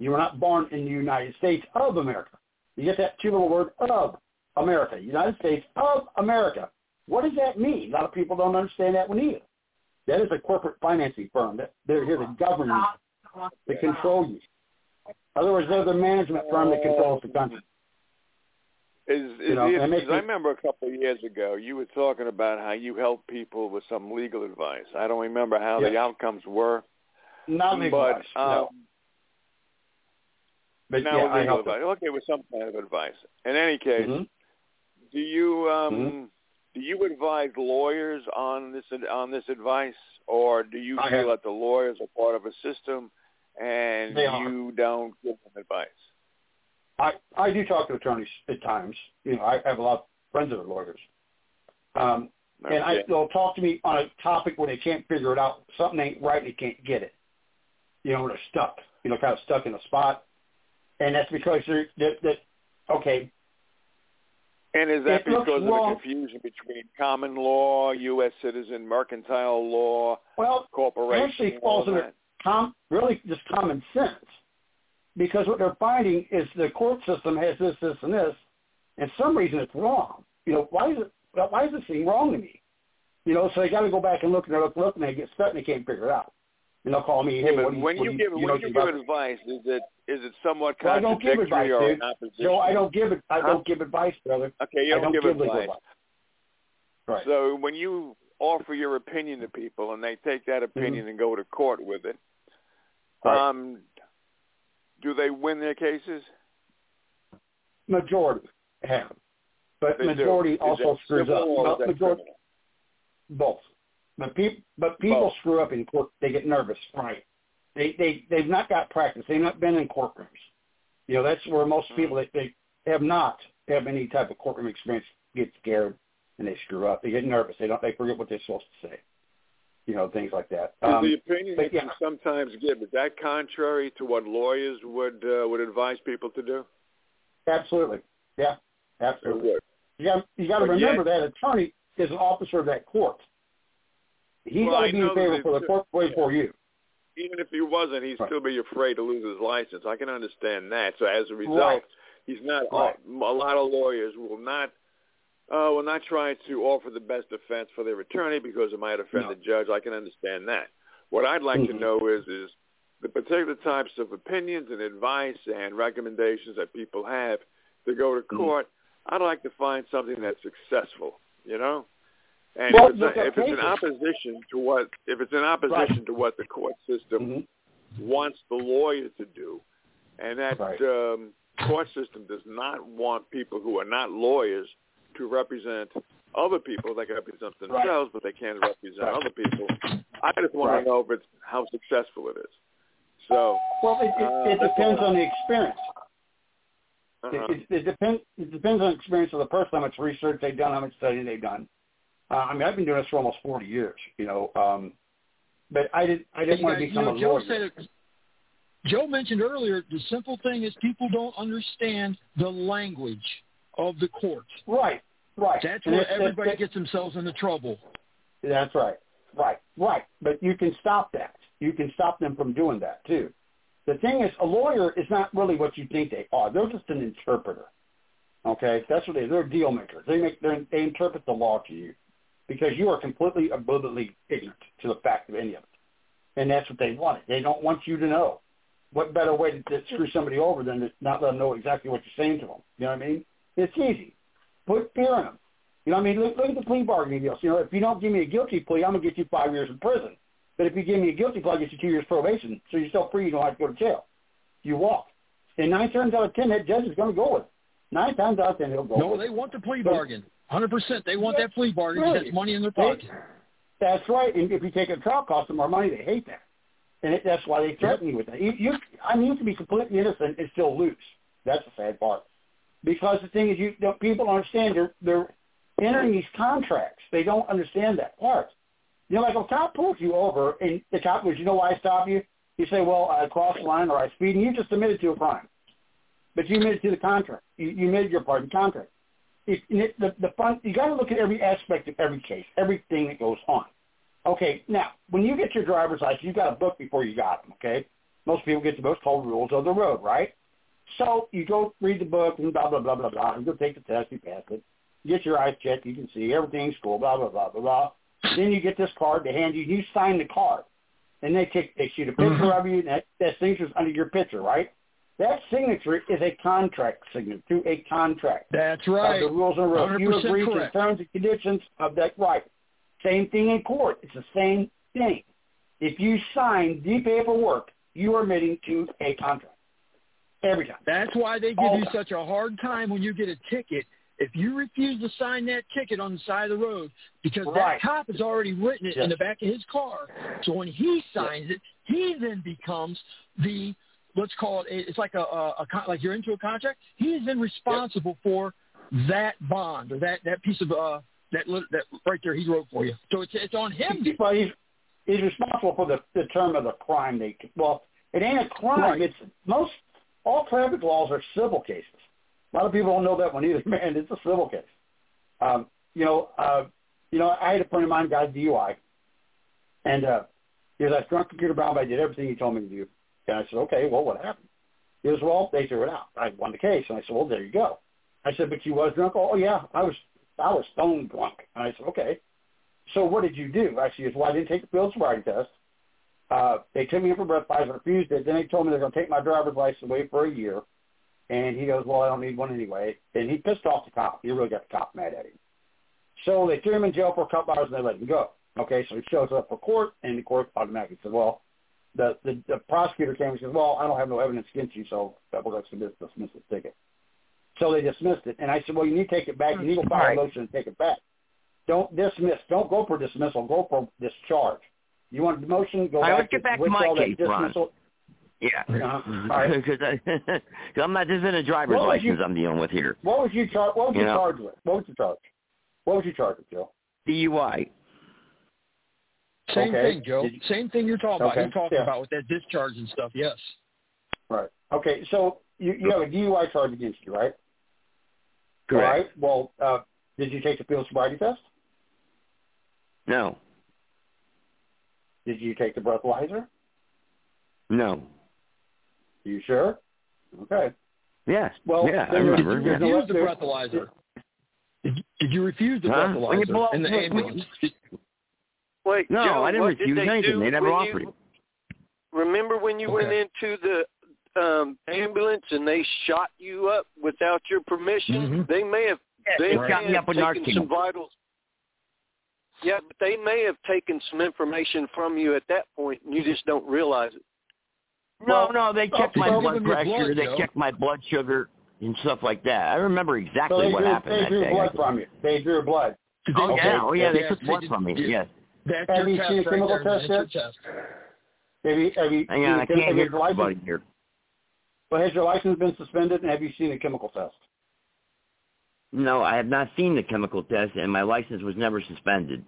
You were not born in the United States of America. You get that two little word of America. United States of America. What does that mean? A lot of people don't understand that one either. That is a corporate financing firm. That they're here to govern you, to control you. In other words, they're the management firm that controls the country. Is, is You know, it, and it makes 'cause I remember a couple of years ago you were talking about how you helped people with some legal advice. I don't remember how the outcomes were, Not legal but advice, um, no. But now yeah, I legal helped advice. Okay, with some kind of advice. In any case, Mhm. Do you um Mm-hmm. do you advise lawyers on this on this advice, or do you I feel have- that the lawyers are part of a system and you don't give them advice? I I do talk to attorneys at times. You know, I have a lot of friends that are lawyers, um, and I, they'll talk to me on a topic where they can't figure it out. Something ain't right, they can't get it. You know, they're stuck. You know, kind of stuck in a spot, and that's because they're that. that okay, And is that It because of the confusion between common law, U.S. citizen, mercantile law, well, corporation, actually falls under com really just common sense. Because what they're finding is the court system has this, this, and this, and some reason it's wrong. You know, why is it? Why is this thing wrong to me? You know, so they got to go back and look and they look, look, and they get stuck and they can't figure it out. And they'll call me, Yeah, hey, but you, when what you, give you, when you give advice, is it is it somewhat Well, I don't give contradictory advice, or dude. opposition? Joe, I don't give it. I Huh? don't give advice, brother. Okay, you don't, don't give, legal advice. Right. So when you offer your opinion to people and they take that opinion and go to court with it, Mm-hmm. Right. um, do they win their cases? Majority have, but They majority Is also screws up. or is that majority, criminal? both. But people, but people Both. screw up in court. They get nervous, right? They they they've not got practice. They've not been in courtrooms. You know, that's where most Mm. people they, they have not have any type of courtroom experience get scared and they screw up. They get nervous. They don't. They forget what they're supposed to say. You know, things like that. Um, the opinion that you yeah. sometimes give is that contrary to what lawyers would uh, would advise people to do? absolutely. Yeah. Absolutely. You got you got to remember yet- that attorney is an officer of that court. He's Well, I to be in favor for the court way yeah. for you. Even if he wasn't, he'd Right. still be afraid to lose his license. I can understand that. So as a result, Right. he's not. Right. A lot of lawyers will not oh, well, not trying to offer the best defense for their attorney because it might offend No. the judge. I can understand that. What I'd like Mhm. to know is is the particular types of opinions and advice and recommendations that people have to go to Mm-hmm. court. I'd like to find something that's successful, you know. And Well, if, it's, at if it's in opposition to what if it's in opposition to what the court system Mhm. wants the lawyer to do, and that Right. um, court system does not want people who are not lawyers to represent other people. They can represent themselves, but they can't represent Right. other people. I just want Right. to know if it's how successful it is. So Well, it, it, Uh, it depends on the experience. uh-huh. It, it, it depends. It depends on the experience of the person, how much research they've done, how much study they've done. Uh, I mean, I've been doing this for almost forty years, you know. Um, but I didn't. I didn't want to become you know, a Joe lawyer. said it, Joe mentioned earlier the simple thing is people don't understand the language of the court. Right. Right. That's And where it's- everybody it's- gets themselves into trouble. That's right. Right. Right. But you can stop that. You can stop them from doing that too. The thing is, a lawyer is not really what you think they are. They're just an interpreter. Okay, that's what they. They're deal makers. They make. They interpret the law to you because you are completely abundantly ignorant to the fact of any of it, and that's what they wanted. They don't want you to know. What better way to, to screw somebody over than to not let them know exactly what you're saying to them? You know what I mean? It's easy. Put fear in them. You know what I mean? Look, look at the plea bargaining deals. You know, if you don't give me a guilty plea, I'm gonna get you five years in prison. But if you give me a guilty plea, I get you two years probation. So you're still free. You don't have to go to jail. You walk. And nine times out of ten, that judge is going to go with it. Nine times out of ten, he'll go. With. No, with they it. want the plea But- bargain. 100%. They want that plea bargain. Right. That's money in their pocket. That's right. And if you take a trial, cost them more money. They hate that, and it, that's why they threaten you with that. You, you, I mean, you can be completely innocent and still lose. That's the sad part. Because the thing is, you don't, people don't understand. They're they're entering these contracts. They don't understand that part. You know, like a cop pulls you over, and the cop goes, "You know why I stopped you?" You say, "Well, I crossed the line or I speed," and you just admitted to a crime, but you admitted to the contract. You, you admitted your part in contract. If, and it, the the fun, you got to look at every aspect of every case, everything that goes on. Okay, now when you get your driver's license, you got a book before you got them. Okay, most people get the book called Rules of the Road, right? So you go read the book and blah blah blah blah blah. You go take the test, you pass it. You get your eyes checked, you can see everything's cool, blah blah blah blah blah. Then you get this card, they hand you, you sign the card, and they take they shoot a picture mm-hmm. of you, and that, that signature's under your picture, right? That signature is a contract signature to a contract That's right. of the rules and road. You 100% agree to the terms and conditions of that right. Same thing in court. It's the same thing. If you sign the paperwork, you are admitting to a contract. Every time. That's why they give All you the- such a hard time when you get a ticket. If you refuse to sign that ticket on the side of the road, because Right. that cop has already written it in the back of his car, so when he signs it, he then becomes the let's call it it's like a, a, a con- like you're into a contract. He's then responsible for that bond or that that piece of uh that that right there he wrote for you. So it's it's on him. Well, he's, he's responsible for the, the term of the crime they well, it ain't a crime. Right. It's most all traffic laws are civil cases. A lot of people don't know that one either, man. It's a civil case. Um, you know, uh, you know, I had a friend of mine got a DUI, and uh, he was like drunk computer bound. But I did everything he told me to do. And I said, okay, well, what happened? He goes, well, they threw it out. I won the case, and I said, well, there you go. I said, but you was drunk? Oh, yeah, I was. I was stone drunk. And I said, okay. So what did you do? I said, well, I didn't take the field sobriety test. Uh, they took me in for breathalyzer, refused it. Then they told me they're going to take my driver's license away for a year. And he goes, well, I don't need one anyway. And he pissed off the cop. He really got the cop mad at him. So they threw him in jail for a couple hours and they let him go. Okay, so he shows up for court, and the court automatically said, well, the, the, the prosecutor came and said, well, I don't have no evidence against you, so we're going to dismiss, dismiss the ticket. So they dismissed it. And I said, well, you need to take it back. You need to file a motion and take it back. Don't dismiss. Don't go for dismissal. Go for discharge. You want a motion? Go right, back let's get back to my that case, Ron. dismissal. Yeah. Uh-huh. All right. Because I'm not. This isn't a driver's would you- license I'm dealing with here. What was you char- What was you, You know. charged with? What was you charged? What was you charged with, Joe? DUI. Same Okay. thing, Joe. You- Same thing you're talking about. You're talking Yeah. about with that discharge and stuff. Yes. Right. Okay. So you, you have a DUI charge against you, right? Correct. All right. Well, uh, did you take the field sobriety test? No. Did you take the breathalyzer? No. Are you sure? Okay. Yes. Well, yeah, I remember. Did you, yeah. Use the breathalyzer. Did, did you refuse the Huh? When you breathalyzer blow- in the ambulance? Wait, No, Joe, I didn't refuse did they anything. They never offered you, it. Remember when you went into the um ambulance and they shot you up without your permission? Mhm. They may have Yeah, they they may shot me have up with taken Narcan. some vitals. Yeah, but they may have taken some information from you at that point, and you just don't realize it. No, Well, no, they checked oh, my blood give 'em your pressure. blood, they Joe. checked my blood sugar and stuff like that. I remember exactly they what drew, happened they that drew day. blood from you. They drew blood. Oh Okay. yeah, oh yeah, they Yeah, took they blood from me. Yes. That's Have your you test seen a right chemical there, test That's yet? your test. Have you have you Hang on, I seen can't have hear your license, here. Well, has your license been suspended, and have you seen a chemical test? No, I have not seen the chemical test, and my license was never suspended.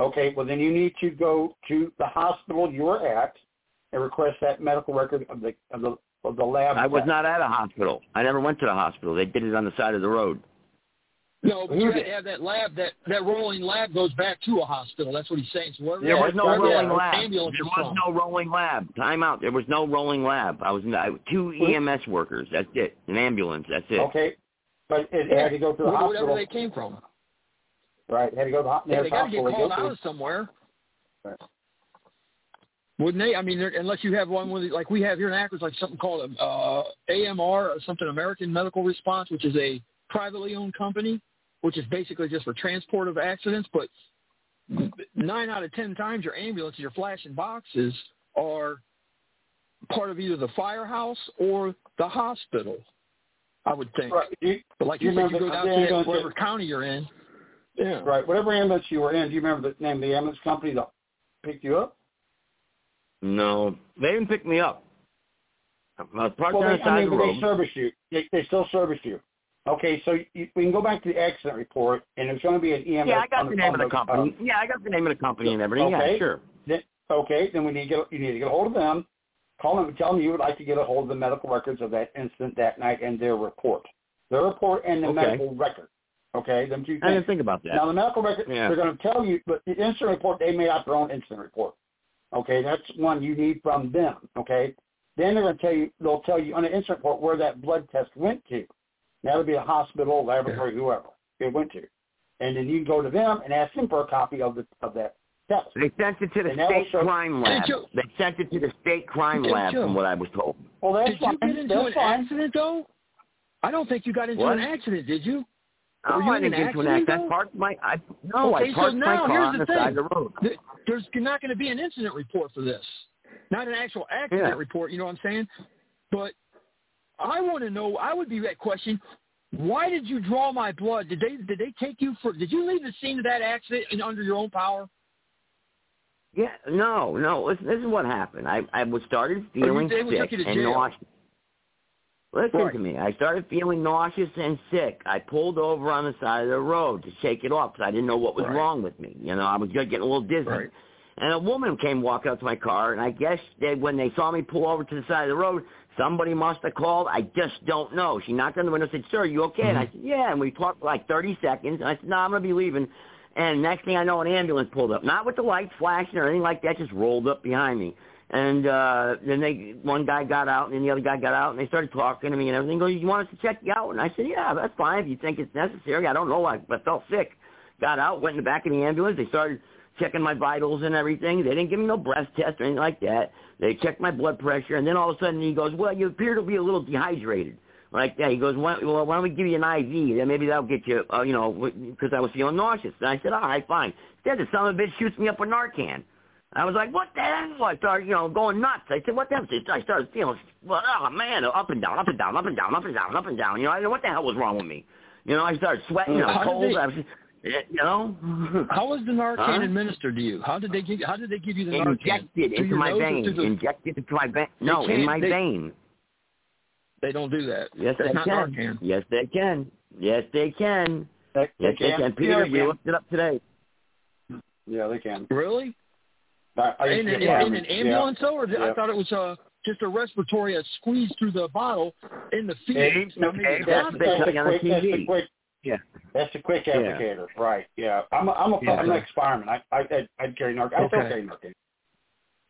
Okay, well then you need to go to the hospital you were at and request that medical record of the of the of the lab. I was not at a hospital. I never went to the hospital. They did it on the side of the road. No, but Who you did- have to have that lab. That that rolling lab goes back to a hospital. That's what he's saying. So wherever There was no rolling lab. There ambulance is was no rolling lab. Time out. There was no rolling lab. I was I, two EMS workers. That's it. An ambulance. That's it. Okay, but it had to go to the Where- hospital. Wherever they came from. Right, had to go to the ho- Yeah, nearest they got to get hospital. called go out to. of somewhere. Right. Wouldn't they? I mean, unless you have one with like we have here in Akron, like something called uh, AMR or something American Medical Response, which is a privately owned company, which is basically just for transport of accidents. But nine out of ten times, your ambulances, your flashing boxes, are part of either the firehouse or the hospital. I would think. Right, you, But like you you, said, you go down to that, ambulance- whatever county you're in. Yeah. right, whatever ambulance you were in. Do you remember the name of the ambulance company that picked you up? No, they didn't pick me up. I was parked Well, they, I mean, the road. they service you. They, they still service you. Okay, so you, we can go back to the accident report, and there's going to be an EMS. yeah, I got the name of the company. uh, yeah, I got the name of the company and everything. Okay. Yeah, sure. Then, okay, then we need to get you need to get a hold of them. Call them and tell them you would like to get a hold of the medical records of that incident that night and their report, their report and the Okay. medical record. Okay, them two I didn't think about that. Now the medical record, Yeah. they're going to tell you, but the incident report they made out their own incident report. Okay, that's one you need from them. Okay, then they're going to tell you, they'll tell you on the incident report where that blood test went to. That'll be a hospital, laboratory, whoever it went to, and then you can go to them and ask them for a copy of the of that test. They sent it to the And state show- crime lab. Joe. They sent it to the state crime lab, Joe. from what I was told. Well, that's Did fine. you get into that's an fine. accident though? I don't think you got into What? an accident, did you? No, you I didn't an get into an accident, accident. I though? parked my I no, okay, I parked so my car here's on the the thing. side of the road. Th- There's not going to be an incident report for this, not an actual accident Yeah. report. You know what I'm saying? But I want to know. I would be that question. Why did you draw my blood? Did they did they take you for? Did you leave the scene of that accident in, under your own power? Yeah, no, no. Listen, this is what happened. I I was started oh, you- feeling they sick take you to and nauseous. Listen Right. to me. I started feeling nauseous and sick. I pulled over on the side of the road to shake it off because I didn't know what was Right. wrong with me. You know, I was getting a little dizzy. Right. And a woman came walking up to my car, and I guess they, when they saw me pull over to the side of the road, somebody must have called. I just don't know. She knocked on the window and said, "Sir, are you okay?" And I Mm-hmm. said, "Yeah." And we talked for like 30 seconds. And I said, "No, I'm gonna be leaving." And next thing I know, an ambulance pulled up, not with the lights flashing or anything like that, just rolled up behind me. And uh then they one guy got out and then the other guy got out and they started talking to me and everything. Goes, you want us to check you out? And I said, yeah, that's fine if you think it's necessary. I don't know. I, I felt sick. Got out, went in the back of the ambulance. They started checking my vitals and everything. They didn't give me no breath test or anything like that. They checked my blood pressure and then all of a sudden he goes, well, you appear to be a little dehydrated. Like that. He goes, why, well, why don't we give you an IV? Then maybe that'll get you, uh, you know, because I was feeling nauseous. And I said, all right, fine. Instead, the son of a bitch shoots me up with Narcan. I was like, what the hell? I started, you know, going nuts. I said, what the hell? I started feeling, well, oh, man, up and down, up and down, up and down, up and down, up and down. You know, I didn't know what the hell was wrong with me. You know, I started sweating. I was cold. I was, you know. How was the Narcan Huh? administered to you? How did they give? How did they give you the Narcan? Injected Through into my vein. through the- Injected into my vein. No, in my they- vein. They don't do that. Yes, That's they can. Narcan. Yes, they can. Yes, they can. They, Yes, they can. Yeah, Peter, they you can. looked it up today. Yeah, they can. Really? I, I in, an, get in an ambulance, though, or Yeah. I thought it was uh, just a respiratory, a squeeze through the bottle in the field. Hey, okay, maybe that's not. the- That's They a on the. That's TV. a quick. Yeah. That's a quick Yeah. applicator, right? Yeah, I'm a, I'm a Yeah. am an ex-fireman. I I I'd, I'd carry narc. I still Okay. carry narcan.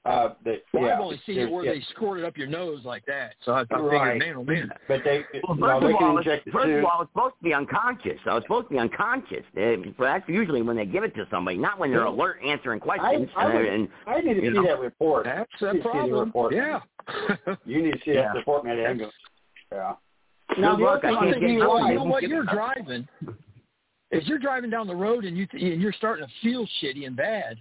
Uh, they, Well, yeah, I've only seen it where yeah, they squirted up your nose like that. So I, I figured, Right. man, oh man. But they, Well, no, first they of all, inject it first of all, I was supposed to be unconscious. I was supposed to be unconscious. That's usually when they give it to somebody, not when they're alert answering questions. I, would, and I need to see know. that report. That's I a need to see the problem. report. Yeah. You need to see Yeah. that report, man. Yeah. Good Now the luck. other I thing can't get you DUI, know, you know what? You're driving. As you're driving down the road and you and you're starting to feel shitty and bad,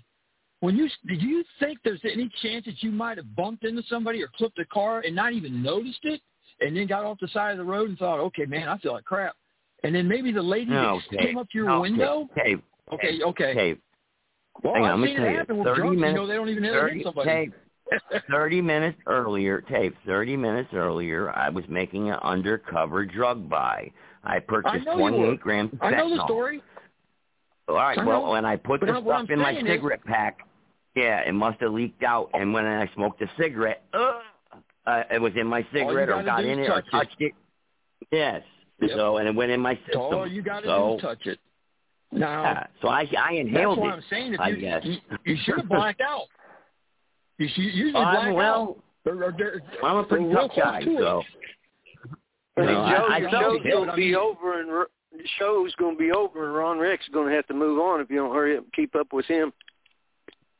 when you do you think there's any chance that you might have bumped into somebody or clipped a car and not even noticed it, and then got off the side of the road and thought, okay, man, I feel like crap, and then maybe the lady No, that Dave. came up to your No, window. Dave, Okay, okay. Dave, Well, hang on, I've let me seen tell it you, happen with 30 drunks. You know, they don't even hit somebody. Dave, 30 minutes earlier, tape, 30 minutes earlier, I was making an undercover drug buy. I purchased were. 28 grams of I know the story. All right, I well, know. when I put But the stuff I'm in my saying is- cigarette pack, yeah, it must have leaked out. And when I smoked a cigarette, uh, uh, it was in my cigarette or got in it or touch it. touched it. Yes. Yep. So, and it went in my That's all system. you got to so, do is touch it. Now, yeah, so I, I that's inhaled why it. I'm saying if I you, guess. you, you should have blacked out. You should usually I'm- black well, out. Or, or, they're- I'm a pretty tough guy, to it. so. Hey, No, Joe, I- I your show's going to be over, and the show's going to be over, and Ron Rex is going to have to move on if you don't hurry up and keep up with him.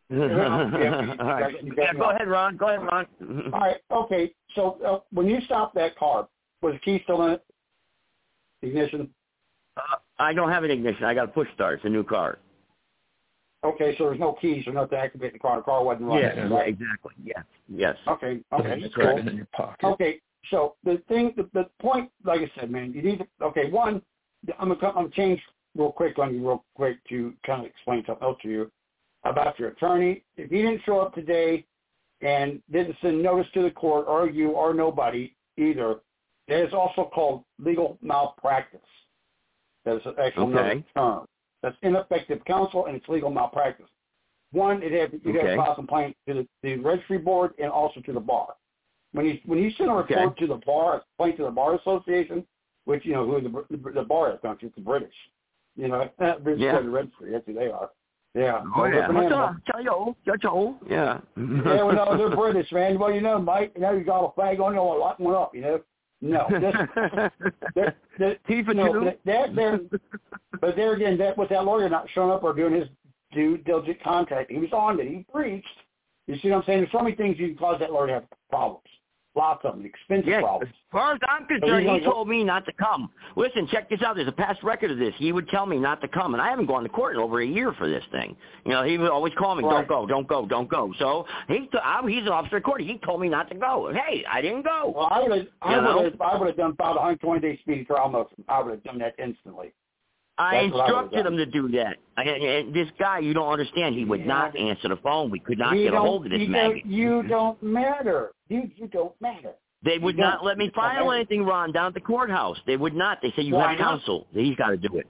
All right. you Yeah, go ahead, Ron. Go ahead, Ron. All right. Okay. So uh, when you stopped that car, was the key still in it? Ignition. Uh, I don't have an ignition. I got a push start. It's a new car. Okay. So there's no keys or nothing to activate the car. The car wasn't running. Yeah, right? exactly. Yes, yes. Okay. Okay. Just grab cool. it in your pocket. Okay, so the thing, the, the point, like I said, man, you need to. Okay, one, I'm gonna, I'm gonna change real quick on you, real quick to kind of explain something else to you about your attorney. If he didn't show up today and didn't send notice to the court or you or nobody either, that is also called legal malpractice. That is an actual Okay. term. That's ineffective counsel and it's legal malpractice. One, it have you got Okay. to file a complaint to the, the registry board and also to the bar. When you when you send a Okay. report to the bar, a complaint to the bar association, which you know who the the, the bar is, don't you? It's the British. You know, British Yeah. yeah. registry. That's who they are. Yeah. Oh, They're yeah. different animals. What's up? Tell you, tell. Yeah. yeah, well, no, they're British, man. Well, you know, Mike, you know, you got a flag on you, or lock one up, you know. No, this, that, that, Tea no, that, that, there, but there again, that with that lawyer not showing up or doing his due diligent contact, he was on it. He preached. You see what I'm saying? There's so many things you can cause that lawyer to have problems. Lots of them, expensive Yes, as far as I'm concerned, he go- told me not to come. Listen, check this out. There's a past record of this. He would tell me not to come, and I haven't gone to court in over a year for this thing. You know, he would always call me, Right. "Don't go, don't go, don't go." So he, t- I'm, he's an officer of court. He told me not to go. Hey, I didn't go. Well, I would have, I would I would have done about a 120 day speedy trial motion. I would have done that instantly. I That's what I instructed done. him to do that. I, and this guy, you don't understand. He would Yeah. not answer the phone. We could not you get a hold of this you maggot. Don't, you don't matter, dude. You don't matter. They would you not let me file matter. anything, Ron, down at the courthouse. They would not. They say you Why have not? counsel. He's got to do it.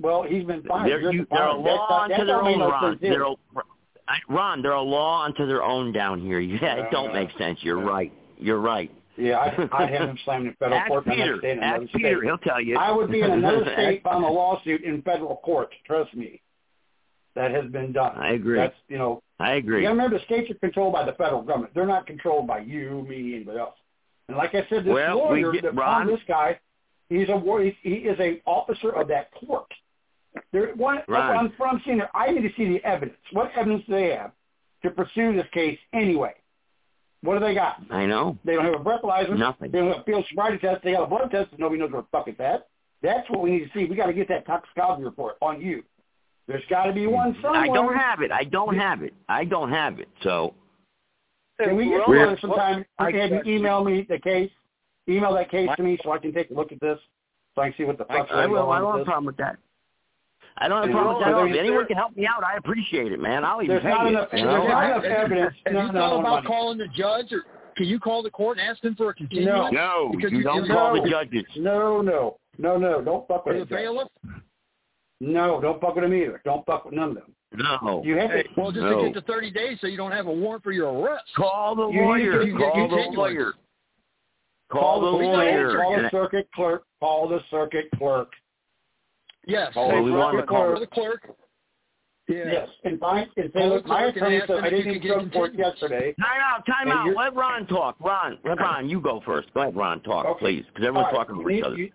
Well, he's been fired. They're, You're you, fired. they're a law not- unto that their own, Ron. They're, I- Ron, they're a law unto their own down here. Yeah, it don't Yeah. make sense. You're right. You're right. Yeah, I, I'd have him slammed in federal Ask court Peter. day in Ask another Peter. state. He'll tell you. I would be in another state on a lawsuit in federal court. Trust me, that has been done. I agree. That's you know. I agree. You gotta remember, the states are controlled by the federal government. They're not controlled by you, me, anybody else. And like I said, this Well, we lawyer get- that Ron- found this guy, he's a war- he's, he is a officer of that court. There, one, Ron. I'm, I'm seeing it. I need to see the evidence. What evidence do they have to pursue this case anyway? What do they got? I know. They don't have a breathalyzer. Nothing. They don't have a field sobriety test. They got a blood test. Nobody knows where the fuck it's at. That's what we need to see. We got to get that toxicology report on you. There's got to be one somewhere. I don't have it. I don't have it. I don't have it. So Can we get Ron, together sometime? what- Go ahead and email me the case. Email that case to me so I can take a look at this, so I can see what the fuck's I going will. I on don't have a problem with that. I don't have a problem with know, that. at all. there's- If anyone can help me out, I appreciate it, man. I'll even There's pay not it. enough- you there's not enough evidence. Have you thought about money. calling the judge, or can you call the court and ask them for a continuance? No, Because you you- don't call know- the judges. No, no, no, no. Don't fuck Or with the bailiff? No, don't fuck with them either. Don't fuck with none of them. No. You have to. Well, just No. to get the 30 days so you don't have a warrant for your arrest. Call the You lawyer. to Call the lawyer. Call the lawyer. Call the circuit clerk. Call the circuit clerk. Yes. Oh, well, we Call want the to call- the clerk. Yeah. Yes, and my and say, Call look, the my clerk and attorney ask said them I if you didn't could even get go to court yesterday. Time out, time out. you're- Let Ron talk. Ron, let Ron, you go first. Go ahead, Ron, talk, Okay. please, because everyone's All right, talking you over each need- other. You,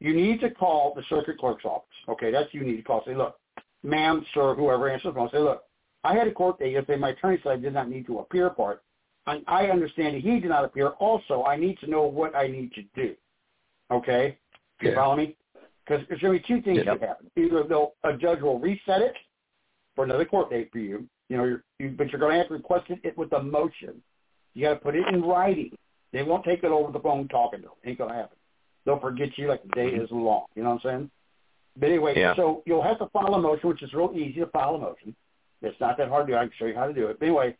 you need to call the circuit clerk's office. Okay, that's who you need to call. Say, look, ma'am, sir, whoever answers the phone, say, look, I had a court date yesterday. My attorney said I did not need to appear part. I, I understand that he did not appear. Also, I need to know what I need to do. Okay, you Yeah. follow me? Because there's going to be two things Yep. that happen. Either they'll, a judge will reset it for another court date for you. You know, you're, you, but you're going to have to request it with a motion. You got to put it in writing. They won't take it over the phone talking to them. Ain't going to happen. They'll forget you like the day is long. You know what I'm saying? But anyway, Yeah. so you'll have to file a motion, which is real easy to file a motion. It's not that hard to do. I can show you how to do it. But anyway,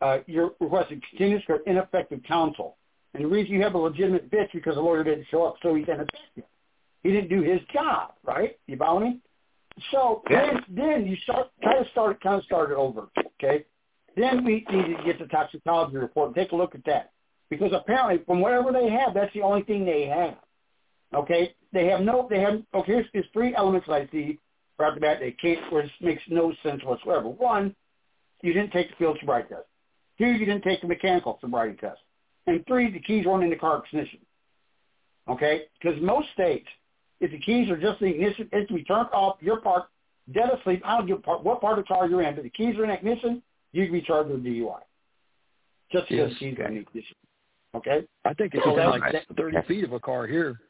uh, you're requesting continuance or ineffective counsel. And the reason you have a legitimate bitch because the lawyer didn't show up, so he's ineffective. He didn't do his job, right? You follow me? So Yeah. then, you start kind of start it, kind of start it over, okay? Then we need to get the toxicology report and take a look at that because apparently, from whatever they have, that's the only thing they have. Okay, they have no, they have. Okay, here's, here's three elements I see right off the bat. They can't, which makes no sense whatsoever. One, you didn't take the field sobriety test. Two, you didn't take the mechanical sobriety test. And three, the keys weren't in the car ignition. Okay, because most states, if the keys are just the ignition, it's to be turned off. You're parked dead asleep. I don't give a part, what part of the car you're in, but the keys are in ignition. You can be charged with DUI. Just because Yes. the keys are in ignition. Okay. I think it's So within that's- like 30 feet of a car here.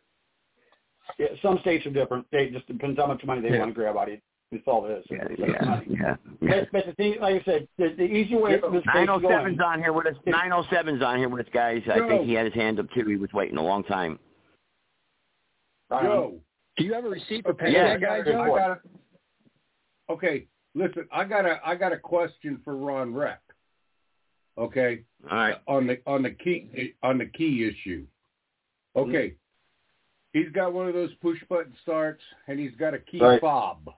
Yeah, some states are different. They just depends how much money they Yeah. want to grab out of you. That's all it is. Yeah, It's yeah, money. yeah. But, but the thing, like I said, the, the easy way for this case 907's in, on here with us. 907's on here with us, guys. I think he had his hand up too. He was waiting a long time. Um, Ryan, Joe, Do you have a receipt for okay, paying Yeah. that guy, I Joe? got a, okay, listen, I got a I got a question for Ron Reck. Okay, All right. on the on the key on the key issue. Mm-hmm. Okay, he's got one of those push button starts, and he's got a key Right. fob.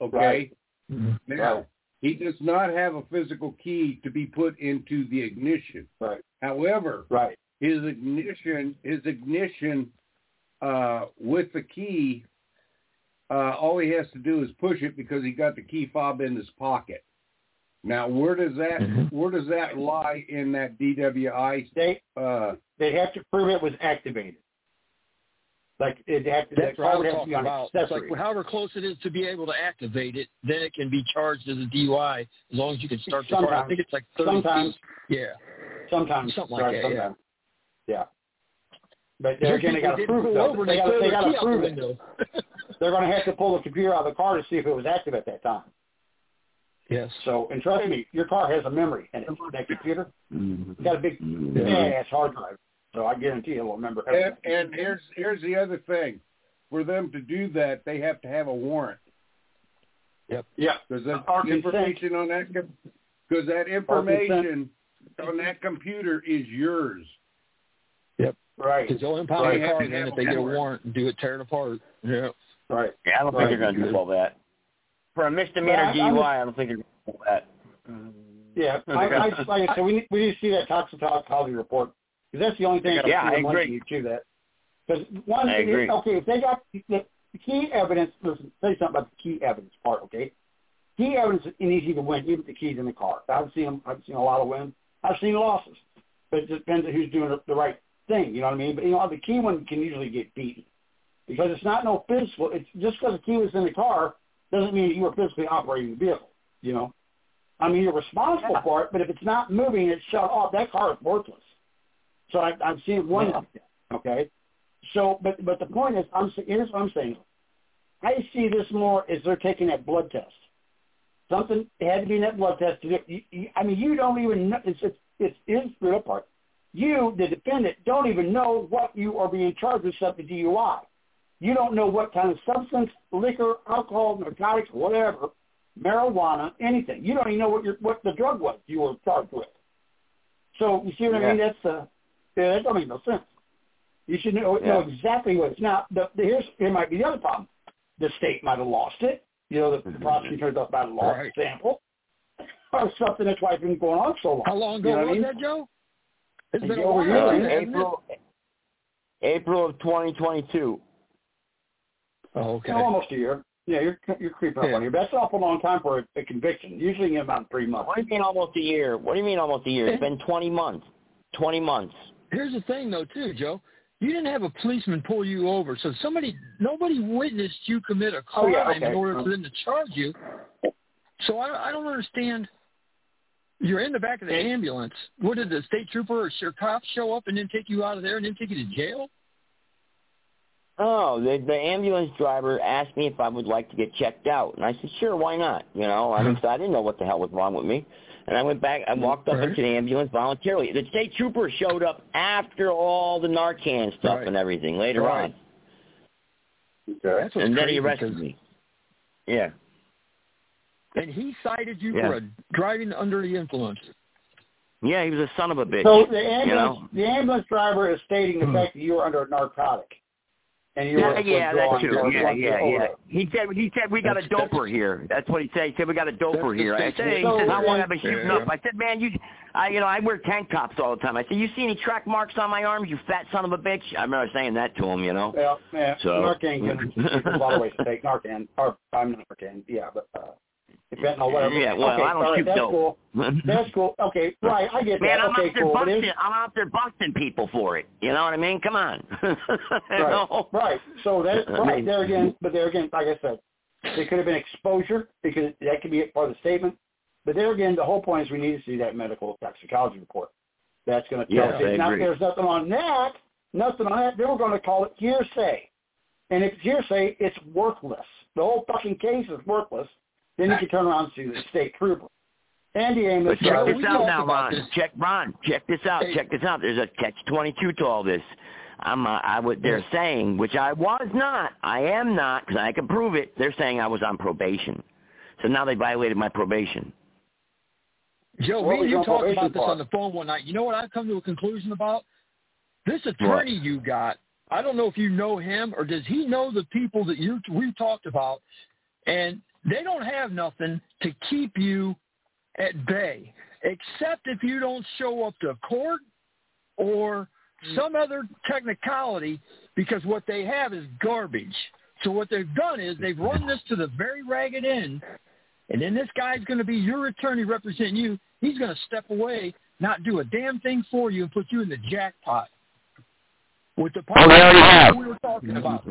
Okay, Right. Mm-hmm. now Right. he does not have a physical key to be put into the ignition. Right. However, right, his ignition his ignition uh, with the key uh, all he has to do is push it because he got the key fob in his pocket now where does that Mm-hmm. where does that lie in that dwi they uh, they have to prove it was activated. Like it have to, That's that what I was to be talking on about. It's like however close it is to be able to activate it, then it can be charged as a DUI as long as you can start the car. I think it's like 30 Sometimes. feet. Yeah. sometimes, Something like right, that, yeah. Yeah. But uh, Your there again, they people got to didn't prove it. pull though. over, They they got threw they their got to key out the prove it. window. They're going to have to pull the computer out of the car to see if it was active at that time. Yes. So, and trust me, your car has a memory in it. That computer, mm-hmm. it's got a big mm-hmm. Yeah. ass hard drive. So I guarantee it will remember and, everything. and here's here's the other thing for them to do that they have to have a warrant Yep. Yeah. because that Or consent. information on that because that information on that computer is yours Right. Because they'll impound Right. the car and then if they get a warrant. warrant do it, tear it apart. Yeah. Right. Yeah, I don't Right. think they're going to do all that. For a misdemeanor Yeah, I- I'm- DUI, I don't think they're going to do all that. Yeah. I, I, like I said, we need, we need to see that toxicology report because that's the only thing Yeah, I I agree. you to that. Because one, I agree. okay, if they got the, the key evidence, listen, say something about the key evidence part, okay? Key evidence is easy to win, even with the keys in the car. I've seen them, I've seen a lot of wins. I've seen losses, but it depends on who's doing the, the right thing. You know what I mean? But you know, the key one can usually get beaten because it's not no physical. It's just because the key was in the car doesn't mean you were physically operating the vehicle. You know, I mean you're responsible for it, but if it's not moving, it's shut off. That car is worthless. So I, I've seen one like that. Okay, so but but the point is, I'm here's what I'm saying. I see this more as they're taking that blood test. Something had to be in that blood test. To do, you, you, I mean, you don't even know. It's it's it's is the real part. You, the defendant, don't even know what you are being charged with except the DUI. You don't know what kind of substance, liquor, alcohol, narcotics, whatever, marijuana, anything. You don't even know what your what the drug was you were charged with. So you see what I mean? That's uh, yeah, that don't make no sense. You should know know exactly what it's now. The, the, here's here might be the other problem. The state might have lost it. You know, the, the prosecutor might have lost Right. the sample or something. That's why it's been going on so long. How long You ago know what I was mean? that, Joe? It's been a Over while. here, Uh. April, April of 2022. Oh, okay. Almost a year. Yeah, you're you're creeping up Yeah. on you. That's an awful long time for a, a conviction. Usually in about three months. What do you mean almost a year? What do you mean almost a year? It's been 20 months. 20 months. Here's the thing, though, too, Joe. You didn't have a policeman pull you over, so somebody, nobody witnessed you commit a Oh, crime yeah, okay. in order for them to charge you. So I, I don't understand. You're in the back of the ambulance. What did the state trooper or your cop show up and then take you out of there and then take you to jail? Oh, the the ambulance driver asked me if I would like to get checked out, and I said, sure, why not? You know, I mean, I didn't know what the hell was wrong with me, and I went back. I walked up Right. into the ambulance voluntarily. The state trooper showed up after all the Narcan stuff Right. and everything later Right. on, Okay. That's what's and then he arrested me. Yeah, And he cited you Yeah. for a driving under the influence. yeah, he was a son of a bitch. So the you ambulance know. the ambulance driver is stating the fact that you were under a narcotic. And you Yeah, were yeah, that's true. Yeah, yeah, yeah. overdose. He said he said we got a That's- that's- doper here. That's what he said. He said we got a doper here. I state's said, he So- said how long have I been shooting Yeah. up? I said, man, you, I you know I wear tank tops all the time. I said, you see any track marks on my arms? You fat son of a bitch. I remember saying that to him. You know. Well, yeah, So- Narcan can there's a lot of ways to take Narcan. Or I'm not Narcan, yeah, but uh fentanyl, whatever. Yeah, well, okay, I don't right, shoot that's dope. cool. That's cool. Okay, right, I get it. Man, that. I'm okay, out there cool. Busting. I'm out there busting people for it. You know what I mean? Come on. Right, right. So that right there again, but there again, like I said, there could have been exposure because that could be part of the statement. But there again, the whole point is we need to see that medical toxicology report. That's going to tell Yes, us. If not, there's nothing on that. Nothing on that. Then we're going to call it hearsay. And if it's hearsay, it's worthless. The whole fucking case is worthless. Then you can turn around and sue the state trooper. Andy Amos. But check uh, this out now, Ron. this. Check Ron. Check this out. Hey. Check this out. There's a catch twenty two to all this. I'm uh, I would they're saying, which I was not. I am not because I can prove it. They're saying I was on probation. So now they violated my probation. Joe, What me was and you talked about this part? on the phone one night. You know what I've come to a conclusion about? This attorney you got, I don't know if you know him or does he know the people that you we talked about, and they don't have nothing to keep you at bay, except if you don't show up to court or hmm. some other technicality, because what they have is garbage. So what they've done is they've run this to the very ragged end, and then this guy's going to be your attorney representing you. He's going to step away, not do a damn thing for you, and put you in the jackpot. With the Oh, they already have. we were talking mm-hmm. about.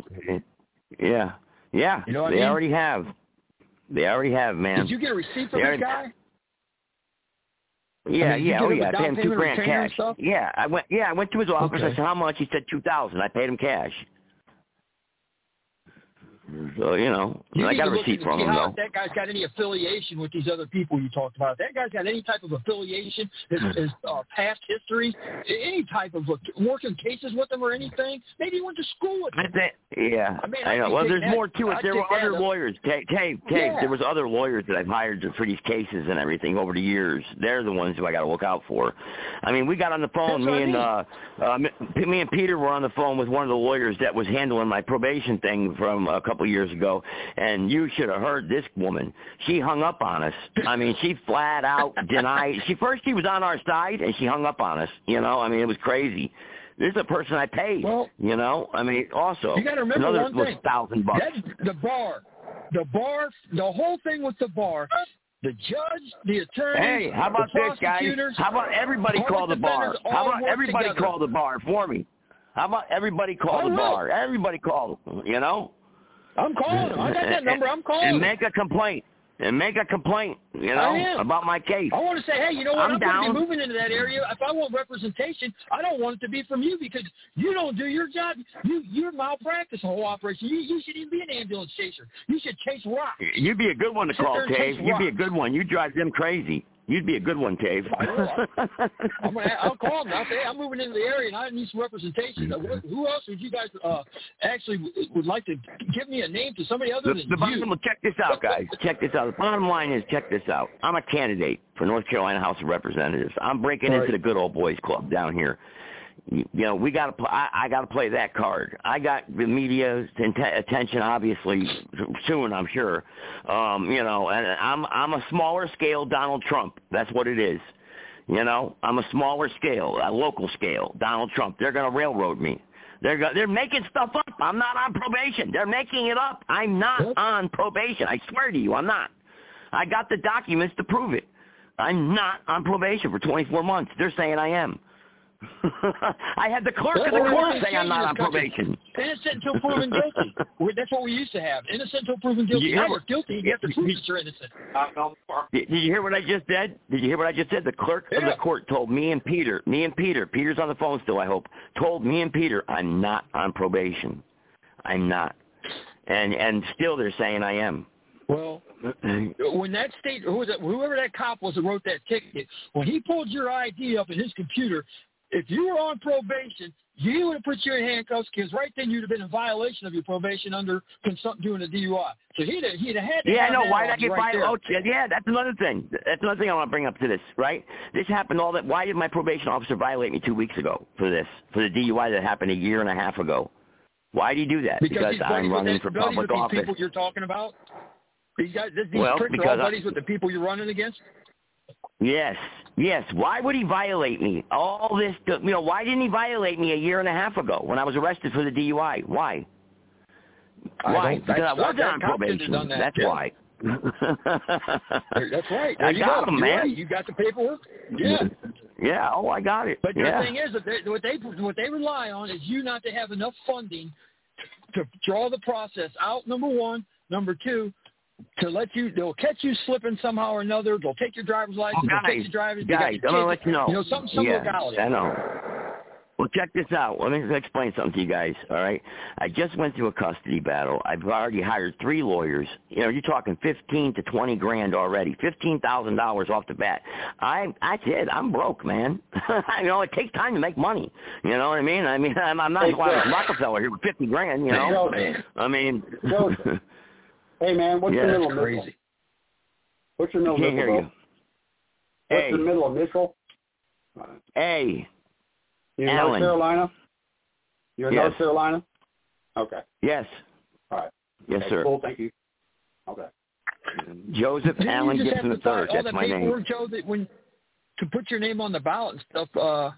Yeah. Yeah. You know what I they mean? already have. They already have, man. Did you get a receipt from this guy? Yeah, I mean, yeah, oh yeah. I paid him two grand cash. Yeah, I went. Yeah, I went to his office. I said how much. He said two thousand. I paid him cash. So you know, You I got a receipt from him though. if that guy's got any affiliation with these other people you talked about. If that guy's got any type of affiliation, his, his uh, past history, any type of uh, working cases with them or anything. Maybe he went to school with I them. think, yeah, I mean, I I know. Well, there's that- more to it. There were other lawyers. Dave, Dave, Yeah. there was other lawyers that I've hired for these cases and everything over the years. They're the ones who I got to look out for. I mean, we got on the phone. That's me I and uh, uh, me and Peter were on the phone with one of the lawyers that was handling my probation thing from a couple years ago, and you should have heard this woman. She hung up on us. I mean, she flat out denied. She first she was on our side, and she hung up on us. You know, I mean, it was crazy. This is a person I paid. Well, you know, I mean, also You got to remember another one was thing. thousand bucks. That, the bar, the bar, the whole thing with the bar, the judge, the attorney. Hey, how about this, guys? How about everybody call the bar? How about everybody together. call the bar for me? How about everybody call All the right. bar? Everybody call, you know? I'm calling him. I got that number. I'm calling And make a complaint. And make a complaint, you know, about my case. I want to say, hey, you know what? I'm I'm, going to be moving into that area. If I want representation, I don't want it to be from you because you don't do your job. You you're malpractice the whole operation. You you should even be an ambulance chaser. You should chase rock. You'd be a good one to Sit call, Dave. You'd be a good one. You drive them crazy. You'd be a good one, Dave. I'm gonna, I'll call them. I'll say, hey, I'm moving into the area and I need some representation. Wh- Who else would you guys uh, actually would like to give me a name to somebody other The, than the bottom, you? well, check this out, guys. Check this out. The bottom line is, check this out. I'm a candidate for North Carolina House of Representatives. I'm breaking Right. into the good old boys club down here. You know, we got to. Pl- I, I got to play that card. I got the media's int- attention, obviously, soon. I'm sure. Um, you know, and I'm I'm a smaller scale Donald Trump. That's what it is. You know, I'm a smaller scale, a local scale. Donald Trump. They're going to railroad me. They're go- they're making stuff up. I'm not on probation. They're making it up. I'm not on probation. I swear to you, I'm not. I got the documents to prove it. I'm not on probation for 24 months. They're saying I am. I had the clerk of the court say I'm not on changing this country. probation. Innocent until proven guilty. That's what we used to have. Innocent until proven guilty. Yeah. Now we're guilty. You have to prove that you're innocent. Did, you hear what I just said? Did you hear what I just said? The clerk of the court told me and Peter, me and Peter, Peter's on the phone still, I hope, told me and Peter, I'm not on probation. I'm not. And and still they're saying I am. Well, when that state, who was it, whoever that cop was that wrote that ticket, when he pulled your ID up in his computer, if you were on probation, you would have put you in handcuffs because right then you'd have been in violation of your probation under consum- doing a DUI. So he'd have, he'd have had to Yeah, I know. Why did I get right violent? there. Oh, yeah, that's another thing. That's another thing I want to bring up to this, right? This happened all that. Why did my probation officer violate me two weeks ago for this, for the DUI that happened a year and a half ago? Why did he do that? Because, buddies I'm running for public office. people you're talking about. These guys, these Well, pricks are because all buddies with the people you're running against. Yes, yes. Why would he violate me? All this, you know, why didn't he violate me a year and a half ago when I was arrested for the DUI? Why? Why? don't- Because I wasn't on cop shouldn't have probation. that, That's why. That's right. There I you got go. him, man. right. You got the paperwork. Yeah. Yeah. Oh, I got it. But yeah. the thing is that they, what they what they rely on is you not to have enough funding to draw the process out. Number one, number two, to let you they'll catch you slipping somehow or another. They'll take your driver's license. Oh, they'll take your driver's. they guys, your I'm gonna let you know. You know, some some yeah, legality. I know. Well, check this out. Let me explain something to you guys. All right, I just went through a custody battle. I've already hired three lawyers. You know, you're talking fifteen to twenty grand already. Fifteen thousand dollars off the bat. I, I said I'm broke, man. you know, it takes time to make money. You know what I mean? I mean, I'm, I'm not Hey, like Phil. Rockefeller here with fifty grand. You know, Hey, I mean, Joseph. Hey man, what's Yeah, your middle that's initial? What's your middle Can't initial? hear you. What's Hey. your middle initial? A. You're in Alan. North Carolina? You're in Yes. North Carolina? Okay. Yes. All right. Yes, Okay, sir. Cool. Thank you. Okay. Joseph Didn't Allen you just Gibson have to all That's that my name. paperwork, Joe, that when to put your name on the ballot and stuff, uh,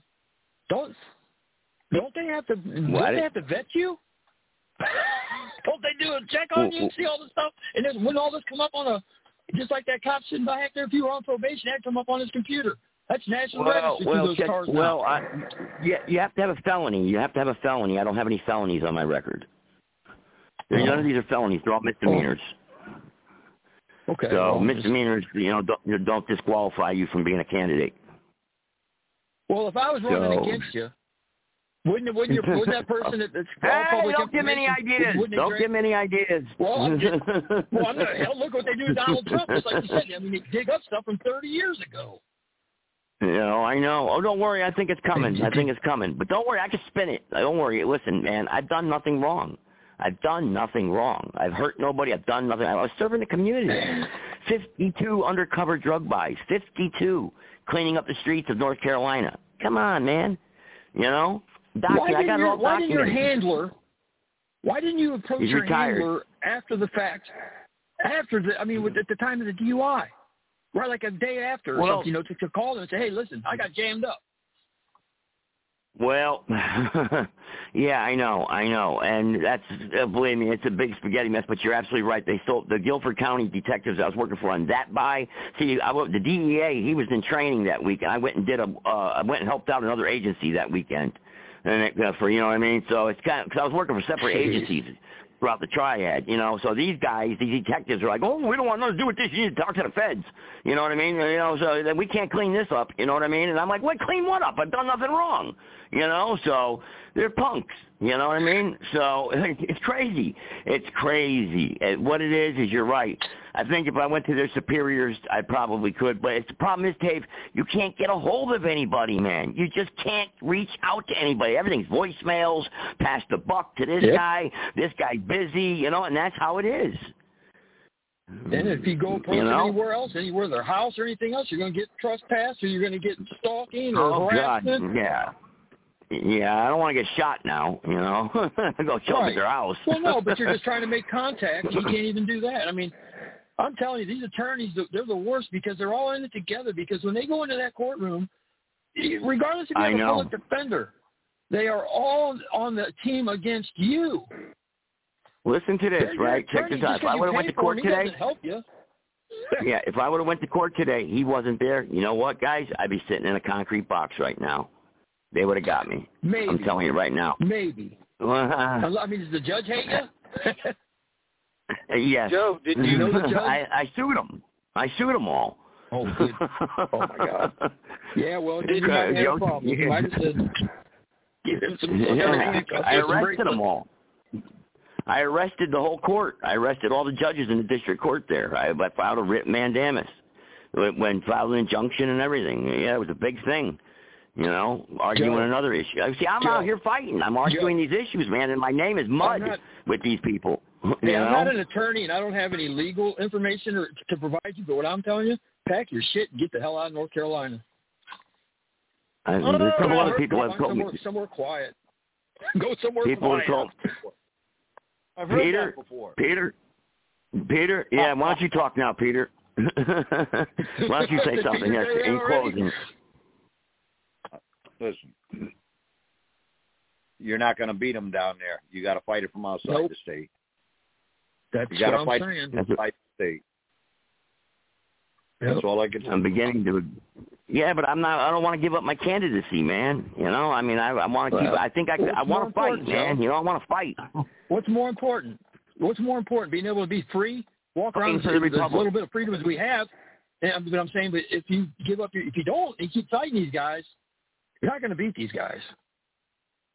don't don't they have to don't they have to vet you? don't they do a check on you and see all the stuff? And then when all this come up on a just like that cop sitting back there, if you were on probation, that'd come up on his computer. That's national Well, registry well, those check, cars well. I, yeah, you have to have a felony. You have to have a felony. I don't have any felonies on my record. None of oh. these are felonies. They're all misdemeanors. Oh. okay. So well, misdemeanors, you know, don't, don't disqualify you from being a candidate. well, if I was running So- against you, wouldn't wouldn't, your, wouldn't that person that, that's all Hey, don't give me any ideas. wouldn't Don't give me any ideas. Well, I'm just, well, I'm not, hell, look what they do to Donald Trump. Just like you said, I mean, they dig up stuff from 30 years ago. You know, I know. Oh, don't worry. I think it's coming. I think it's coming. But don't worry. I can spin it. Don't worry. Listen, man. I've done nothing wrong. I've done nothing wrong. I've hurt nobody. I've done nothing. I was serving the community. 52 undercover drug buys. 52 cleaning up the streets of North Carolina. Come on, man. You know, why. I didn't, your, why didn't your handler? Why didn't you approach He's your retired. handler after the fact? After the, I mean, with- at the time of the DUI, right? Like a day after, or Well- something, you know, to, to call and say, "Hey, listen, I got jammed up." Well, yeah, I know, I know, and that's uh, believe me, it's a big spaghetti mess. But you're absolutely right. They stole the Guilford County detectives I was working for on that buy. See, I, wa- the DEA he was in training that week, and I went and did a, uh, I went and helped out another agency that weekend, and it, uh, for you know what I mean. So it's kind of because I was working for separate agencies throughout the triad, you know. So these guys, these detectives are like, oh, we don't want nothing to do with this. You need to talk to the feds. You know what I mean? You know, so then we can't clean this up. You know what I mean? And I'm like, what? Clean what up? I've done nothing wrong. You know, so they're punks. You know what I mean? So it's crazy. It's crazy. What it is is you're right. I think if I went to their superiors, I probably could. But it's the problem is, Dave, you can't get a hold of anybody, man. You just can't reach out to anybody. Everything's voicemails, pass the buck to this Yep. guy, this guy busy, you know, and that's how it is. And if you go You know? anywhere else, anywhere their house or anything else, you're going to get trespassed, or you're going to get stalking or Oh God, yeah, yeah. I don't want to get shot now. You know, go show Right. at their house. Well, no, but you're just trying to make contact. You can't even do that. I mean, I'm telling you, these attorneys, they're the worst because they're all in it together. Because when they go into that courtroom, regardless if you I have a public defender, They are all on the team against you. Listen to this, They're right? Check this out. If I would have went to court today, help you. yeah, if I would have went to court today, he wasn't there. You know what, guys? I'd be sitting in a concrete box right now. They would have got me. Maybe. I'm telling you right now. Maybe. I mean, does the judge hate you? yes. Joe, did you know the judge? I, I sued them. I sued them all. Oh, good. Oh my God. Yeah, well, did you might have Joe- a problem. You might have said, Yeah, I arrested them all. I arrested the whole court. I arrested all the judges in the district court there. I, I filed a writ mandamus. When when filed an injunction and everything. Yeah, it was a big thing. You know, arguing Joe. another issue. See, I'm Joe. out here fighting. I'm arguing these issues, man, and my name is mud not- with these people. You Hey, I'm not an attorney and I don't have any legal information or, to provide you, but what I'm telling you, pack your shit and get the hell out of North Carolina. I, there's a couple Oh, other people have told me. somewhere, somewhere quiet. Go somewhere People have quiet. told I've heard Peter, that before. Peter, Peter. Yeah, why don't you talk now, Peter? why don't you say something Peter here say that in already? closing? Listen, you're not going to beat them down there. You got to fight it from outside Nope. the state. That's You got what to I'm fight saying. That's what- fight the state. Yep. That's all I can say. I'm beginning to. Yeah, but I'm not. I don't want to give up my candidacy, man. You know, I mean, I, I want to keep. Well, I think I. I want to fight, man. Joe? You know, I want to fight. What's more important? What's more important? Being able to be free, walk around Fighting for the with as little bit of freedom as we have. And but I'm saying, but if you give up, your, if you don't, and keep fighting these guys, you're not going to beat these guys.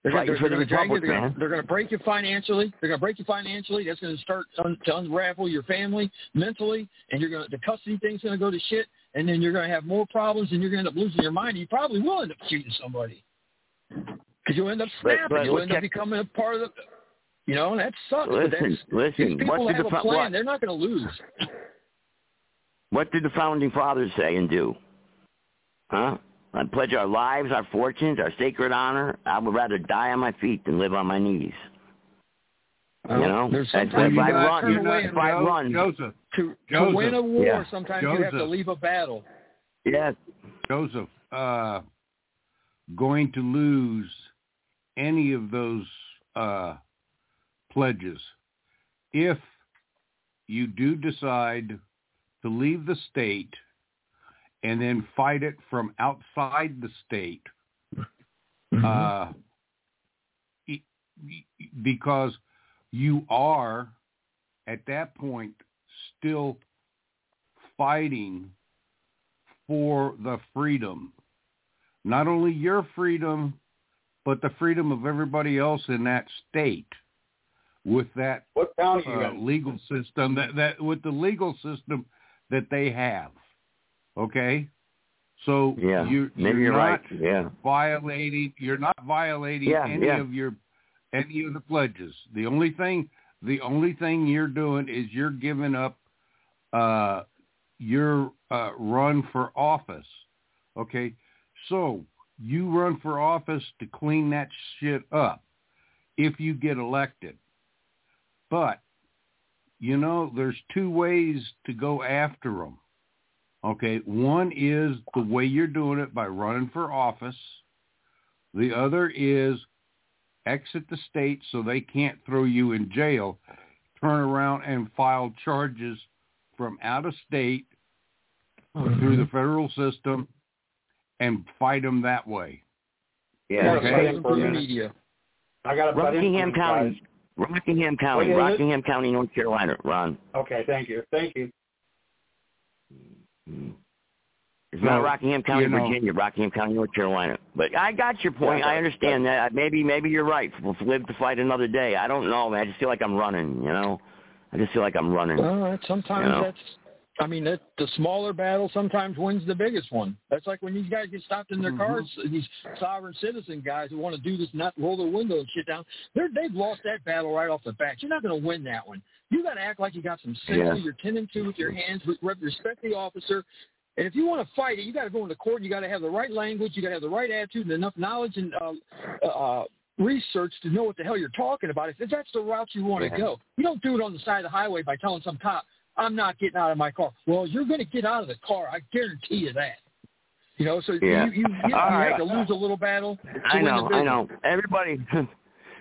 They're going to drag you. They're. They're going to break you financially. They're going to break you financially. That's going to start un, to unravel your family mentally, and you're going to the custody thing's going to go to shit, and then you're going to have more problems, and you're going to end up losing your mind. And you probably will end up shooting somebody because you'll end up snapping. but you'll end up becoming a part of the. You know, and that sucks. but Listen, that's, listen. People What did have the a plan. what? They're not going to lose. What did the founding fathers say and do? Huh? I pledge our lives, our fortunes, our sacred honor. I would rather die on my feet than live on my knees. You know, there's That's sometimes if you I gotta run, turn away if and I Jo- run, Joseph, To, to win a war, Yeah. sometimes you have to leave a battle. yes, Joseph, uh, going to lose any of those uh, pledges if you do decide to leave the state and then fight it from outside the state uh, e- e- because you are at that point still fighting for the freedom, not only your freedom, but the freedom of everybody else in that state with that What county uh, legal system that, that with the legal system that they have. Okay? So yeah. you Maybe you're you're right. Yeah, violating you're not violating Yeah, any yeah. of your any of the pledges. The only thing the only thing you're doing is you're giving up uh your uh run for office. Okay? So you run for office to clean that shit up if you get elected. But you know, there's two ways to go after them. Okay, one is the way you're doing it by running for office. The other is exit the state so they can't throw you in jail. Turn around and file charges from out of state through the mm-hmm. federal system and fight them that way. yeah. Okay. Fight them through media. I got to butt Rockingham for you guys. County, Rockingham County, What is it? Rockingham County, North Carolina. Ron, Okay, thank you, thank you. It's not Rockingham County, you know- Virginia. Rockingham County, North Carolina. But I got your point. I understand that. Maybe, maybe you're right. We'll live to fight another day. I don't know, man. I just feel like I'm running. You know, I just feel like I'm running. Well, sometimes You know? that's. I mean, that the smaller battle sometimes wins the biggest one. That's like when these guys get stopped in their Mhm. cars. These sovereign citizen guys who want to do this, not roll their window and shit down. They're, they've lost that battle right off the bat. You're not going to win that one. You got to act like you got some sense. Yeah. You're tending to with your hands. re- Respect the officer. And if you want to fight it, you got to go into court. You got to have the right language. You got to have the right attitude and enough knowledge and uh, uh, research to know what the hell you're talking about. If that's the route you want to Yeah. go, you don't do it on the side of the highway by telling some cop, "I'm not getting out of my car." Well, you're going to get out of the car. I guarantee you that. You know, so Yeah. you you, you, you All have right. to lose a little battle. To I know, I know. Everybody,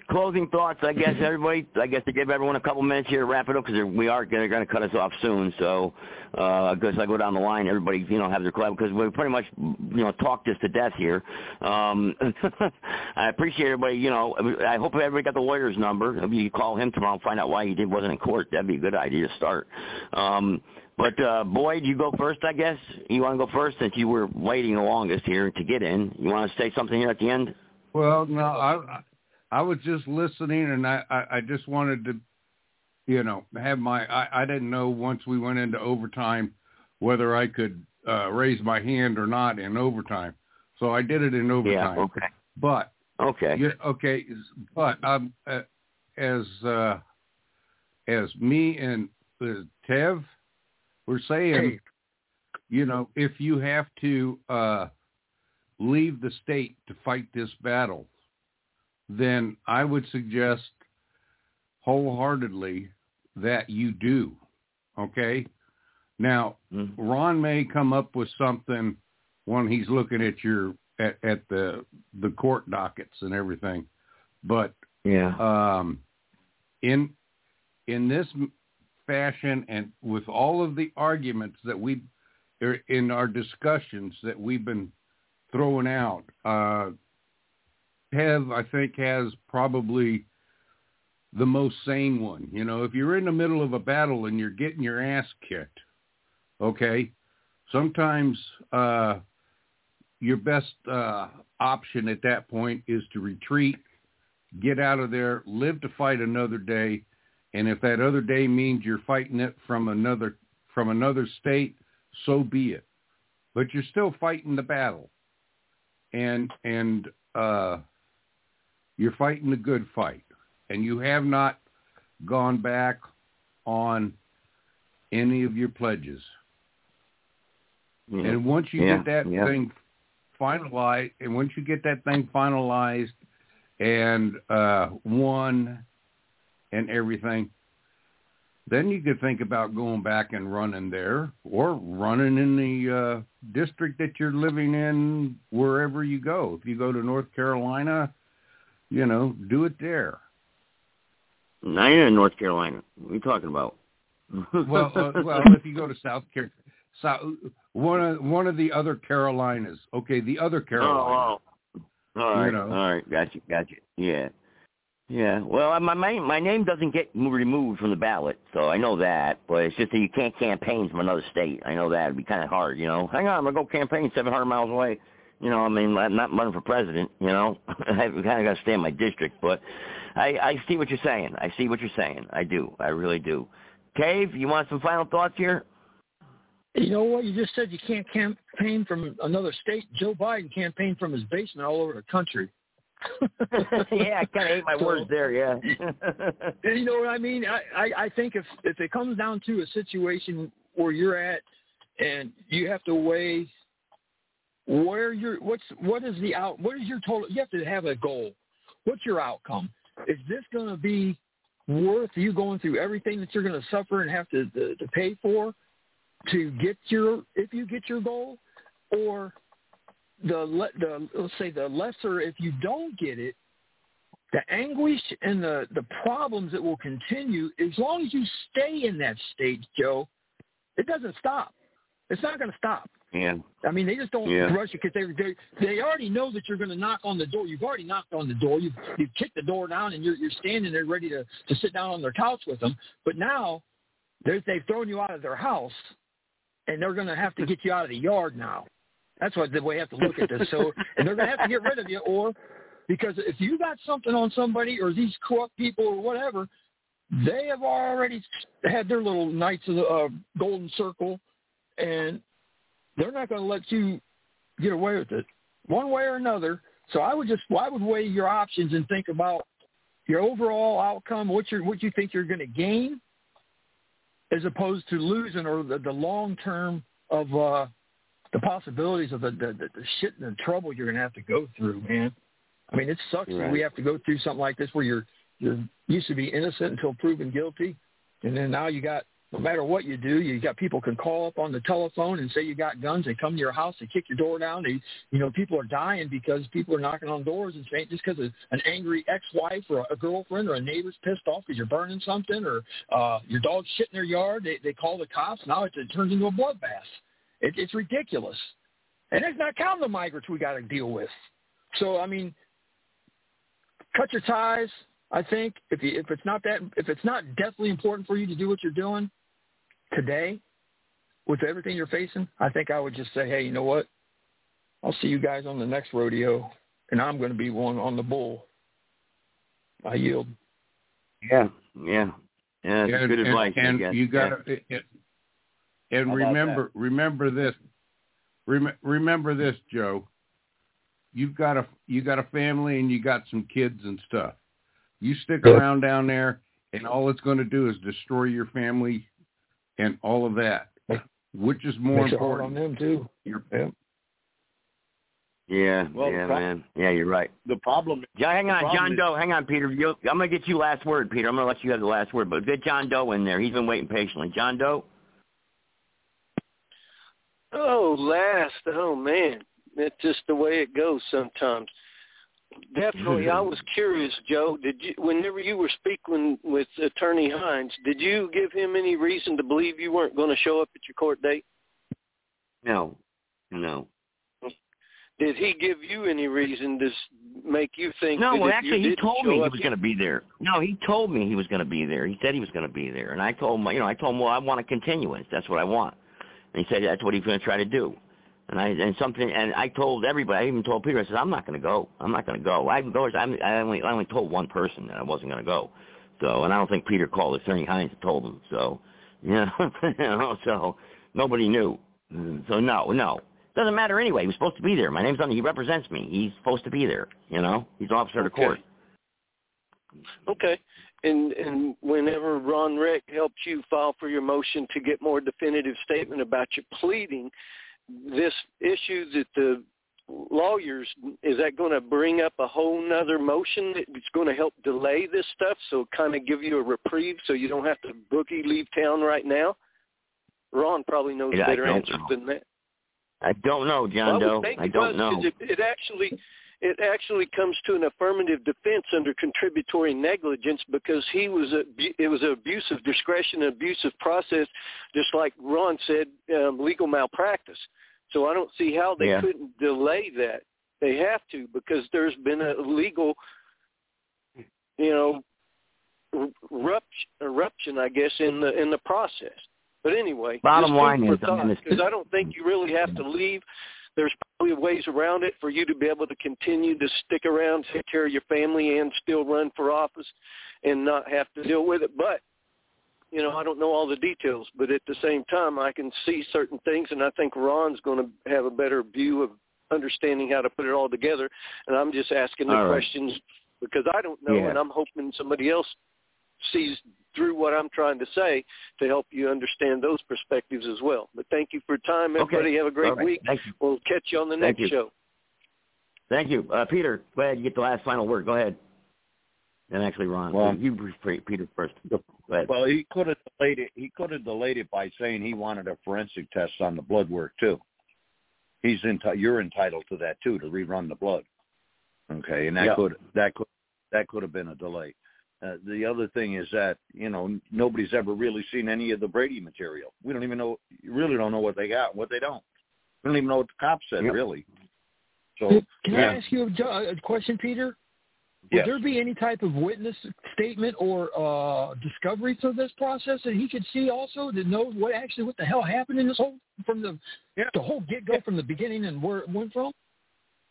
closing thoughts. I guess everybody. I guess to give everyone a couple minutes here to wrap it up because we are going to cut us off soon. So, uh, I go down the line. Everybody, you know, have their club because we pretty much, you know, talked this to death here. Um, I appreciate everybody. You know, I hope everybody got the lawyer's number. Maybe you call him tomorrow and find out why he did wasn't in court. That'd be a good idea to start. Um, but uh, Boyd, you go first, I guess. You want to go first since you were waiting the longest here to get in. You want to say something here at the end? Well, no, I I was just listening, and I I, I just wanted to, you know, have my. I, I didn't know once we went into overtime whether I could uh, raise my hand or not in overtime, so I did it in overtime. Yeah. Okay. But Okay. yeah, okay, but um, uh, as uh, as me and uh, Tev were saying, you know, if you have to uh, leave the state to fight this battle, then I would suggest wholeheartedly that you do. Okay. Now, Ron may come up with something when he's looking at your at, at the the court dockets and everything, but Yeah. um, in in this fashion and with all of the arguments that we er, in our discussions that we've been throwing out, uh, Tev I think has probably the most sane one. You know, if you're in the middle of a battle and you're getting your ass kicked, okay, sometimes uh, your best uh, option at that point is to retreat, get out of there, live to fight another day, and if that other day means you're fighting it from another from another state, so be it. But you're still fighting the battle, and and uh, you're fighting the good fight, and you have not gone back on any of your pledges. And once you Yeah, get that yeah. thing finalized, and once you get that thing finalized and uh, won and everything, then you could think about going back and running there or running in the uh, district that you're living in wherever you go. If you go to North Carolina, you know, do it there. Am in North Carolina. What are you talking about? well, uh, well, if you go to South Carolina, South, one of one of the other Carolinas. Okay, the other Carolina. Oh, oh. all right, You know. all right, got you, got you. Yeah, yeah. Well, my my my name doesn't get removed from the ballot, so I know that. But it's just that you can't campaign from another state. I know that it'd be kind of hard, you know. Hang on, I'm gonna go campaign 700 miles away. You know, I mean, I'm not running for president. You know, I kind of got to stay in my district. But I I see what you're saying. I see what you're saying. I do. I really do. Cave, you want some final thoughts here? You know what? You just said you can't campaign from another state. Joe Biden campaigned from his basement all over the country. yeah, I kind of ate my So- words there. Yeah. you know what I mean? I, I, I think if if it comes down to a situation where you're at and you have to weigh where you're what's what is the out what is your total you have to have a goal. What's your outcome? Is this gonna be worth you going through everything that you're gonna suffer and have to, to, to pay for to get your if you get your goal or the le- the let's say the lesser if you don't get it the anguish and the the problems that will continue as long as you stay in that state, Joe. It doesn't stop. It's not going to stop. Yeah. I mean, they just don't Yeah. rush it because they they they already know that you're going to knock on the door. You've already knocked on the door. You've you've kicked the door down and you're you're standing there ready to to sit down on their couch with them. But now, there's they've thrown you out of their house, and they're going to have to get you out of the yard now. That's what the way you have to look at this. So, and they're going to have to get rid of you, or because if you got something on somebody or these corrupt people or whatever, they have already had their little knights of the uh, golden circle, and they're not going to let you get away with it one way or another. So I would just I would weigh your options and think about your overall outcome, what you what you think you're going to gain, as opposed to losing or the, the long term of uh, the possibilities of the, the the shit and the trouble you're going to have to go through, man. I mean, it sucks that we have to go through something like this where you're you're used to be innocent until proven guilty, and then now you got no matter what you do, you got people can call up on the telephone and say you got guns. They come to your house, they kick your door down. They, you know, people are dying because people are knocking on doors and saying just because an angry ex-wife or a girlfriend or a neighbor's pissed off because you're burning something or uh, your dog's shit in their yard. They they call the cops. Now it, it turns into a bloodbath. It, it's ridiculous, and it's not counting the migrants we got to deal with. So I mean, cut your ties. I think if you, if it's not that if it's not deathly important for you to do what you're doing, today, with everything you're facing, I think I would just say, hey, you know what? I'll see you guys on the next rodeo, and I'm going to be one on the bull. I yield. Yeah, yeah, yeah. That's and, good advice. And, and you got to, yeah. and remember, remember this. Rem- remember this, Joe. You've got a you got a family and you got some kids and stuff. You stick around down there, and all it's going to do is destroy your family and all of that. Which is more Makes important? It hard on them too. Your, yeah. Yeah, Well, yeah, the pro- man. Yeah, you're right. The problem. Yeah, hang on, John is- Doe. Hang on, Peter. You, I'm gonna get you last word, Peter. I'm gonna let you have the last word, but get John Doe in there. He's been waiting patiently. John Doe. Oh, last. Oh man, that's just the way it goes sometimes. Definitely, I was curious, Joe. Did you, whenever you were speaking with Attorney Hines, did you give him any reason to believe you weren't going to show up at your court date? No, no. Did he give you any reason to make you think? No, that well, actually, he told me he was going to be there. No, he told me he was going to be there. He said he was going to be there, and I told him, you know, I told him, well, I want a continuance. That's what I want. And he said that's what he's going to try to do. And I and something, and I told everybody. I even told Peter. I said, I'm not going to go. I'm not going to go. I go. I only I only told one person that I wasn't going to go. So, and I don't think Peter called Attorney Hines and told him. So, yeah, you know, so nobody knew. So no, no. Doesn't matter anyway. He was supposed to be there. My name's on. He represents me. He's supposed to be there. You know, he's an officer of the court. Okay. And and whenever Ron Rick helped you file for your motion to get more definitive statement about your pleading, this issue that the lawyers is that going to bring up a whole nother motion that's going to help delay this stuff so kind of give you a reprieve so you don't have to boogie leave town right now ron probably knows Yeah, better answers know. than that I don't know, John well, I Doe. I don't know. It, it actually, it actually comes to an affirmative defense under contributory negligence because he was a, it was an abuse of discretion, an abusive process, just like Ron said, um, legal malpractice. So I don't see how they Yeah. couldn't delay that. They have to because there's been a legal, you know, eruption, eruption I guess, in the in the process. But anyway, Bottom line is, I because I don't think you really have to leave. There's probably ways around it for you to be able to continue to stick around, take care of your family, and still run for office, and not have to deal with it. But you know, I don't know all the details, but at the same time, I can see certain things, and I think Ron's going to have a better view of understanding how to put it all together. And I'm just asking the right. questions because I don't know, Yeah. and I'm hoping somebody else sees through what I'm trying to say to help you understand those perspectives as well. But thank you for your time, Okay. everybody. Have a great right. week. We'll catch you on the Thank next you. show. Thank you, uh, Peter. Go ahead. You get the last final word. Go ahead. And actually, Ron, Well- you Peter first. Go ahead. Well, he could have delayed it. He could have delayed it by saying he wanted a forensic test on the blood work too. He's enti- You're entitled to that too to rerun the blood. Okay, and that Yeah. could that could that could have been a delay. Uh, the other thing is that you know nobody's ever really seen any of the Brady material. We don't even know. You really don't know what they got, what they don't. We don't even know what the cops said Yep. really. So Can yeah. I ask you a, a question, Peter? Would Yes. there be any type of witness statement or uh, discovery through this process that he could see also to know what actually what the hell happened in this whole from the Yeah. the whole get go from the beginning and where it went from?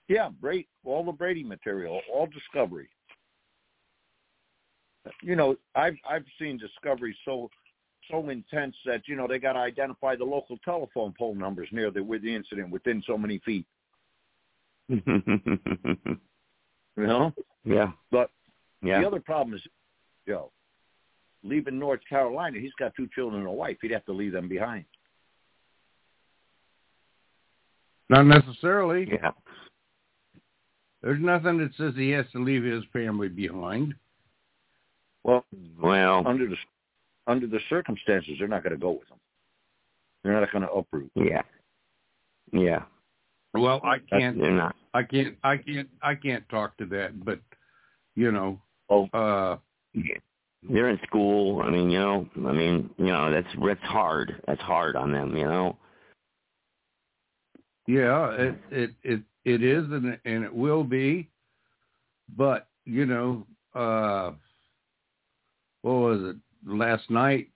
Yeah, Brady, all the Brady material, all Discovery. You know, I've I've seen Discovery so so intense that you know they got to identify the local telephone pole numbers near the with the incident within so many feet. You know, yeah. but Yeah. the other problem is, Joe, leaving North Carolina, he's got two children and a wife. He'd have to leave them behind. Not necessarily. Yeah. There's nothing that says he has to leave his family behind. Well, Well, under the under the circumstances, they're not going to go with them. They're not going to uproot. Yeah. Yeah. Well, I can't. I can't. I can't. I can't talk to that. But you know. Oh. Uh. They're in school. I mean, you know. I mean, you know. That's that's hard. That's hard on them. You know. Yeah. It it it it is, and and it will be. But you know, uh, what was it? Last night,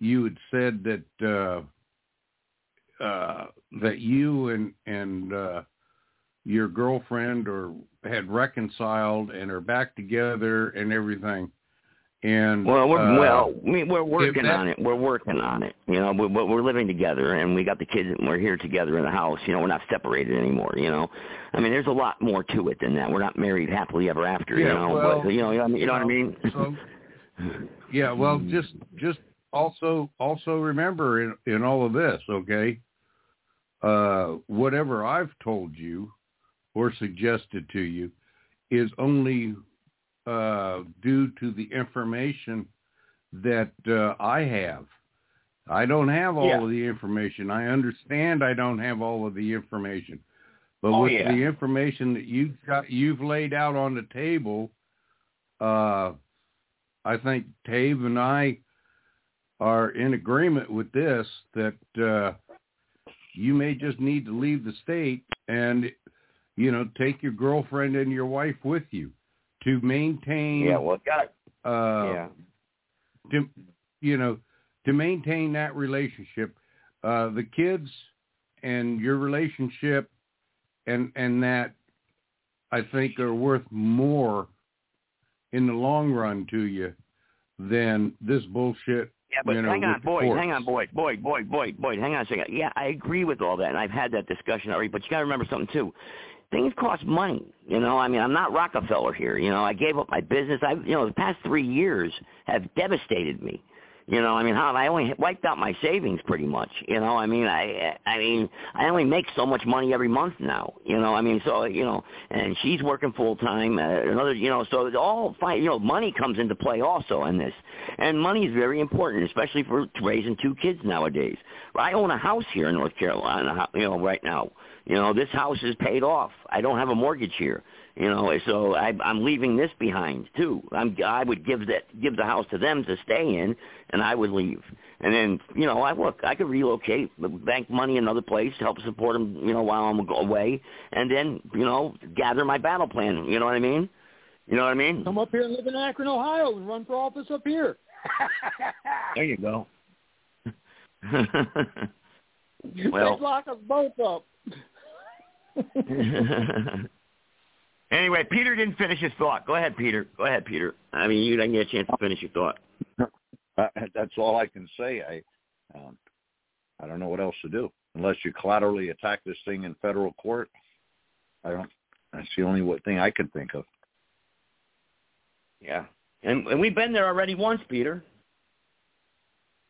you had said that. uh uh, that you and and uh, your girlfriend or had reconciled and are back together and everything. And well, we're uh, well, we, we're working that- on it. We're working on it. You know, we're, we're living together, and we got the kids. and We're here together in the house. You know, we're not separated anymore. You know, I mean, there's a lot more to it than that. We're not married happily ever after. you Yeah, know, well, but you know, you know, you know what I mean. So, yeah, well, just just also also remember in in all of this, okay, uh, whatever I've told you or suggested to you is only uh, due to the information that uh, I have. I don't have all Yeah. of the information. I understand I don't have all of the information. But Oh, with yeah. the information that you've got you've laid out on the table, uh I think Tave and I are in agreement with this that uh you may just need to leave the state and you know take your girlfriend and your wife with you to maintain yeah, well, got uh yeah. to you know to maintain that relationship uh the kids and your relationship and and that i think are worth more in the long run to you than this bullshit Yeah, but you know, hang on, Boyd, hang on, Boyd, Boyd, Boyd, Boyd, Boyd, hang on a second. Yeah, I agree with all that, and I've had that discussion already. But you got to remember something too. Things cost money. You know, I mean, I'm not Rockefeller here. You know, I gave up my business. I, you know, the past three years have devastated me. You know, I mean, how I only wiped out my savings pretty much. You know, I mean, I, I mean, I only make so much money every month now. You know, I mean, so you know, and she's working full time. Uh, another, you know, so it's all fine. You know, money comes into play also in this, and money is very important, especially for raising two kids nowadays. I own a house here in North Carolina. You know, right now. You know, this house is paid off. I don't have a mortgage here. You know, so I, I'm leaving this behind too. I'm, I would give that give the house to them to stay in, and I would leave. And then, you know, I look, I could relocate, bank money another place, to help support them, you know, while I'm away, and then, you know, gather my battle plan. You know what I mean? You know what I mean? Come up here and live in Akron, Ohio, and run for office up here. There you go. You Well- could lock us both up. anyway, Peter didn't finish his thought. Go ahead, Peter. Go ahead, Peter. I mean, you didn't get a chance to finish your thought. Uh, that's all I can say. I um, I don't know what else to do unless you collaterally attack this thing in federal court. I don't. That's the only what thing I can think of. Yeah. And and we've been there already once, Peter.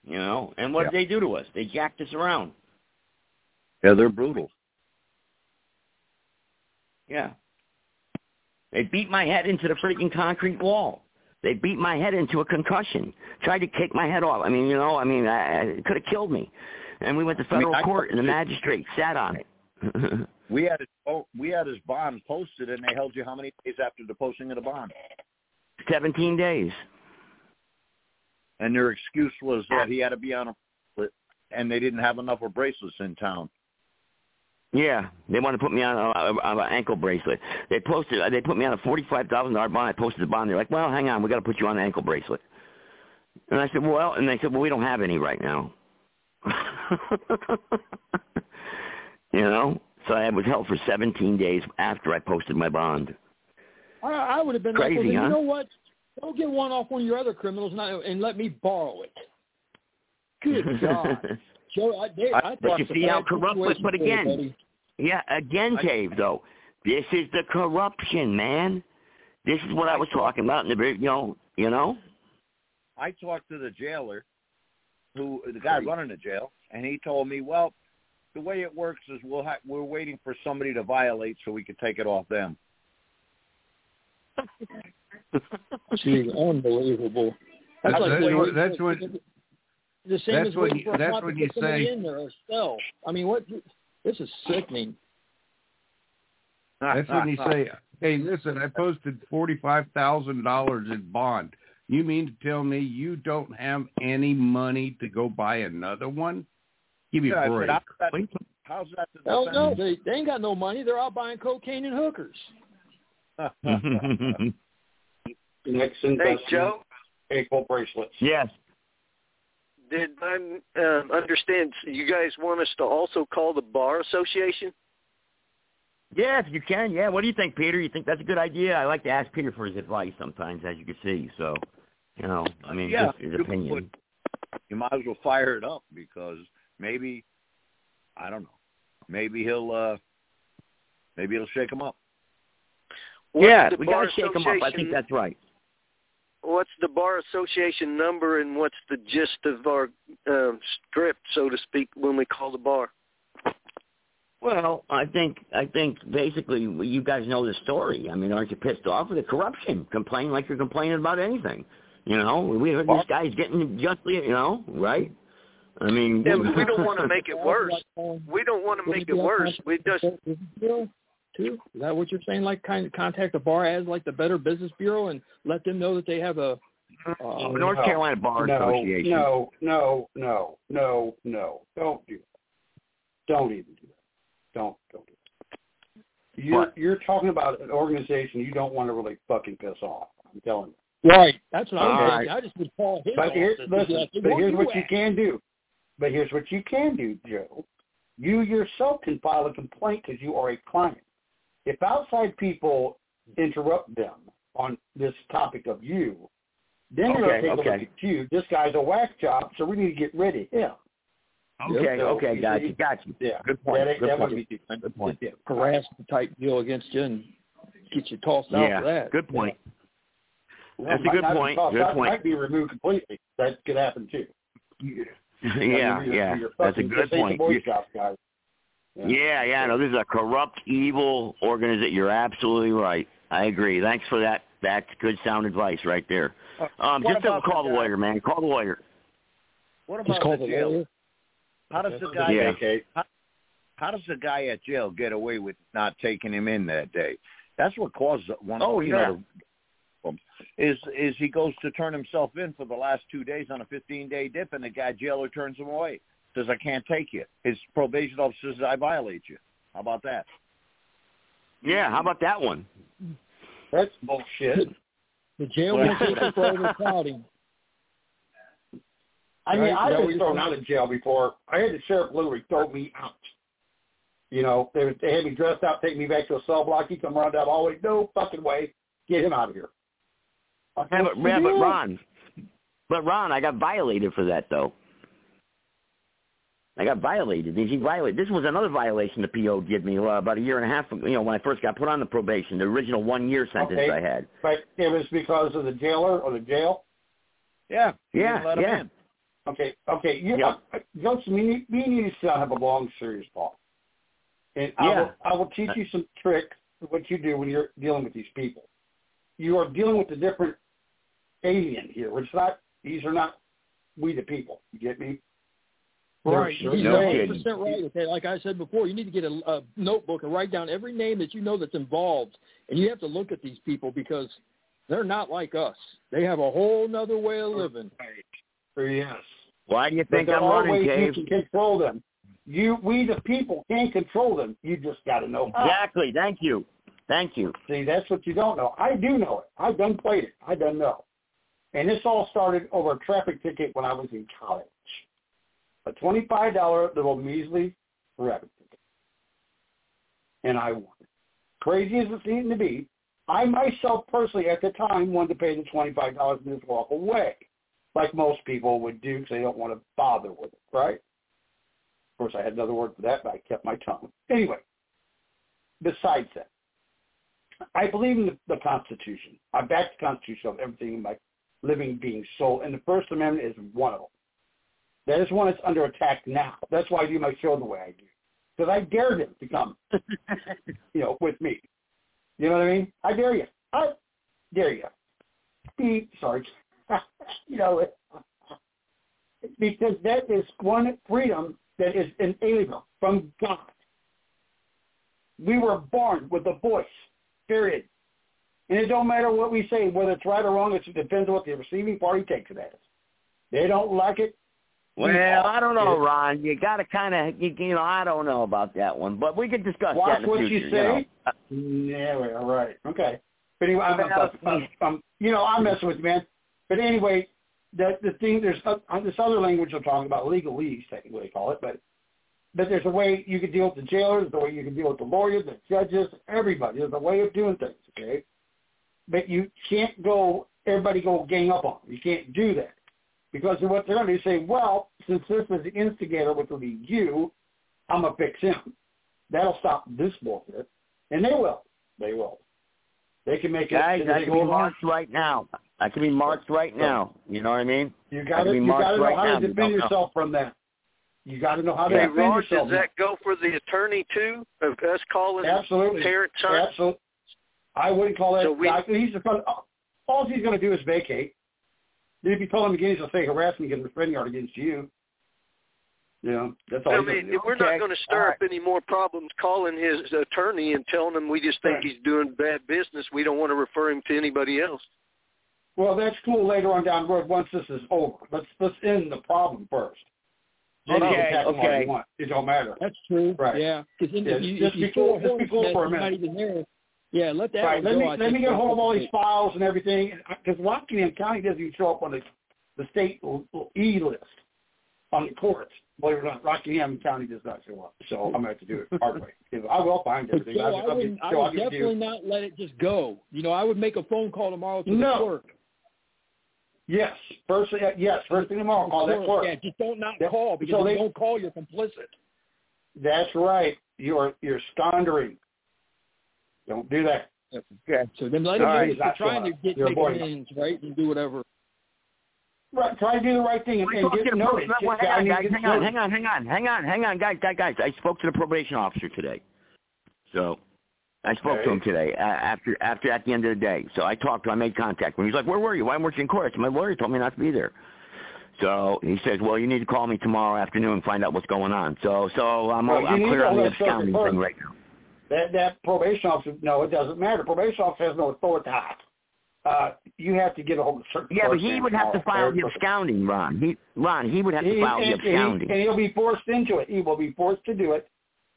You know, and what Yeah. did they do to us? They jacked us around. Yeah, they're brutal. Yeah. They beat my head into the freaking concrete wall. They beat my head into a concussion. Tried to kick my head off. I mean, you know, I mean, I, it could have killed me. And we went to I mean, federal I- court, and the magistrate sat on it. We had his oh, we had his bond posted, and they held you how many days after the posting of the bond? Seventeen days. And their excuse was that he had to be on a bracelet, and they didn't have enough of bracelets in town. Yeah, they want to put me on a, a, on an ankle bracelet. They posted. Uh, they put me on a forty-five thousand dollar bond. I posted the bond. They're like, "Well, hang on, we got to put you on an ankle bracelet." And I said, "Well," and they said, "Well, we don't have any right now." you know, so I was held for seventeen days after I posted my bond. I, I would have been Crazy, like, well, huh? you know what? Go get one off one of your other criminals and, I, and let me borrow it. Good God. Joe, I, they, I but you see how bad corrupt. But, but for you, again, buddy. yeah, again, Dave. Though this is the corruption, man. This is what I was talking about in the very- you know, you know. I talked to the jailer, who the guy running the jail, and he told me, "Well, the way it works is we'll ha- we're waiting for somebody to violate so we can take it off them." She's unbelievable. That's, That's, like that's what- that's what- the same that's as when you- for a that's cop when to you somebody say- in there or sell. I mean, what? This is sickening. That's when you say, "Hey, listen, I posted forty-five thousand dollars in bond. You mean to tell me you don't have any money to go buy another one? Give me Yeah, a but break." how's that, the Hell no, they they ain't got no money. They're out buying cocaine and hookers. Next Hey, investment, Joe, ankle bracelets. yes. Did I um, understand you guys want us to also call the Bar Association? Yeah, if you can. Yeah. What do you think, Peter? You think that's a good idea? I like to ask Peter for his advice sometimes, as you can see. So, you know, I mean, Yeah, just his opinion. would. You might as well fire it up because maybe I don't know. Maybe he'll uh maybe it'll shake him up. What's yeah, we got to shake him up. I think that's right. What's the Bar Association number and what's the gist of our um, script, so to speak, when we call the bar? Well, I think I think basically you guys know the story. I mean, aren't you pissed off with the corruption? Complain like you're complaining about anything. You know, we this guy's getting justly. You know, right? I mean, Yeah, we don't want to make it worse. We don't want to make it worse. We just too. Is that what you're saying? Like, kind of contact the bar as like the Better Business Bureau and let them know that they have a. Uh, North Carolina Bar no, Association. No, no, no, no, no. Don't do that. Don't even do that. Don't don't do that. You're What? you're talking about an organization you don't want to really fucking piss off. I'm telling you. Right. That's what All I'm right. saying. I just would call his But here, office and be listen, like, but here's you what you can do. But here's what you can do, Joe. You yourself can file a complaint because you are a client. If outside people interrupt them on this topic of you, then they're going to take a look at you. This guy's a whack job, so we need to get rid of him. Okay, So, okay, you got see, you, got you. Yeah, Good point. That, Good that point. would be Good point. Yeah. harassment type deal against you and get you tossed out Yeah, for that. good point. Well, That's a good point. tossed Good out, point. Might be removed completely. That could happen too. Yeah, You're- yeah, that's a good this ain't the point. Boy Scouts, guys. Yeah, yeah, no, this is a corrupt, evil organization. You're absolutely right. I agree. Thanks for that. That's good sound advice right there. Um, what just don't about the call the lawyer, man. Call the lawyer. What Just about call the the jail? lawyer. How does the guy Yeah. Okay. how, how does the guy at jail get away with not taking him in that day? That's what caused one. Oh, you yeah. know, the- is is he goes to turn himself in for the last two days on a 15 day dip, and the guy jailer turns him away. Says I can't take you. His probation officer says I violate you. How about that? Yeah, how about that one? That's bullshit. The jail Well- won't take you for overcrowding. I mean, Right, I've is been you're thrown out of jail before. I had the sheriff literally throw me out. You know, they, they had me dressed up, take me back to a cell block. He come around that hallway. No fucking way. Get him out of here. Yeah, but, yeah, but Ron, but Ron, I got violated for that though. I got violated. He violated. This was another violation the PO did me uh, about a year and a half. ago, You know, when I first got put on the probation, the original one year sentence Okay. I had. But it was because of the jailer or the jail. Yeah, Yeah, didn't let him yeah. in. Okay, okay. You, Yep. uh, Joseph, me, and- me and you still have a long, serious talk. And I, Yeah. will, I will teach you some tricks what you do when you're dealing with these people. You are dealing with a different alien here. It's not, these are not we the people. You get me? Right. Sure, He's no hundred percent right with that. Like I said before, you need to get a, a notebook and write down every name that you know that's involved, and you have to look at these people because they're not like us. They have a whole nother way of living. Right. Yes. Why do you think there I'm are running, ways Dave? you can control them. You, we the people, can't control them. You just got to know how. Exactly. Thank you. Thank you. See, that's what you don't know. I do know it. I've done played it. I done know. And this all started over a traffic ticket when I was in college. A twenty-five dollar little measly traffic ticket, and I won. Crazy as it seemed to be, I myself personally at the time wanted to pay the twenty-five dollars and just walk away, like most people would do because they don't want to bother with it, right? Of course, I had another word for that, but I kept my tongue. Anyway, besides that, I believe in the, the Constitution. I back the Constitution of everything in my living being soul, and the First Amendment is one of them. That is one that's under attack now. That's why I do my show the way I do, because I dare them to come, you know, with me. You know what I mean? I dare you. I dare you. Beep. Sorry. you know, because that is one freedom that is inalienable from God. We were born with a voice, period. And it don't matter what we say, whether it's right or wrong. It depends on what the receiving party takes it as. They don't like it. Well, I don't know, Ron. You got to kind of, you, you know, I don't know about that one, but we could discuss Watch that in the what future. you say. know. Yeah, well, right. Okay. But anyway, I'm, I'm, I'm, I'm, you know, I'm messing with you, man. But anyway, the the thing there's uh, this other language I'm talking about, legalese, technically they call it, but but there's a way you can deal with the jailers, the way you can deal with the lawyers, the judges, everybody. There's a way of doing things, okay? But you can't go, everybody go gang up on them. You can't do that. Because what they're going to do is say, well, since this is the instigator, which will be you, I'm going to fix him. That'll stop this bullshit. And they will. They will. They can make Guys, it. I they can go be along. marked right now. I can be marked right now. You know what I mean? You got to be you marked got to know right how now. to You defend don't know. yourself from that. You got to know how to Hey, defend Ron, yourself. does that go for the attorney too? Of us calling Absolutely. Terrence Hunt? Absolutely. I wouldn't call that. So we- I, he's the, all he's going to do is vacate. If you call him again, he'll say harassment against a friend yard against you. You know, that's all I he's gonna mean, do. we're not going to stir up any more problems calling his attorney and telling him we just think Right. he's doing bad business. We don't want to refer him to anybody else. Well, that's cool later on down the road once this is over. Let's let's end the problem first. Then Okay, attack him all okay. want. It don't matter. That's true. Right. Yeah, because Yeah, if you, just you be cool- just be cool for a you're not minute. Yeah, let that right. Let go. me I let me get a hold of all these files and everything because Rockingham County doesn't even show up on the the state e list on the courts. Believe it or not, Rockingham County does not show up. So I'm gonna have to do it hard way. I will find everything. I'll, I I'll would, I would definitely not let it just go. You know, I would make a phone call tomorrow to No. the clerk. Yes, first yes, first thing tomorrow. Call that clerk. Yeah, just don't not call because So if they- you don't call, you're complicit. That's right. You're you're squandering. Don't do that. Okay. So then let All them right, know that that's you're trying to get you're take avoiding. right, and do whatever. Right. Try to do the right thing and, and get to the well, hang on, guys. Hang on, hang on, hang on, hang on, hang on, guys, guys, guys. I spoke to the probation officer today. So I spoke to him today uh, after after at the end of the day. So I talked to him. I made contact with him. He's like, "Where were you? Why weren't you in court?" My lawyer told me not to be there. So he says, "Well, you need to call me tomorrow afternoon and find out what's going on." So so I'm Well, you I'm need clear on the absconding thing right now. That that probation officer. No, it doesn't matter. Probation officer has no authority. Uh, you have to get a hold of certain. Yeah, but he would have to file the absconding, Ron. He Ron, he would have to He- file the and, and, he, absconding. and he'll be forced into it. He will be forced to do it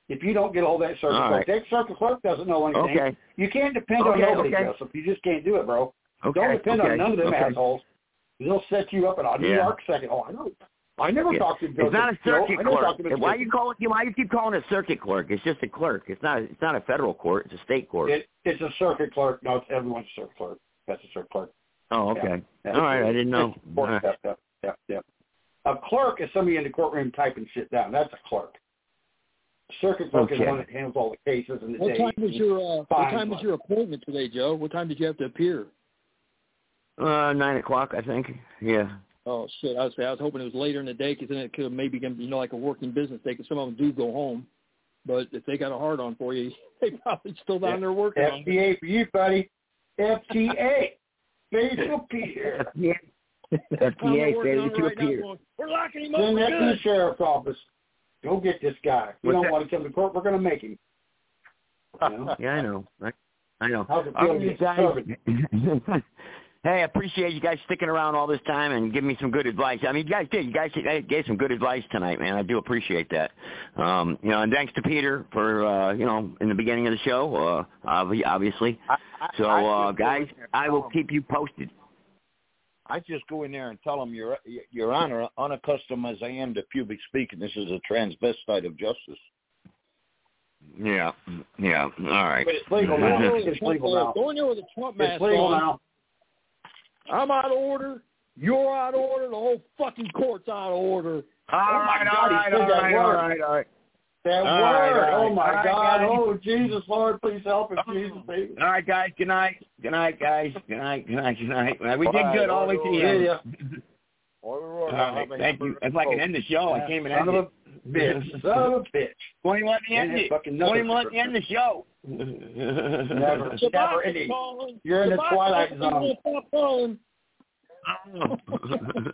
if you don't get a hold of that circuit All clerk. right. That circuit clerk doesn't know anything. Okay. You can't depend on nobody, okay. Joseph. You just can't do it, bro. Okay. Don't depend okay, on none of them okay. assholes. They'll set you up in a New Yeah. York second. Oh, I know. I never Yeah. talked to Joseph. It's not a Joe. circuit I never talked clerk. to Why you call it? Why you keep calling it a circuit clerk? It's just a clerk. It's not. It's not a federal court. It's a state court. It, it's a circuit clerk. No, it's everyone's a circuit clerk. That's a circuit clerk. oh, okay. Yeah. All right. I didn't know. It's All right. Yep, yep, yep, yep. A clerk is somebody in the courtroom typing shit down. That's a clerk. Circuit clerk is Okay. one that handles all the cases and the What dates. time was your uh, What time was your appointment today, Joe? What time did you have to appear? Uh, nine o'clock, I think. Yeah. Oh shit! I was I was hoping it was later in the day because then it could have maybe been you know like a working business day because some of them do go home. But if they got a hard on for you, they probably still down there working. on. FTA for you, buddy. FTA. Facial Peter. Yeah. They're FTA working on failure it to right now going, We're locking him up Send that to the sheriff's office. Go get this guy. We What's don't that? want to come to court, we're going to make him. You know? Yeah, I know. I, I know. How's it All feel right, you guys. Served? hey, I appreciate you guys sticking around all this time and giving me some good advice. I mean, you guys did. You guys gave some good advice tonight, man. I do appreciate that. Um, you know, and thanks to Peter for uh, you know in the beginning of the show, uh, obvi- obviously. I, I, So, I uh, guys, in there and I will keep you posted. I just go in there and tell them, Your Your Honor, unaccustomed as I am to pubic speaking, this is a transvestite of justice. Yeah, yeah. All right. But it's legal now. there with a It's legal uh, now. Go in there with a Trump mask It's legal on. now. I'm out of order. You're out of order. The whole fucking court's out of order. All Oh, my right, God, all right, all right, all right, all right. That All word. right, oh my right, God. guys. Oh Jesus, Lord, please help him, Jesus, baby. All right, guys. Good night. Good night, guys. Good night. Good night. Good night. We did good all the way to the end. yeah. Order, All order. right, Have a thank you. hamburger like an end the show, I can't even end Son of it. a bitch. Son of a bitch. Won't even let me end it. fucking Won't even let me end the show. Never, Shabbat never is ending. You're in the Shabbat twilight zone. calling. Stop calling.